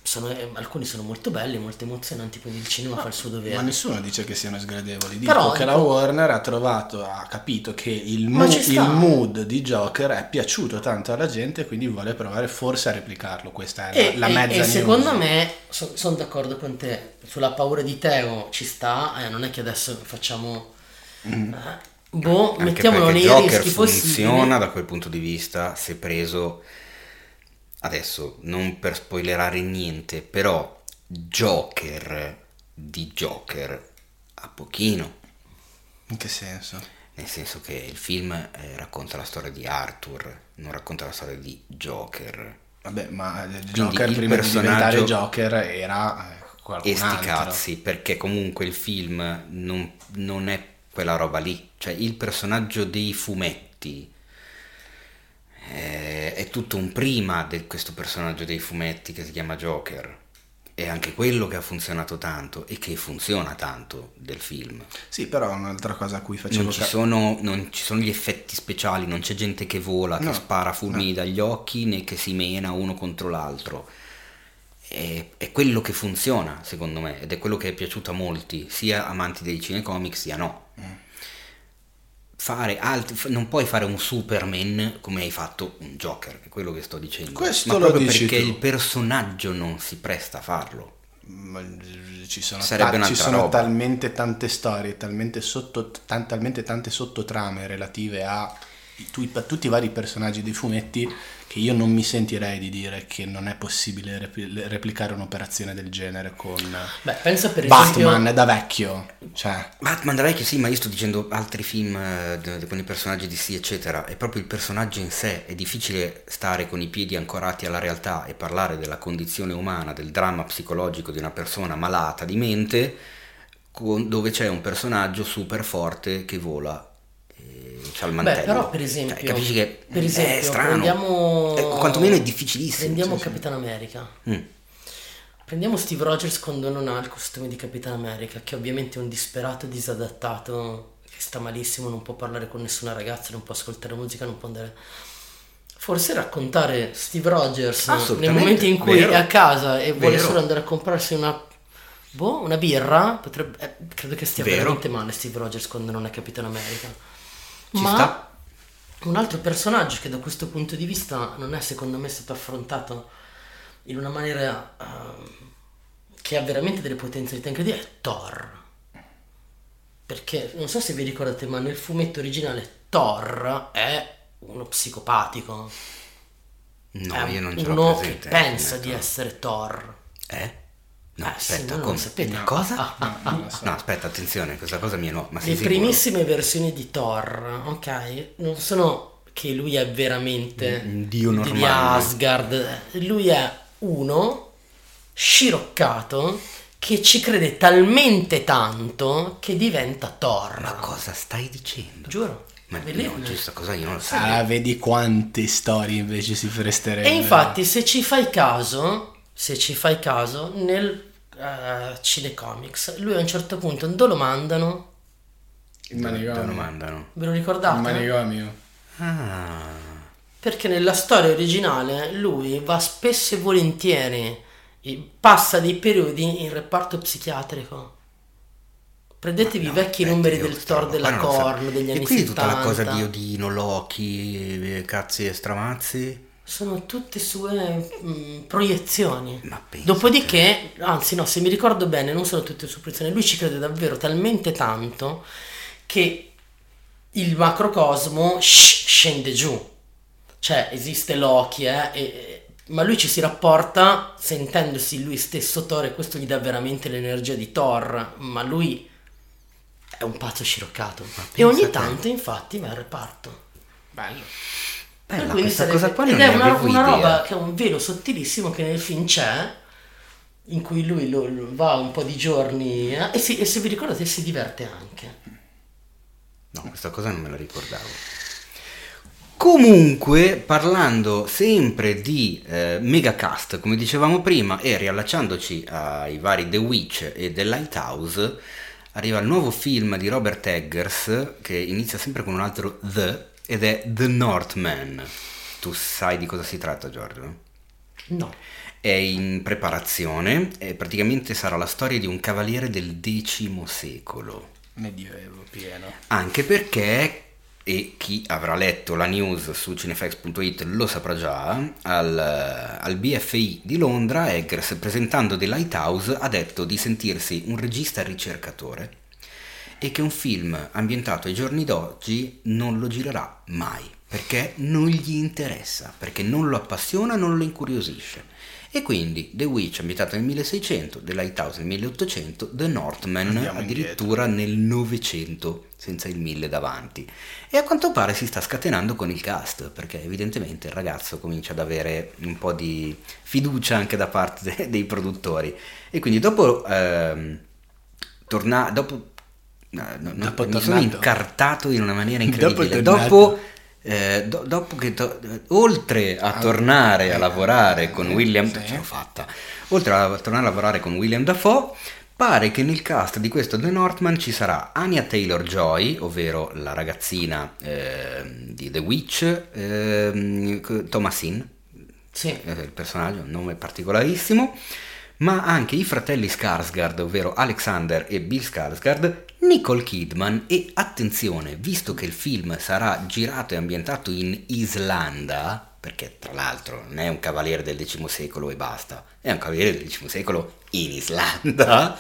sono- eh, alcuni sono molto belli, molto emozionanti, quindi il cinema fa il suo dovere. Ma nessuno dice che siano sgradevoli. Dico Però, che la ecco- Warner ha trovato, ha capito che il, Ma mo- il mood di Joker è piaciuto tanto alla gente, quindi vuole provare forse a replicarlo. Questa è E, la, la e- mezza e news. secondo me sono d'accordo con te sulla paura di Teo ci sta, eh, non è che adesso facciamo Mm. eh, boh, Anche mettiamolo nei Joker rischi funziona possibili. da quel punto di vista se preso adesso non per spoilerare niente però Joker di Joker a pochino In che senso? nel senso che il film eh, racconta la storia di Arthur non racconta la storia di Joker Vabbè, ma il Joker il prima di personaggio- Joker era eh, qualcun e sti altro. cazzi perché comunque il film non, non è quella roba lì cioè il personaggio dei fumetti è, è tutto un prima di questo personaggio dei fumetti che si chiama Joker. È anche quello che ha funzionato tanto e che funziona tanto del film. Sì, però un'altra cosa a cui facevo non ci, sono, non ci sono gli effetti speciali non c'è gente che vola No, che spara fulmini dagli occhi né che si mena uno contro l'altro. È, è quello che funziona secondo me ed è quello che è piaciuto a molti sia amanti dei cinecomic sia no fare altri, non puoi fare un Superman come hai fatto un Joker è quello che sto dicendo. Questo ma lo proprio perché tu. il personaggio non si presta a farlo. Ma ci sono, ta- ci sono talmente tante storie, talmente, sotto, tan- talmente tante sottotrame relative a tutti i vari personaggi dei fumetti che io non mi sentirei di dire che non è possibile repli- replicare un'operazione del genere con Beh, pensa per Batman esempio... da vecchio. Cioè, Batman da vecchio sì, ma io sto dicendo altri film eh, con i personaggi di sì, eccetera. È proprio il personaggio in sé. È difficile stare con i piedi ancorati alla realtà e parlare della condizione umana, del dramma psicologico di una persona malata di mente, con- dove c'è un personaggio super forte che vola. E c'ha il mantello. Beh, però per esempio, Cioè, capisci che per esempio è strano. prendiamo... Eh, quantomeno è difficilissimo. Prendiamo sì. Capitan America. Mm. Prendiamo Steve Rogers quando non ha il costume di Capitan America, che ovviamente è un disperato disadattato, che sta malissimo, non può parlare con nessuna ragazza, non può ascoltare musica, non può andare... Forse raccontare Steve Rogers nel momento in cui vero. è a casa e vuole Vero. solo andare a comprarsi una... Boh, una birra, potrebbe... eh, credo che stia Vero. veramente male Steve Rogers quando non è Capitan America. Ci Ma sta. un altro personaggio che da questo punto di vista non è secondo me stato affrontato in una maniera ehm, che ha veramente delle potenzialità incredibili è Thor. Perché non so se vi ricordate, ma nel fumetto originale Thor è uno psicopatico. No, è io non ce l'ho uno presente. che pensa di essere Thor. Eh? No, Eh, aspetta, come? lo sapete. Ah, Cosa? no, non lo so. No, aspetta, attenzione, questa cosa mi è nuova. Ma Le sicuro? primissime versioni di Thor, ok, non sono che lui è veramente Un dio di normale. Asgard, lui è uno sciroccato che ci crede talmente tanto che diventa Thor. Ma cosa stai dicendo? Giuro. Ma Bellissimo. no, questa cosa io non lo so. ah, vedi quante storie invece si presterebbero. E infatti, se ci fai caso, se ci fai caso, nel eh, Cinecomics, lui a un certo punto dove lo mandano? il Dove lo manicomio. mandano? Ve lo Il ricordate? manicomio. Ah, Perché nella storia originale lui va spesso e volentieri, passa dei periodi in reparto psichiatrico. Prendetevi i no, vecchi numeri del Thor della sapevo. degli anni E quindi 70. tutta la cosa di Odino, Loki, eh, cazzi e stramazzi? Sono tutte sue mm, proiezioni. Dopodiché, anzi no, se mi ricordo bene, non sono tutte sue proiezioni, lui ci crede davvero talmente tanto che il macrocosmo shh, scende giù. Cioè, esiste Loki, eh, e- ma lui ci si rapporta sentendosi lui stesso Thor e questo gli dà veramente l'energia di Thor, ma lui è un pazzo sciroccato. E ogni tanto infatti va al reparto. Bello. Bella, Quindi questa sarebbe- cosa qua ed non è ne una, una roba che è un velo sottilissimo che nel film c'è in cui lui lo- lo va un po' di giorni eh, e, si- e se vi ricordate si diverte anche No, questa cosa non me la ricordavo. Comunque, parlando sempre di eh, megacast, come dicevamo prima, e riallacciandoci ai vari The Witch e The Lighthouse, arriva il nuovo film di Robert Eggers che inizia sempre con un altro The ed è The Northman. Tu sai di cosa si tratta, Giorgio? no È in preparazione e praticamente sarà la storia di un cavaliere del X secolo. Medioevo pieno. Anche perché, e chi avrà letto la news su cinefax.it lo saprà già, al, al BFI di Londra Eggers presentando The Lighthouse ha detto di sentirsi un regista ricercatore e che un film ambientato ai giorni d'oggi non lo girerà mai, perché non gli interessa, perché non lo appassiona, non lo incuriosisce. E quindi The Witch ambientato nel 1600, The Lighthouse nel 1800, The Northman Andiamo addirittura nel 900, senza il 1000 davanti. E a quanto pare si sta scatenando con il cast, perché evidentemente il ragazzo comincia ad avere un po' di fiducia anche da parte de- dei produttori. E quindi dopo... ehm, torna- dopo No, no, no, mi sono incartato in una maniera incredibile. Dopo, eh, do- dopo che to- oltre a Ah, tornare a eh, lavorare con eh, William, sì. ce l'ho fatta. Oltre a tornare a lavorare con William Dafoe, pare che nel cast di questo The Northman ci sarà Anya Taylor Joy, ovvero la ragazzina ehm, di The Witch, ehm, Thomasin, sì eh, il personaggio, un nome particolarissimo, ma anche i fratelli Skarsgård, ovvero Alexander e Bill Skarsgård, Nicole Kidman e attenzione, visto che il film sarà girato e ambientato in Islanda, perché tra l'altro non è un cavaliere del X secolo e basta, è un cavaliere del X secolo in Islanda,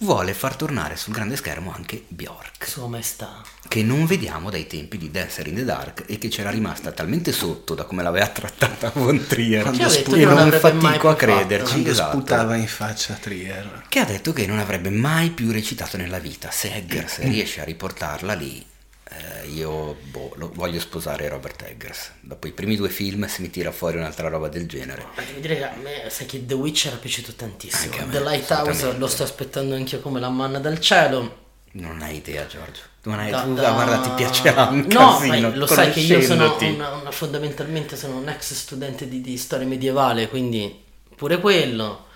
vuole far tornare sul grande schermo anche Bjork, Sua maestà. che non vediamo dai tempi di Dancer in the Dark e che c'era rimasta talmente sotto da come l'aveva trattata Von Trier Quando spu- che non non fatico a crederci, Quando esatto. sputava in faccia a Trier. che ha detto che non avrebbe mai più recitato nella vita. Se Eggers riesce a riportarla lì, eh, io boh, lo- voglio sposare Robert Eggers. Dopo i primi due film, se mi tira fuori un'altra roba del genere. Ma devo dire che a me, sai che The Witch era piaciuto tantissimo. Me, The Lighthouse lo sto aspettando anch'io come la manna dal cielo. Non hai idea, Giorgio. Tu non hai Da- tu, da- guarda, ti piacerà un No, casino. lo sai che io sono una- una- fondamentalmente sono un ex studente di, di storia medievale, quindi pure quello.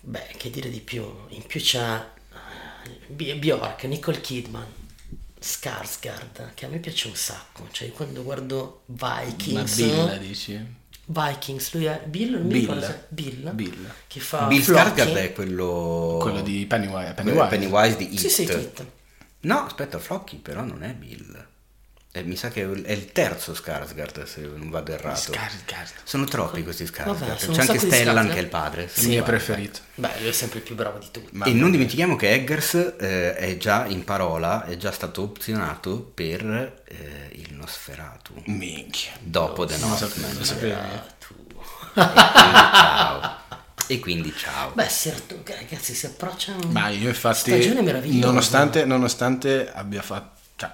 Beh, che dire di più? In più c'è eh, Bjork, Nicole Kidman, Skarsgård, che a me piace un sacco. Cioè, quando guardo Ma Vikings, Bill dici? Vikings, lui è Bill, non Bill. ricordo Bill, Bill. che fa Bill. Skarsgård è quello... Quello di Pennywise. Pennywise, Pennywise. di It. Sì, sì, Kit. No, aspetta, Flocky però non è Bill. Eh, mi sa che è il terzo Skarsgård, se non vado errato. Skarsgård. Sono troppi questi Vabbè, Skarsgård. sono C'è anche Stellan che è il padre. Il mio preferito. Beh, lui è sempre il più bravo di tutti. Ma E non dimentichiamo che Eggers eh, è già in parola, è già stato opzionato per eh, il Nosferatu. Minchia. Dopo The Non lo sapevo. E quindi ciao. E quindi ciao. Beh, artu- ragazzi, si approccia un... Ma io infatti, Stagione meravigliosa. nonostante, nonostante abbia fatto, cioè,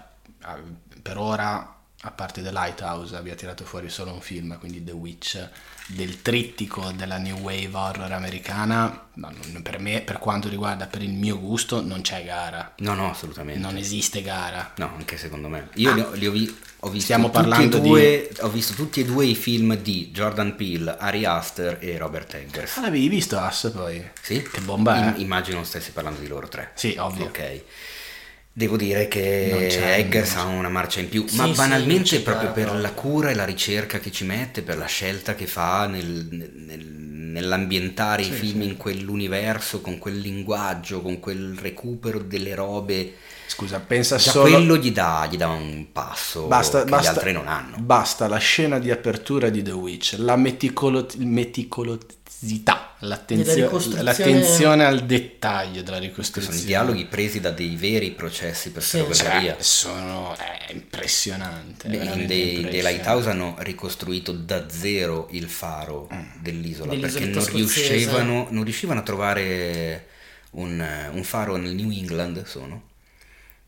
per ora, a parte The Lighthouse, abbia tirato fuori solo un film, quindi The Witch, del trittico della New Wave horror americana, non- per me, per quanto riguarda, per il mio gusto, non c'è gara, No, no, assolutamente. non esiste gara. No, anche secondo me. Io li ho, li ho vi- ho visto Stiamo parlando di- due, ho visto tutti e due i film di Jordan Peele, Ari Aster e Robert Eggers. Ah, l'avevi visto Ass poi? Sì? Che bomba è? Im- immagino stessi parlando di loro tre. Sì, ovvio. Ok. Devo dire Non che c'è- Eggers ha una marcia in più, Sì, ma sì, banalmente c'è proprio per la cura e la ricerca che ci mette, per la scelta che fa nel- nel- nell'ambientare i film in quell'universo, con quel linguaggio, con quel recupero delle robe. Scusa, pensa Già solo... quello gli dà, gli dà un passo Basta, che basta, gli altri non hanno. basta la scena di apertura di The Witch, la meticolo- meticolosità, l'attenzio- Della ricostruzione- l'attenzione al dettaglio della ricostruzione. sono dialoghi presi da dei veri processi per Sì. Cioè, sono è impressionante. Beh, in dei impressionante. Lighthouse hanno ricostruito da zero il faro dell'isola perché non riuscivano, non riuscivano a trovare un, un faro nel New England sono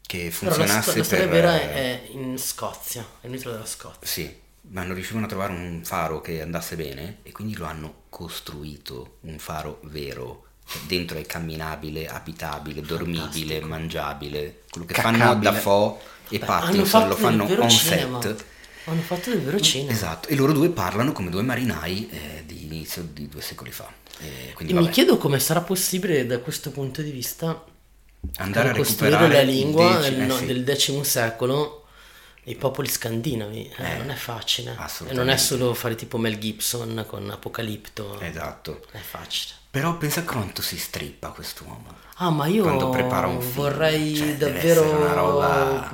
che Però la, funzionasse sto- la storia per vera è in Scozia, è un'isola della Scozia. sì ma non riuscivano a trovare un faro che andasse bene e quindi lo hanno costruito un faro vero cioè, dentro è camminabile, abitabile, dormibile, mangiabile quello che fanno Caccabile. Dafoe e Beh, Pattinson lo fanno on cinema. set Hanno fatto del vero cinema. Esatto, e loro due parlano come due marinai eh, di inizio di due secoli fa. E quindi E mi chiedo come sarà possibile da questo punto di vista andare a recuperare la lingua del, eh, sì. del X secolo i popoli scandinavi. Eh, non è facile. E non è solo fare tipo Mel Gibson con Apocalipto. Esatto. È facile. Però pensa quanto si strippa quest'uomo. Ah, ma io Quando prepara un film. vorrei Cioè, davvero una roba...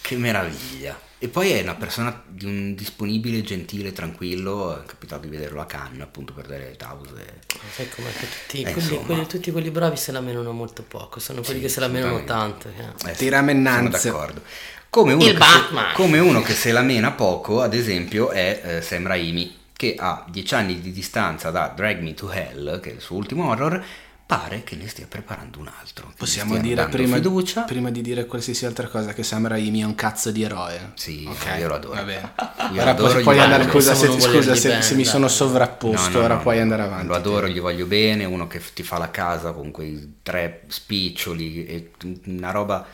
Che meraviglia. E poi è una persona di un disponibile, gentile, tranquillo. È capitato di vederlo a Cannes appunto per dare Lighthouse. e- Sai com'è che tutti, Eh, quelli, quelli- tutti quelli bravi se la menano molto poco, sono quelli che se la menano tanto. Eh, eh. sì, sono d'accordo. Come uno, Il che Batman. se, come uno che se la mena poco, ad esempio, è eh, Sam Raimi, che ha dieci anni di distanza da Drag Me to Hell, che è il suo ultimo horror, pare che ne stia preparando un altro. Possiamo dire prima, fiducia. prima di dire qualsiasi altra cosa che Sam Raimi è un cazzo di eroe. Sì, Ok, io lo adoro. Va bene. Io Ora adoro, puoi, andare, Possiamo se, scusa se, bene, se mi sono sovrapposto, No, no, ora no, puoi no. andare avanti. Lo adoro, gli voglio bene, uno che ti fa la casa con quei tre spiccioli e una roba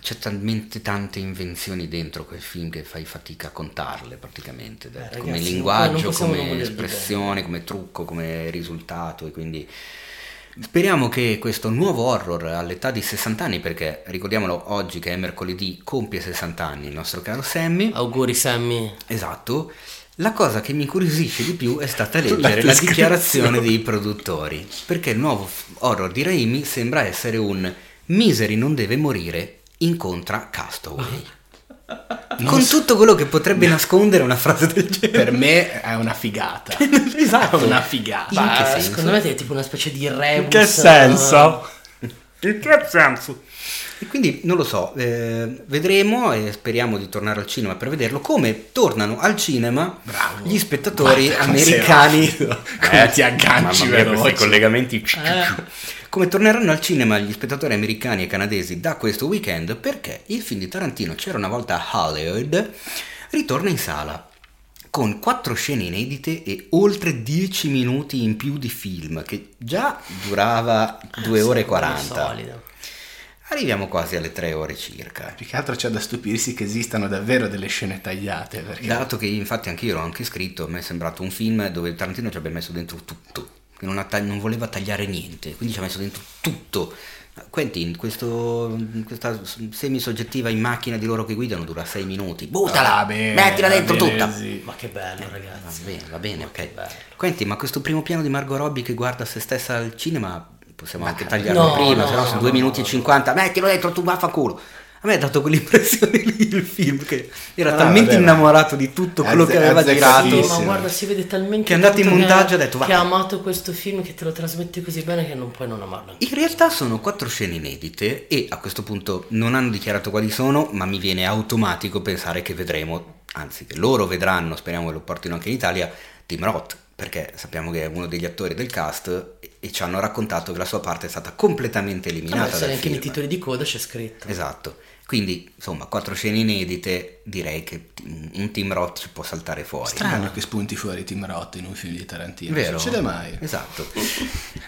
c'è talmente tante invenzioni dentro quel film che fai fatica a contarle praticamente, Eh, come ragazzi, non linguaggio, come espressione, come trucco, come risultato e quindi speriamo che questo nuovo horror all'età di 60 anni, perché ricordiamolo oggi che è mercoledì, compie 60 anni il nostro caro Sammy, Auguri Sammy. Esatto. La cosa che mi incuriosisce di più è stata La leggere la descrizione. dichiarazione dei produttori, perché il nuovo horror di Raimi sembra essere un Misery non deve morire incontra Castaway. non con so- tutto quello che potrebbe nascondere una frase del genere. Per me è una figata. esatto. È una figata. In che senso? secondo me è tipo una specie di rebus. che senso? In che senso? E quindi non lo so, eh, vedremo e speriamo di tornare al cinema per vederlo come tornano al cinema Bravo. gli spettatori Guarda americani. come ti agganci veloce. questi collegamenti. Eh. Come torneranno al cinema gli spettatori americani e canadesi da questo weekend perché il film di Tarantino C'era una volta a Hollywood ritorna in sala con quattro scene inedite e oltre 10 minuti in più di film che già durava 2 ore e 40. Solido. Arriviamo quasi alle 3 ore circa. Più che altro c'è da stupirsi che esistano davvero delle scene tagliate. Perché Dato che infatti anche io l'ho anche scritto, a me è sembrato un film dove Tarantino ci abbia messo dentro tutto, che non, tag- non voleva tagliare niente, quindi ci ha messo dentro tutto. Quentin, questo, questa semisoggettiva in macchina di loro che guidano dura 6 minuti. Buttala! Ah, bene, mettila va dentro bene tutta! così. Ma che bello, Va ragazzi. bene, va bene, ok. bello. Quentin, ma questo primo piano di Margot Robbie che guarda se stessa al cinema, possiamo anche tagliarlo no, prima, no, se no sono no, 2 no, minuti e 50. Mettilo dentro, tu vaffanculo! A me ha dato quell'impressione lì il film che era No, talmente vabbè, innamorato di tutto quello Azze- che aveva girato. Ma guarda, si vede talmente Che è andato in montaggio e ha- detto, va. che ha amato questo film che te lo trasmette così bene che non puoi non amarlo. In realtà sono quattro scene inedite e a questo punto non hanno dichiarato quali sono, ma mi viene automatico pensare che vedremo, anzi che loro vedranno, speriamo che lo portino anche in Italia, Tim Roth, perché sappiamo che è uno degli attori del cast e- ci hanno raccontato che la sua parte è stata completamente eliminata dal anche nei titoli di coda c'è scritto. Esatto. Quindi, insomma, quattro scene inedite, direi che un Tim Roth ci può saltare fuori. Strano che spunti fuori Tim Roth in un film di Tarantino. Vero? Non succede mai. Esatto.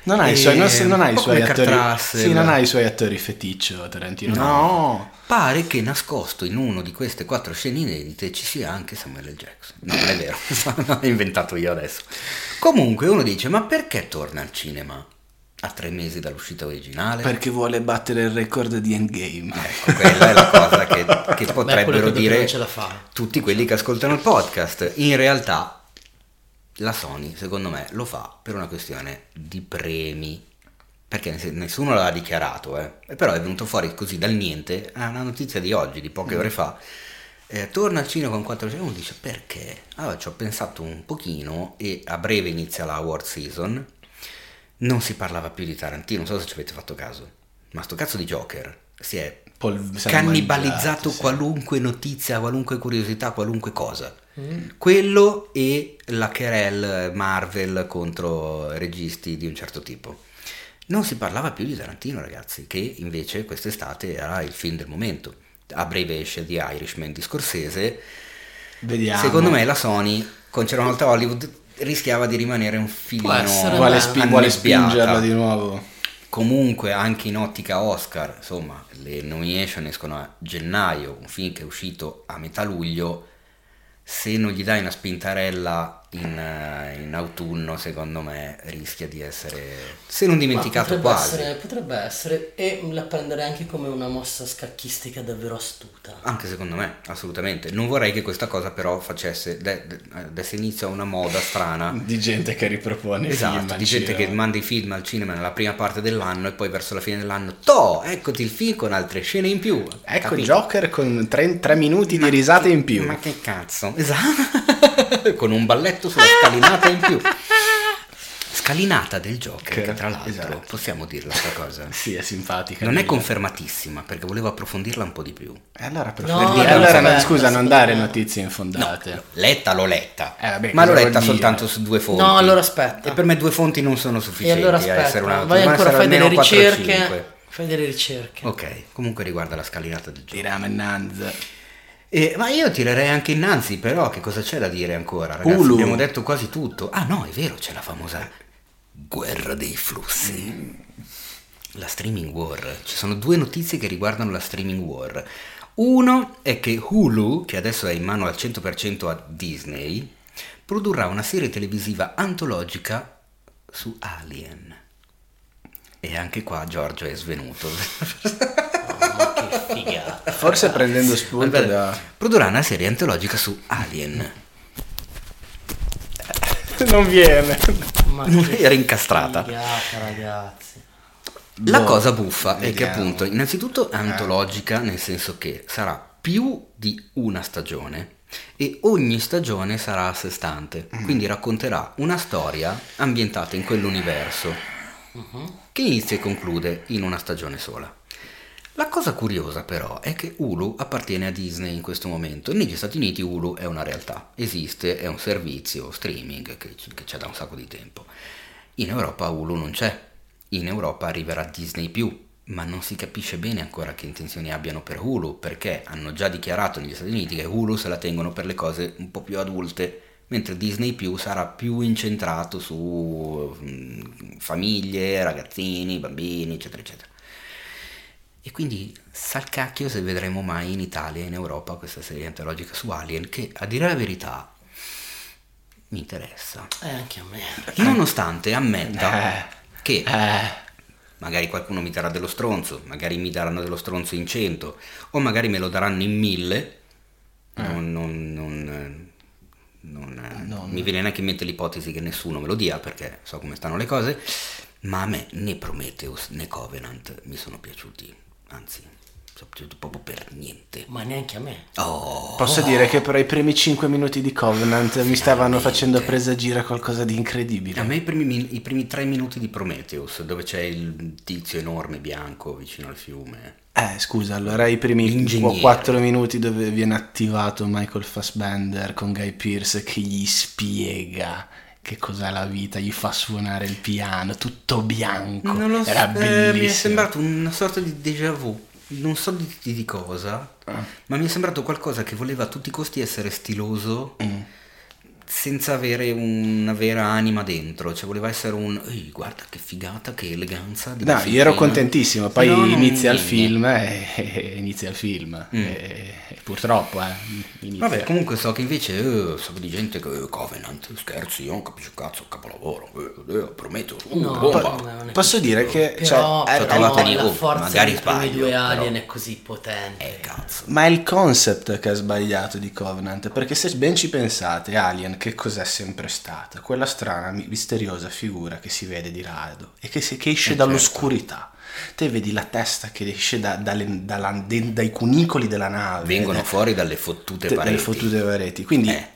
Non ha i suoi, non, non ha i suoi attori. Russell. Sì, non ha i suoi attori feticcio Tarantino. No. Pare che nascosto in uno di queste quattro scene inedite ci sia anche Samuel L. Jackson. No, non è vero, l'ho inventato io adesso. Comunque uno dice, ma perché torna al cinema? A tre mesi dall'uscita originale? Perché vuole battere il record di Endgame. Ecco, quella è la cosa che, che potrebbero che dire non ce la fa. tutti quelli che ascoltano il podcast. In realtà la Sony, secondo me, lo fa per una questione di premi. Perché ness- nessuno l'ha dichiarato, eh. E Però è venuto fuori così dal niente, è una notizia di oggi, di poche ore fa. Eh, torna al cinema con 4 uno dice perché? Allora ci ho pensato un pochino e a breve inizia la award season. Non si parlava più di Tarantino, non so se ci avete fatto caso. Ma sto cazzo di Joker si è Pol- cannibalizzato sì. qualunque notizia, qualunque curiosità, qualunque cosa. Quello e la querelle Marvel contro registi di un certo tipo. Non si parlava più di Tarantino, ragazzi, che invece quest'estate era il film del momento. A breve esce The Irishman di Scorsese. Vediamo. Secondo me la Sony, con C'era una volta Hollywood, rischiava di rimanere un filino essere, vuole, spi- vuole spingerla di nuovo. Comunque anche in ottica Oscar, insomma, le nomination escono a gennaio, un film che è uscito a metà luglio, se non gli dai una spintarella in, eh, in autunno, secondo me rischia di essere, se non dimenticato Ma potrebbe quasi. Essere, potrebbe essere, e la prenderei anche come una mossa scacchistica davvero astuta. Anche secondo me, assolutamente. Non vorrei che questa cosa però facesse, de- de- adesso inizia una moda strana. Di gente che ripropone film Esatto, al di gente cinema. che manda i film al cinema nella prima parte dell'anno e poi verso la fine dell'anno, to, eccoti il film con altre scene in più. Ecco Capito? Joker con 3 minuti di risate in più. Ma che cazzo? Esatto. Con un balletto sulla scalinata in più. Scalinata del Joker, Che- che tra l'altro esatto. possiamo dirla sta cosa. Sì, è simpatica. Non è confermatissima perché volevo approfondirla un po' di più. E allora, per No, dire- no, allora no, scusa, non dare notizie infondate. Letta l'ho letta, Eh, vabbè, ma l'ho letta soltanto su due fonti. No, allora aspetta. E per me due fonti non sono E sufficienti allora a essere aspetta, una vai ancora, essere fai delle 4 ricerche. 5. Fai delle ricerche. Ok, comunque riguarda la scalinata del Joker. Di Ramenanz. Eh, ma io tirerei anche innanzi, però che cosa c'è da dire ancora, ragazzi? Hulu. Abbiamo detto quasi tutto. Ah no, è vero, c'è la famosa guerra dei flussi. La streaming war. Ci sono due notizie che riguardano la streaming war. Uno è che Hulu, che adesso è in mano al 100% a Disney, produrrà una serie televisiva antologica su Alien. E anche qua Giorgio è svenuto. Ma che figata. Forse prendendo spunto Vabbè, da... Produrrà una serie antologica su Alien. non viene. Ma era incastrata. figata, ragazzi. La Boh, cosa buffa è che vediamo. appunto innanzitutto è antologica nel senso che sarà più di una stagione e ogni stagione sarà a sé stante, quindi racconterà una storia ambientata in quell'universo che inizia e conclude in una stagione sola. La cosa curiosa però è che Hulu appartiene a Disney in questo momento. Negli Stati Uniti Hulu è una realtà, esiste, è un servizio streaming che, c'è da un sacco di tempo. In Europa Hulu non c'è. In Europa arriverà Disney ma non si capisce bene ancora che intenzioni abbiano per Hulu, perché hanno già dichiarato negli Stati Uniti che Hulu se la tengono per le cose un po' più adulte, mentre Disney più sarà più incentrato su mm, famiglie, ragazzini, bambini, eccetera, eccetera. E quindi sal cacchio se vedremo mai in Italia e in Europa questa serie antologica su Alien, che a dire la verità mi interessa. Eh, anche a me. Nonostante ammetta Eh, che eh, magari qualcuno mi darà dello stronzo, magari mi daranno dello stronzo in 100 o magari me lo daranno in 1000, non, non- non, eh, non, eh, Non- mi viene neanche in mente l'ipotesi che nessuno me lo dia perché so come stanno le cose, ma a me né Prometheus né Covenant mi sono piaciuti, anzi, proprio per niente. Ma neanche a me. Oh, Posso dire che però i primi 5 minuti di Covenant mi stavano facendo presagire qualcosa di incredibile. a me i primi, i primi tre minuti di Prometheus, dove c'è il tizio enorme bianco vicino al fiume. Eh, scusa, allora i primi L'ingegnere. 4 minuti dove viene attivato Michael Fassbender con Guy Pearce che gli spiega che cos'è la vita, gli fa suonare il piano, tutto bianco. Non lo so, Era eh, bellissimo. mi è sembrato una sorta di déjà vu. Non so di, di- cosa, Ah. ma mi è sembrato qualcosa che voleva a tutti i costi essere stiloso Mm. Senza avere una vera anima dentro. Cioè, voleva essere un. "Ehi, guarda che figata, che eleganza. Di No, io ero film." contentissimo, poi Però non- inizia il film e, e inizia il film. Mm. E, e purtroppo, eh, inizia. Vabbè, comunque so che invece eh, so di gente che eh, Covenant, scherzi, io non capisco cazzo, capolavoro, eh, eh, prometto, uh, No, bomba. no, Posso dire che Però, cioè, però trovateli, la oh, forza magari sbaglio, due però- alien è così potente. Eh, cazzo. Ma è il concept che ha sbagliato di Covenant, perché se ben ci pensate, Alien che cos'è sempre stata? Quella strana, mi- misteriosa figura che si vede di rado e che, si- che esce Eh, dall'oscurità. Te vedi la testa che esce da- dalla- de- dai cunicoli della nave. Vengono eh, fuori dalle fottute te- pareti. dalle fottute pareti. Quindi, Eh.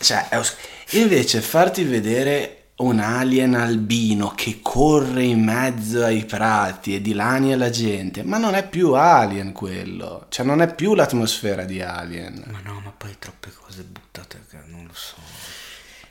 cioè, os- invece farti vedere un alien albino che corre in mezzo ai prati e dilania la gente, ma non è più alien quello, cioè non è più l'atmosfera di alien. Ma no, ma poi troppe cose buttate che non lo so.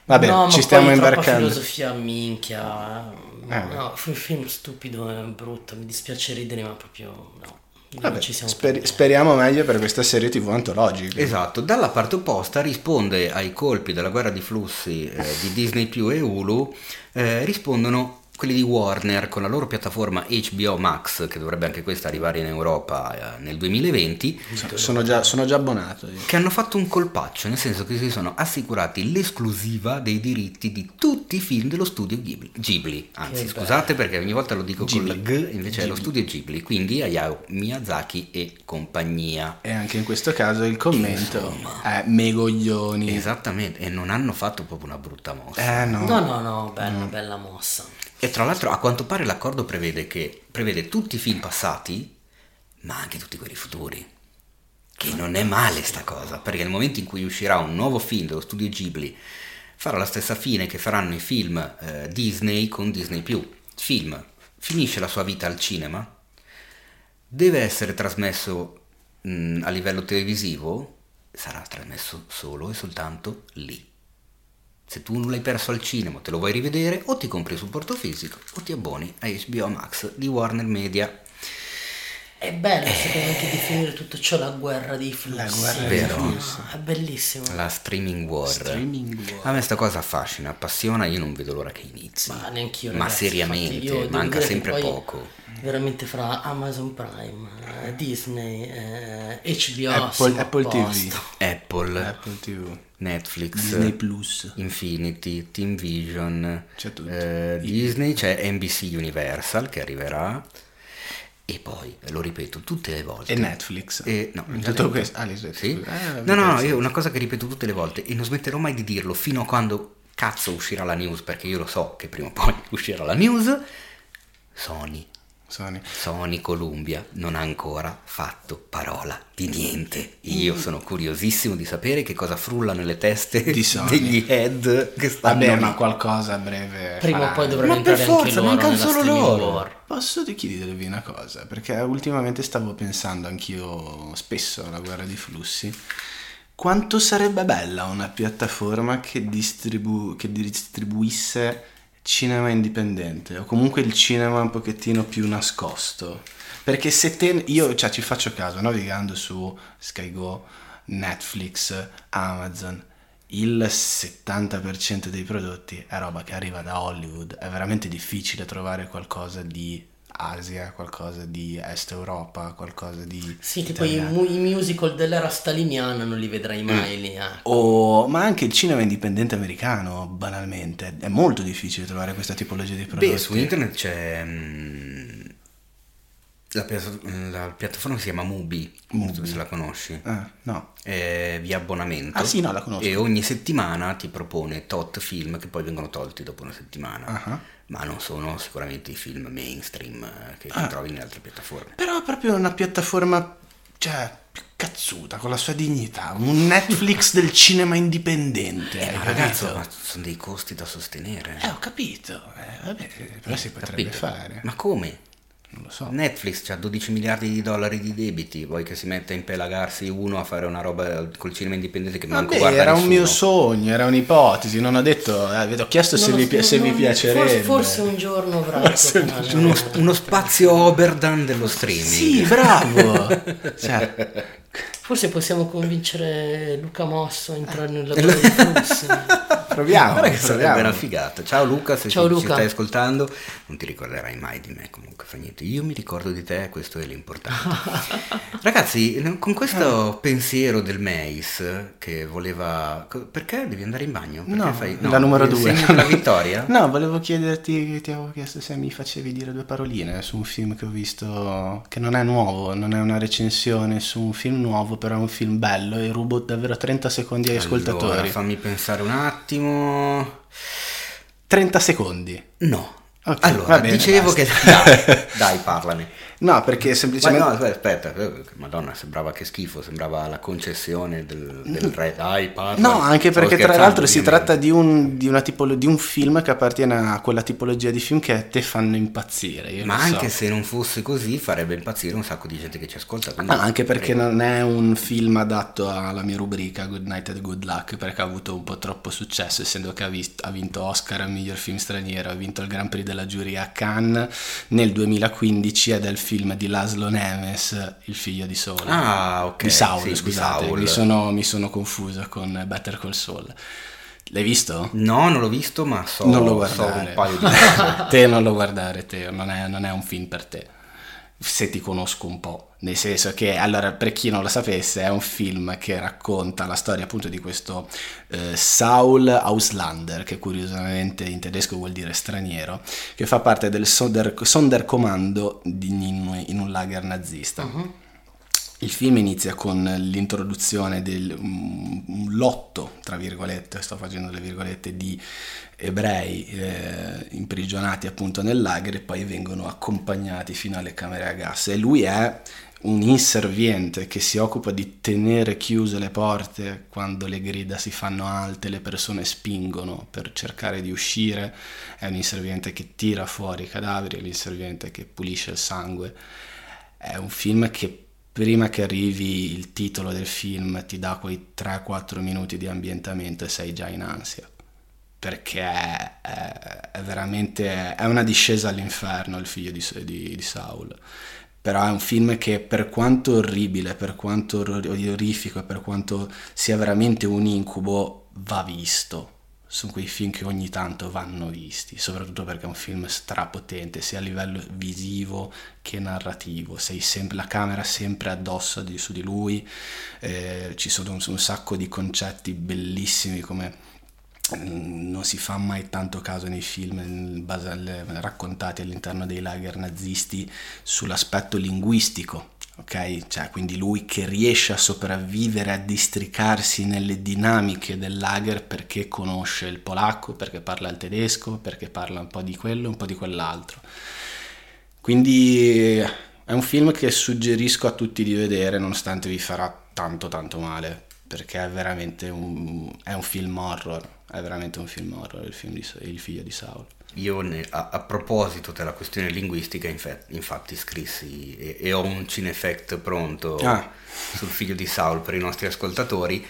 Vabbè, no, ci ma stiamo imbarcando. filosofia minchia. Eh. No, fu un film stupido e brutto. Mi dispiace ridere, ma proprio no. Vabbè, ci siamo speri- per niente. speriamo meglio per questa serie TV antologica. Esatto, dalla parte opposta risponde ai colpi della guerra di flussi eh, di Disney più e Hulu, eh, rispondono quelli di Warner con la loro piattaforma HBO Max, che dovrebbe anche questa arrivare in Europa eh, nel 2020, So- Sono già, sono già abbonato. io. che hanno fatto un colpaccio, nel senso che si sono assicurati l'esclusiva dei diritti di tutti i film dello studio Ghibli. Ghibli. Anzi, Che scusate perché ogni volta lo dico con la Ghibli. G, invece è lo studio Ghibli, quindi Hayao Miyazaki e compagnia. E anche in questo caso il commento è megoglioni. Esattamente, e non hanno fatto proprio una brutta mossa. Eh no. No, no, no, bella, bella mossa. E tra l'altro a quanto pare l'accordo prevede che prevede tutti i film passati, ma anche tutti quelli futuri. Che non è male sta cosa, perché nel momento in cui uscirà un nuovo film dello studio Ghibli, farà la stessa fine che faranno i film eh, Disney con Disney+. Film finisce la sua vita al cinema, deve essere trasmesso mh, a livello televisivo, sarà trasmesso solo e soltanto lì. Se tu non l'hai perso al cinema, te lo vuoi rivedere, o ti compri il supporto fisico o ti abboni a HBO Max di Warner Media. È bello, secondo me, anche definire tutto ciò la guerra dei flussi. La guerra dei flussi. È bellissimo. La streaming war. Streaming war. A me sta cosa affascina, appassiona, io non vedo l'ora che inizi. Ma neanch'io, Ma ragazzi, seriamente, io manca che sempre poco. Veramente fra Amazon Prime, eh, Disney, eh, HBO, Apple, Apple TV. Apple, Apple TV. Netflix, Disney Plus. Infinity, Team Vision, C'è tutto. eh, Disney, c'è NBC Universal che arriverà e poi, lo ripeto tutte le volte. E Netflix. E, no, Tutto questo. Ah, Sì? eh, no, no, no, io una cosa che ripeto tutte le volte e non smetterò mai di dirlo fino a quando cazzo uscirà la news, perché io lo so che prima o poi uscirà la news. Sony. Sony. Sony Columbia non ha ancora fatto parola di niente. Io sono curiosissimo di sapere che cosa frulla nelle teste Di Sony. degli head che stanno Vabbè, ma qualcosa a breve. Prima o faranno. poi dovranno Ma per entrare anche forza, loro mancano solo loro. war. Posso chiedervi una cosa? Perché ultimamente stavo pensando anch'io spesso alla guerra dei flussi. Quanto sarebbe bella una piattaforma che, distribu- che distribuisse cinema indipendente o comunque il cinema un pochettino più nascosto. Perché se te, io cioè, ci faccio caso navigando su SkyGo, Netflix, Amazon, il 70% dei prodotti è roba che arriva da Hollywood. È veramente difficile trovare qualcosa di Asia, qualcosa di Est Europa, qualcosa di... Sì, tipo i, mu- i musical dell'era staliniana non li Mm. vedrai mai lì. eh. O, ma anche il cinema indipendente americano, banalmente. È molto difficile trovare questa tipologia di prodotti. Beh, su internet c'è mm, la, pia- la piattaforma si chiama Mubi, so se la conosci. Ah, no. È via abbonamento. Ah, sì, no, la conosco. E ogni settimana ti propone tot film che poi vengono tolti dopo una settimana. Ah. Ma non sono sicuramente i film mainstream eh, che Ah. trovi in altre piattaforme. Però è proprio una piattaforma, cioè, più cazzuta, con la sua dignità. Un Netflix del cinema indipendente. Eh, ma ragazzo, ma sono dei costi da sostenere. Eh, ho capito. Eh, vabbè, però si potrebbe Capito? fare. Ma come? Non lo so. Netflix ha 12 miliardi di dollari di debiti, vuoi che si metta a impelagarsi uno a fare una roba col cinema indipendente che manco Vabbè, guarda era un nessuno? mio sogno, era un'ipotesi, non ho detto, eh, vi ho chiesto se, Non vi, se non- vi piacerebbe. Forse, forse un giorno avrà. Uno, uno spazio Oberdan dello streaming. Sì, bravo. cioè, Forse possiamo convincere Luca Mosso a entrare nel lavoro di flussi. proviamo, Guarda che sarebbe proviamo. una figata. Ciao Luca, se Ciao ci, ci Luca. stai ascoltando, non ti ricorderai mai di me comunque, fa niente. Io mi ricordo di te, questo è l'importante. Ragazzi, con questo pensiero del Mace che voleva... Perché devi andare in bagno? Perché No, fai... la numero due. della vittoria? No, volevo chiederti, ti avevo chiesto se mi facevi dire due paroline su un film che ho visto, che non è nuovo, non è una recensione su un film nuovo, però è un film bello e rubo davvero 30 secondi agli Allora, ascoltatori. fammi pensare un attimo... 30 secondi. No. Ok, allora, bene, dicevo basta. che... Dai, dai, parlane. No, perché Ma semplicemente... no, aspetta, aspetta, eh, madonna, sembrava che schifo, sembrava la concessione del, del re. Dai, parla. No, anche perché tra l'altro si tratta di un, di, una tipolo- di un film che appartiene a quella tipologia di film che te fanno impazzire. Ma lo so. anche se non fosse così, farebbe impazzire un sacco di gente che ci ascolta. quindi- Ah, anche perché non è un film adatto alla mia rubrica Good Night and Good Luck perché ha avuto un po' troppo successo essendo che ha, vis- ha vinto Oscar al miglior film straniero ha vinto il Grand Prix della giuria a Cannes nel 2015 ed è il film di Laszlo Nemes Il figlio di Saul Ah, ok. di Saul sì, di scusate Saul. Mi, sono, mi sono confuso con Better Call Saul l'hai visto? No, non l'ho visto, ma so, non lo so un paio di cose. te non lo guardare Teo non è, non è un film per te se ti conosco un po' nel senso che allora per chi non lo sapesse è un film che racconta la storia appunto di questo eh, Saul Auslander che curiosamente in tedesco vuol dire straniero che fa parte del Sonder, Sonderkommando di- in, in un lager nazista. Il film inizia con l'introduzione del un lotto, tra virgolette, sto facendo le virgolette, di ebrei eh, imprigionati appunto nel lager e poi vengono accompagnati fino alle camere a gas. E lui è un inserviente che si occupa di tenere chiuse le porte quando le grida si fanno alte, le persone spingono per cercare di uscire, è un inserviente che tira fuori i cadaveri, è l'inserviente che pulisce il sangue. È un film che prima che arrivi il titolo del film ti dà quei 3-4 minuti di ambientamento e sei già in ansia. Perché è, è- veramente è una discesa all'inferno il figlio di, di- di Saul. Però è un film che per quanto orribile, per quanto orrifico per quanto sia veramente un incubo, va visto. Sono quei film che ogni tanto vanno visti, soprattutto perché è un film strapotente, sia a livello visivo che narrativo. Sei sempre, la camera sempre addosso di- su di lui, eh, ci sono un, un sacco di concetti bellissimi come non si fa mai tanto caso nei film alle- raccontati all'interno dei lager nazisti sull'aspetto linguistico. Ok, cioè quindi lui che riesce a sopravvivere, a districarsi nelle dinamiche del lager perché conosce il polacco, perché parla il tedesco, perché parla un po' di quello, un po' di quell'altro. Quindi è un film che suggerisco a tutti di vedere, nonostante vi farà tanto tanto male, perché è veramente un, è un film horror, è veramente un film horror il, film di, il figlio di Saul. Io ne, a, a, proposito della questione linguistica, infa- infatti scrissi e, e, ho un cinefect pronto ah. sul figlio di Saul per i nostri ascoltatori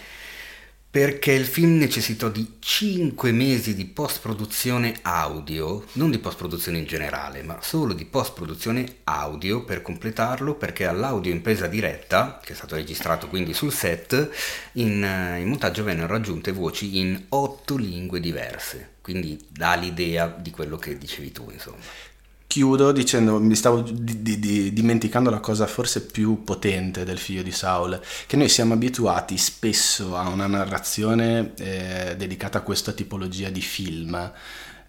perché il film necessitò di 5 mesi di post-produzione audio, non di post-produzione in generale, ma solo di post-produzione audio per completarlo, perché all'audio in presa diretta, che è stato registrato quindi sul set, in, eh, in montaggio vennero raggiunte voci in 8 lingue diverse, quindi dà l'idea di quello che dicevi tu, insomma chiudo dicendo, mi stavo di, di, di, dimenticando la cosa forse più potente del figlio di Saul, che noi siamo abituati spesso a una narrazione eh, dedicata a questa tipologia di film,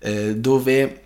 eh, dove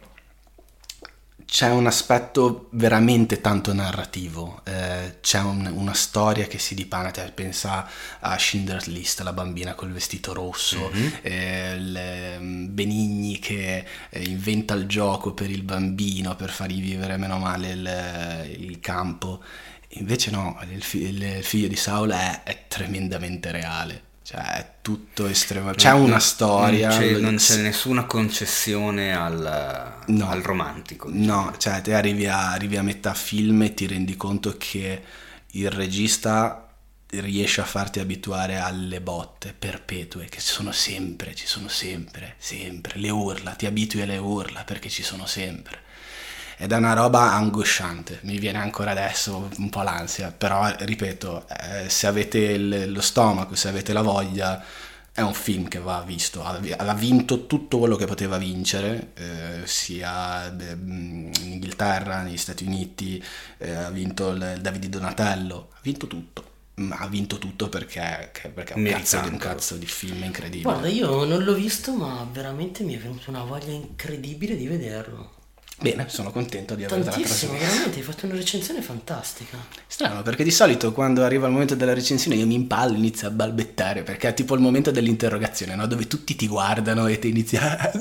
c'è un aspetto veramente tanto narrativo, eh, c'è un, una storia che si dipana, cioè, pensa a Schindler's List, la bambina col vestito rosso, mm-hmm. eh, mm, Benigni che eh, inventa il gioco per il bambino per fargli vivere meno male il, il campo. Invece no, il, il, figlio di Saul è, è tremendamente reale. Cioè, è tutto estremo. C'è una storia. Non c'è, non c'è nessuna concessione al, no, al romantico. Diciamo. No, cioè, te arrivi a, arrivi a metà film e ti rendi conto che il regista riesce a farti abituare alle botte perpetue che ci sono sempre, ci sono sempre, sempre. Le urla, ti abitui alle urla perché ci sono sempre ed è una roba angosciante, mi viene ancora adesso un po' l'ansia, però ripeto, eh, se avete il, lo stomaco, se avete la voglia, è un film che va visto, ha, vinto tutto quello che poteva vincere, eh, sia in Inghilterra, negli Stati Uniti, eh, ha vinto il Davide Donatello, ha vinto tutto ha vinto tutto perché, perché è un cazzo, di, un cazzo, di, film incredibile. Guarda, io non l'ho visto, ma veramente mi è venuta una voglia incredibile di vederlo. Bene, sono contento di averla Tantissimo, veramente, hai fatto una recensione fantastica. Strano, perché di solito quando arriva il momento della recensione io mi impallo, inizio a balbettare, perché è tipo il momento dell'interrogazione, no? Dove tutti ti guardano e ti inizi a,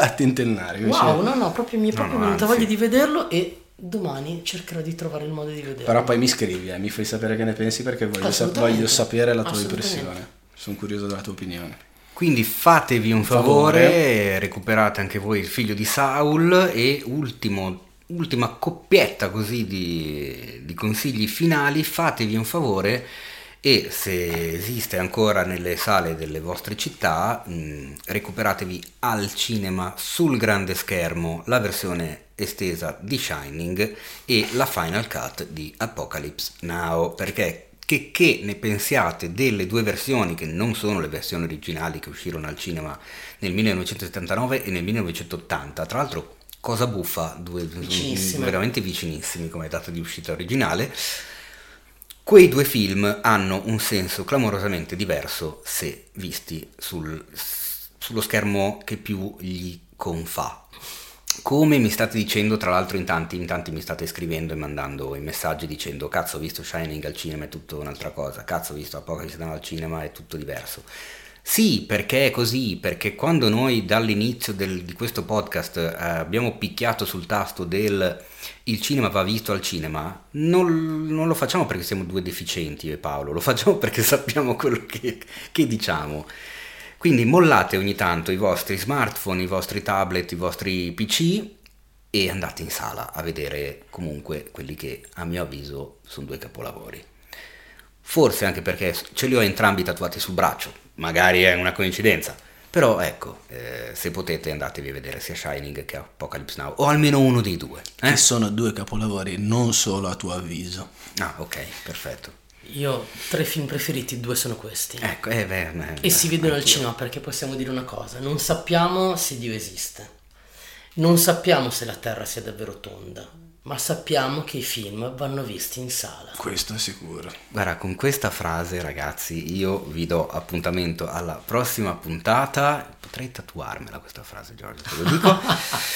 a tentennare. Wow, no, no, proprio mi è proprio no, venuta voglia di vederlo e domani cercherò di trovare il modo di vederlo. Però poi mi scrivi, eh, mi fai sapere che ne pensi perché voglio, sa- voglio sapere la tua impressione. Sono curioso della tua opinione. Quindi fatevi un favore, favore, recuperate anche voi il figlio di Saul e ultimo, ultima coppietta così di, di consigli finali, fatevi un favore e se esiste ancora nelle sale delle vostre città mh, recuperatevi al cinema sul grande schermo la versione estesa di Shining e la final cut di Apocalypse Now perché che, che ne pensiate delle due versioni che non sono le versioni originali che uscirono al cinema nel 1979 e nel 1980. Tra l'altro, cosa buffa, due, veramente vicinissimi come data di uscita originale. Quei due film hanno un senso clamorosamente diverso se visti sul, sullo schermo che più gli confà. Come mi state dicendo, tra l'altro in tanti, in tanti mi state scrivendo e mandando i messaggi dicendo cazzo ho visto Shining al cinema è tutto un'altra cosa, cazzo ho visto Apocalypse al cinema è tutto diverso. Sì, perché è così, perché quando noi dall'inizio del, di questo podcast eh, abbiamo picchiato sul tasto del il cinema va visto al cinema, non, non, lo facciamo perché siamo due deficienti, e Paolo, lo facciamo perché sappiamo quello che, che diciamo. Quindi mollate ogni tanto i vostri smartphone, i vostri tablet, i vostri PC e andate in sala a vedere comunque quelli che a mio avviso sono due capolavori. Forse anche perché ce li ho entrambi tatuati sul braccio, magari è una coincidenza, però ecco, eh, se potete andatevi a vedere sia Shining che Apocalypse Now, o almeno uno dei due. Eh? Che sono due capolavori, non solo a tuo avviso. Ah, ok, perfetto. Io tre film preferiti, due sono questi. Ecco, eh, beh, beh, e si vedono al cinema perché possiamo dire una cosa, non sappiamo se Dio esiste, non sappiamo se la Terra sia davvero tonda, ma sappiamo che i film vanno visti in sala. Questo è sicuro. Guarda, con questa frase, ragazzi, io vi do appuntamento alla prossima puntata. Potrei tatuarmela questa frase, Giorgio, te lo dico.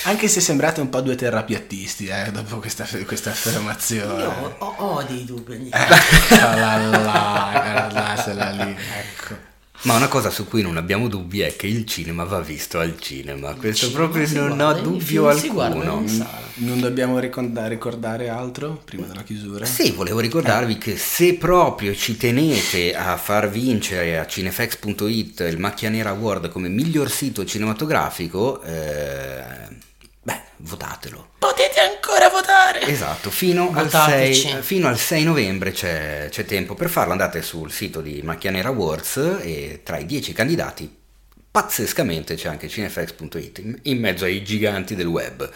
Anche se sembrate un po' due terrapiattisti, eh, dopo questa, questa affermazione. Io ho, ho dei dubbi. Eccola là, guardatela lì, ecco. Ma una cosa su cui non abbiamo dubbi è che il cinema va visto al cinema. Questo cinema proprio non ho dubbio alcuno. sala. Non dobbiamo ricorda- ricordare altro prima della chiusura? Sì, volevo ricordarvi che se proprio ci tenete a far vincere a cinefx.it il Macchia Nera Award come miglior sito cinematografico, eh, votatelo. Potete ancora votare! Esatto, fino al, Votateci. 6, fino al 6 novembre c'è, c'è tempo per farlo. Andate sul sito di Macchia Nera Awards e tra i 10 candidati, pazzescamente c'è anche cinefx.it in- in mezzo ai giganti del web.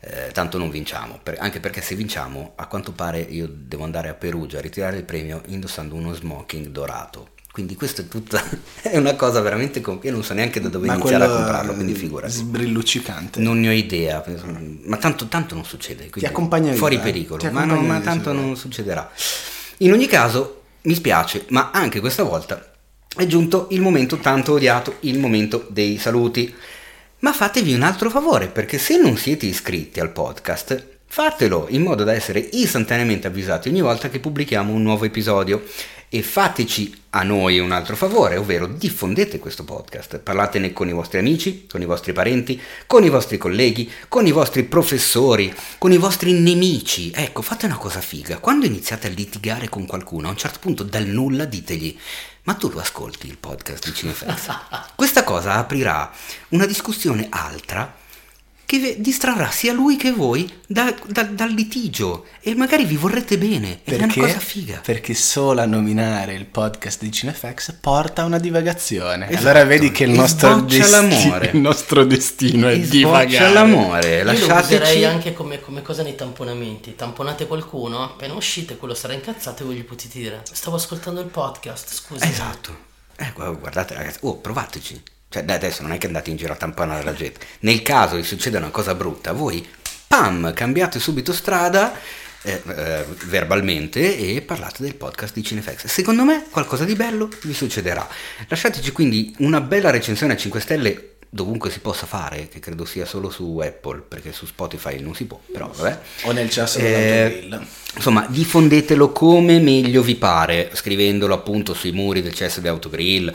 Eh, tanto non vinciamo, per- anche perché se vinciamo, a quanto pare io devo andare a Perugia a ritirare il premio indossando uno smoking dorato. Quindi questa è tutta è una cosa veramente com- io non so neanche da dove Ma iniziare a comprarlo, quindi eh, figurati. Sbrilluccicante. Non ne ho idea, ma tanto, tanto non succede. quindi accompagna Fuori eh. pericolo, Ti ma, no, ma tanto non succederà. In ogni caso, mi spiace, ma anche questa volta è giunto il momento tanto odiato, il momento dei saluti. Ma fatevi un altro favore, perché se non siete iscritti al podcast, fatelo in modo da essere istantaneamente avvisati ogni volta che pubblichiamo un nuovo episodio. E fateci a noi un altro favore, ovvero diffondete questo podcast, parlatene con i vostri amici, con i vostri parenti, con i vostri colleghi, con i vostri professori, con i vostri nemici. Ecco, fate una cosa figa, quando iniziate a litigare con qualcuno, a un certo punto dal nulla ditegli ma tu lo ascolti il podcast di Cinefx? Questa cosa aprirà una discussione altra che distrarrà sia lui che voi da- da- dal litigio e magari vi vorrete bene. Ed è una Perché? cosa figa. Perché solo a nominare il podcast di Cinefx porta a una divagazione. Esatto. Allora vedi che il nostro, l'amore. il nostro destino è divagare. l'amore, Io lo lasciateci... userei anche come, come cosa nei tamponamenti. Tamponate qualcuno, appena uscite, quello sarà incazzato e voi gli potete dire: Stavo ascoltando il podcast, scusa. Esatto. Eh, gu- guardate ragazzi, oh, provateci. Cioè, dai, adesso non è che andate in giro a tamponare la gente. Nel caso vi succeda una cosa brutta, voi, pam, cambiate subito strada eh, eh, verbalmente e parlate del podcast di Cinefx. Secondo me qualcosa di bello vi succederà. Lasciateci quindi una bella recensione a 5 stelle dovunque si possa fare, che credo sia solo su Apple, perché su Spotify non si può, però vabbè. O nel cesso Eh. Insomma, diffondetelo come meglio vi pare, scrivendolo appunto sui muri del cesso di autogrill.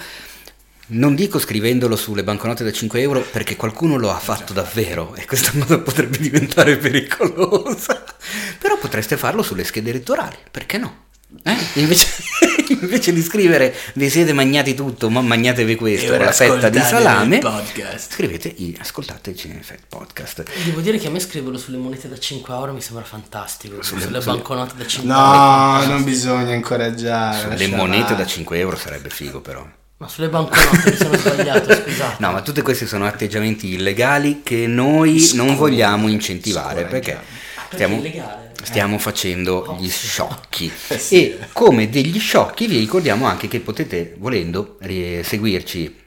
Non dico scrivendolo sulle banconote da 5 euro perché qualcuno lo ha fatto davvero e questa cosa potrebbe diventare pericolosa. Però potreste farlo sulle schede elettorali, perché no? Eh? Invece, invece di scrivere vi siete magnati tutto, ma magnatevi questo la fetta di salame, scrivete ascoltate il Cinefect Podcast. Devo dire che a me scriverlo sulle monete da 5 euro mi sembra fantastico. Sulle, sulle- banconote da 5 euro. No, non bisogna incoraggiare. Le lascia monete da 5 euro sarebbe figo però. Ma sulle banconote mi sono sbagliato, scusate. No, ma tutti questi sono atteggiamenti illegali che noi non vogliamo incentivare perché Perché stiamo, illegale. stiamo facendo gli sciocchi. Eh sì. E come degli sciocchi vi ricordiamo anche che potete, volendo, seguirci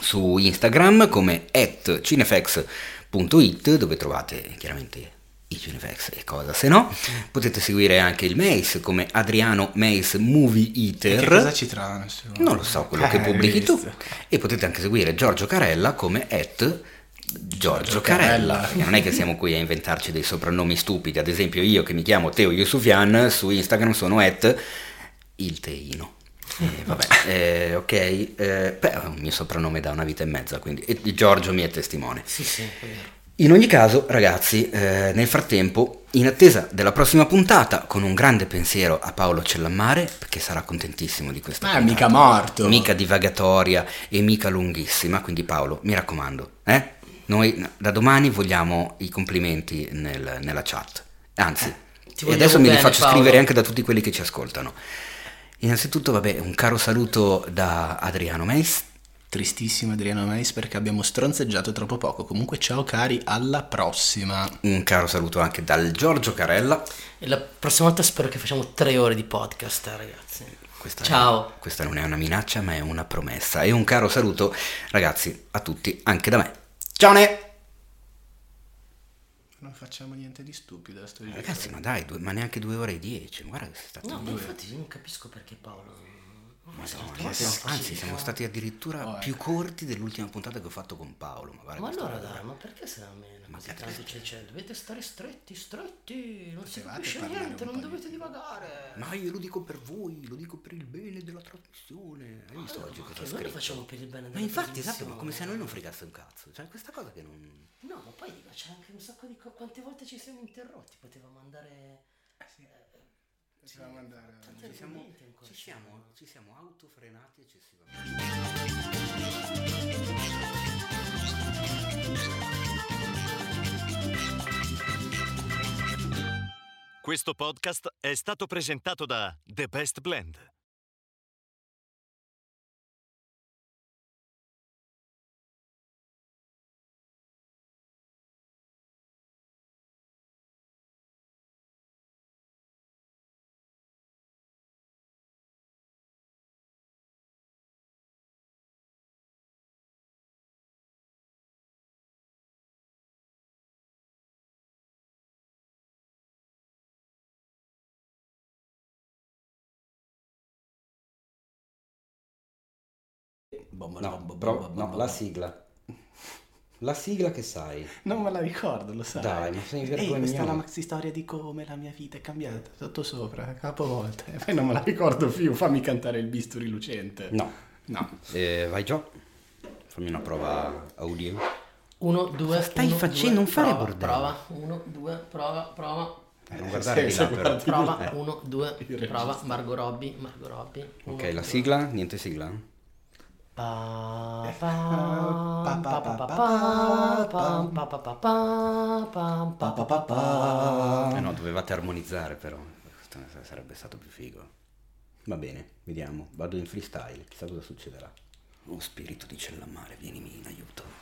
su Instagram come at cinefx.it dove trovate chiaramente i Cinefx e cosa se no. Potete seguire anche il Mace come Adriano Mace Movie Eater. Che cosa ci trova nessuno? Non lo so quello che Eh, pubblichi tu. E potete anche seguire Giorgio Carella come at Giorgio Carella. Carella. Non è che siamo qui a inventarci dei soprannomi stupidi. Ad esempio io che mi chiamo Teo Yusufian, su Instagram sono at il Teino. Eh, vabbè, eh, ok, eh, beh, è un mio soprannome da una vita e mezza, quindi e Giorgio mi è testimone. Sì, sì, è vero. In ogni caso, ragazzi, eh, nel frattempo, in attesa della prossima puntata, con un grande pensiero a Paolo Cellammare, perché sarà contentissimo di questa Ma è puntata. mica morto. Mica divagatoria e mica lunghissima, quindi Paolo, mi raccomando, eh? Noi da domani vogliamo i complimenti nel- nella chat. Anzi, Eh, e adesso me li bene, faccio Paolo. scrivere anche da tutti quelli che ci ascoltano. Innanzitutto, vabbè, un caro saluto da Adriano Meis. Tristissimo Adriano Mais perché abbiamo stronzeggiato troppo poco. Comunque ciao cari, alla prossima. Un caro saluto anche dal Giorgio Carella. E la prossima volta spero che facciamo tre ore di podcast, eh, ragazzi. Questa Ciao. È, questa non è una minaccia, ma è una promessa. E un caro saluto, ragazzi, a tutti, anche da me. Ciao Ne! Non facciamo niente di stupido. Sto Ragazzi, ma dai, due- ma neanche due ore e dieci. Guarda che sei stato No, infatti io non capisco perché Paolo Madonna, Ma siamo- sì, anzi, sì, siamo stati addirittura Oh, eh. più corti dell'ultima puntata che ho fatto con Paolo. Ma, Ma allora dai, ma perché se la meno Ma così che tanto c'è c'è? Dovete stare stretti, stretti, non si Potevate capisce parlare niente, non di dovete più. divagare. Ma io lo dico per voi, lo dico per il bene della trasmissione. Hai visto oggi cosa Che ho noi lo scritto? facciamo per il bene della Ma infatti, esatto, ma come se a noi non fregasse un cazzo. Cioè, questa cosa che non. No, ma poi dico, c'è anche un sacco di cose. Quante volte ci siamo interrotti? Potevamo andare. Potevamo andare Ci siamo, ci ci siamo, sono. ci siamo autofrenati eccessivamente. Questo podcast è stato presentato da The Best Blend. No, però, no, la sigla. La sigla che sai. Non me la ricordo, lo sai. Dai, ma sei vergognoso. questa è la maxi storia di come la mia vita è cambiata, sotto sopra, capovolta. E poi non me la ricordo più, fammi cantare il bisturi lucente. No. No. Eh, vai Gio. Fammi una prova audio. Uno, due, stai uno, facendo? due, Non fare prova, bordello. Prova, uno, due, prova, prova. Eh, non guardare di là però. Prova, Eh. uno, due, prova. Margot Robbie, Margot Robbie. uno, Ok, la due. sigla? Niente sigla? Eh no, dovevate armonizzare però, sarebbe stato più figo. Va bene, vediamo, vado in freestyle, chissà cosa succederà. Oh spirito di Cellamare, vienimi in aiuto.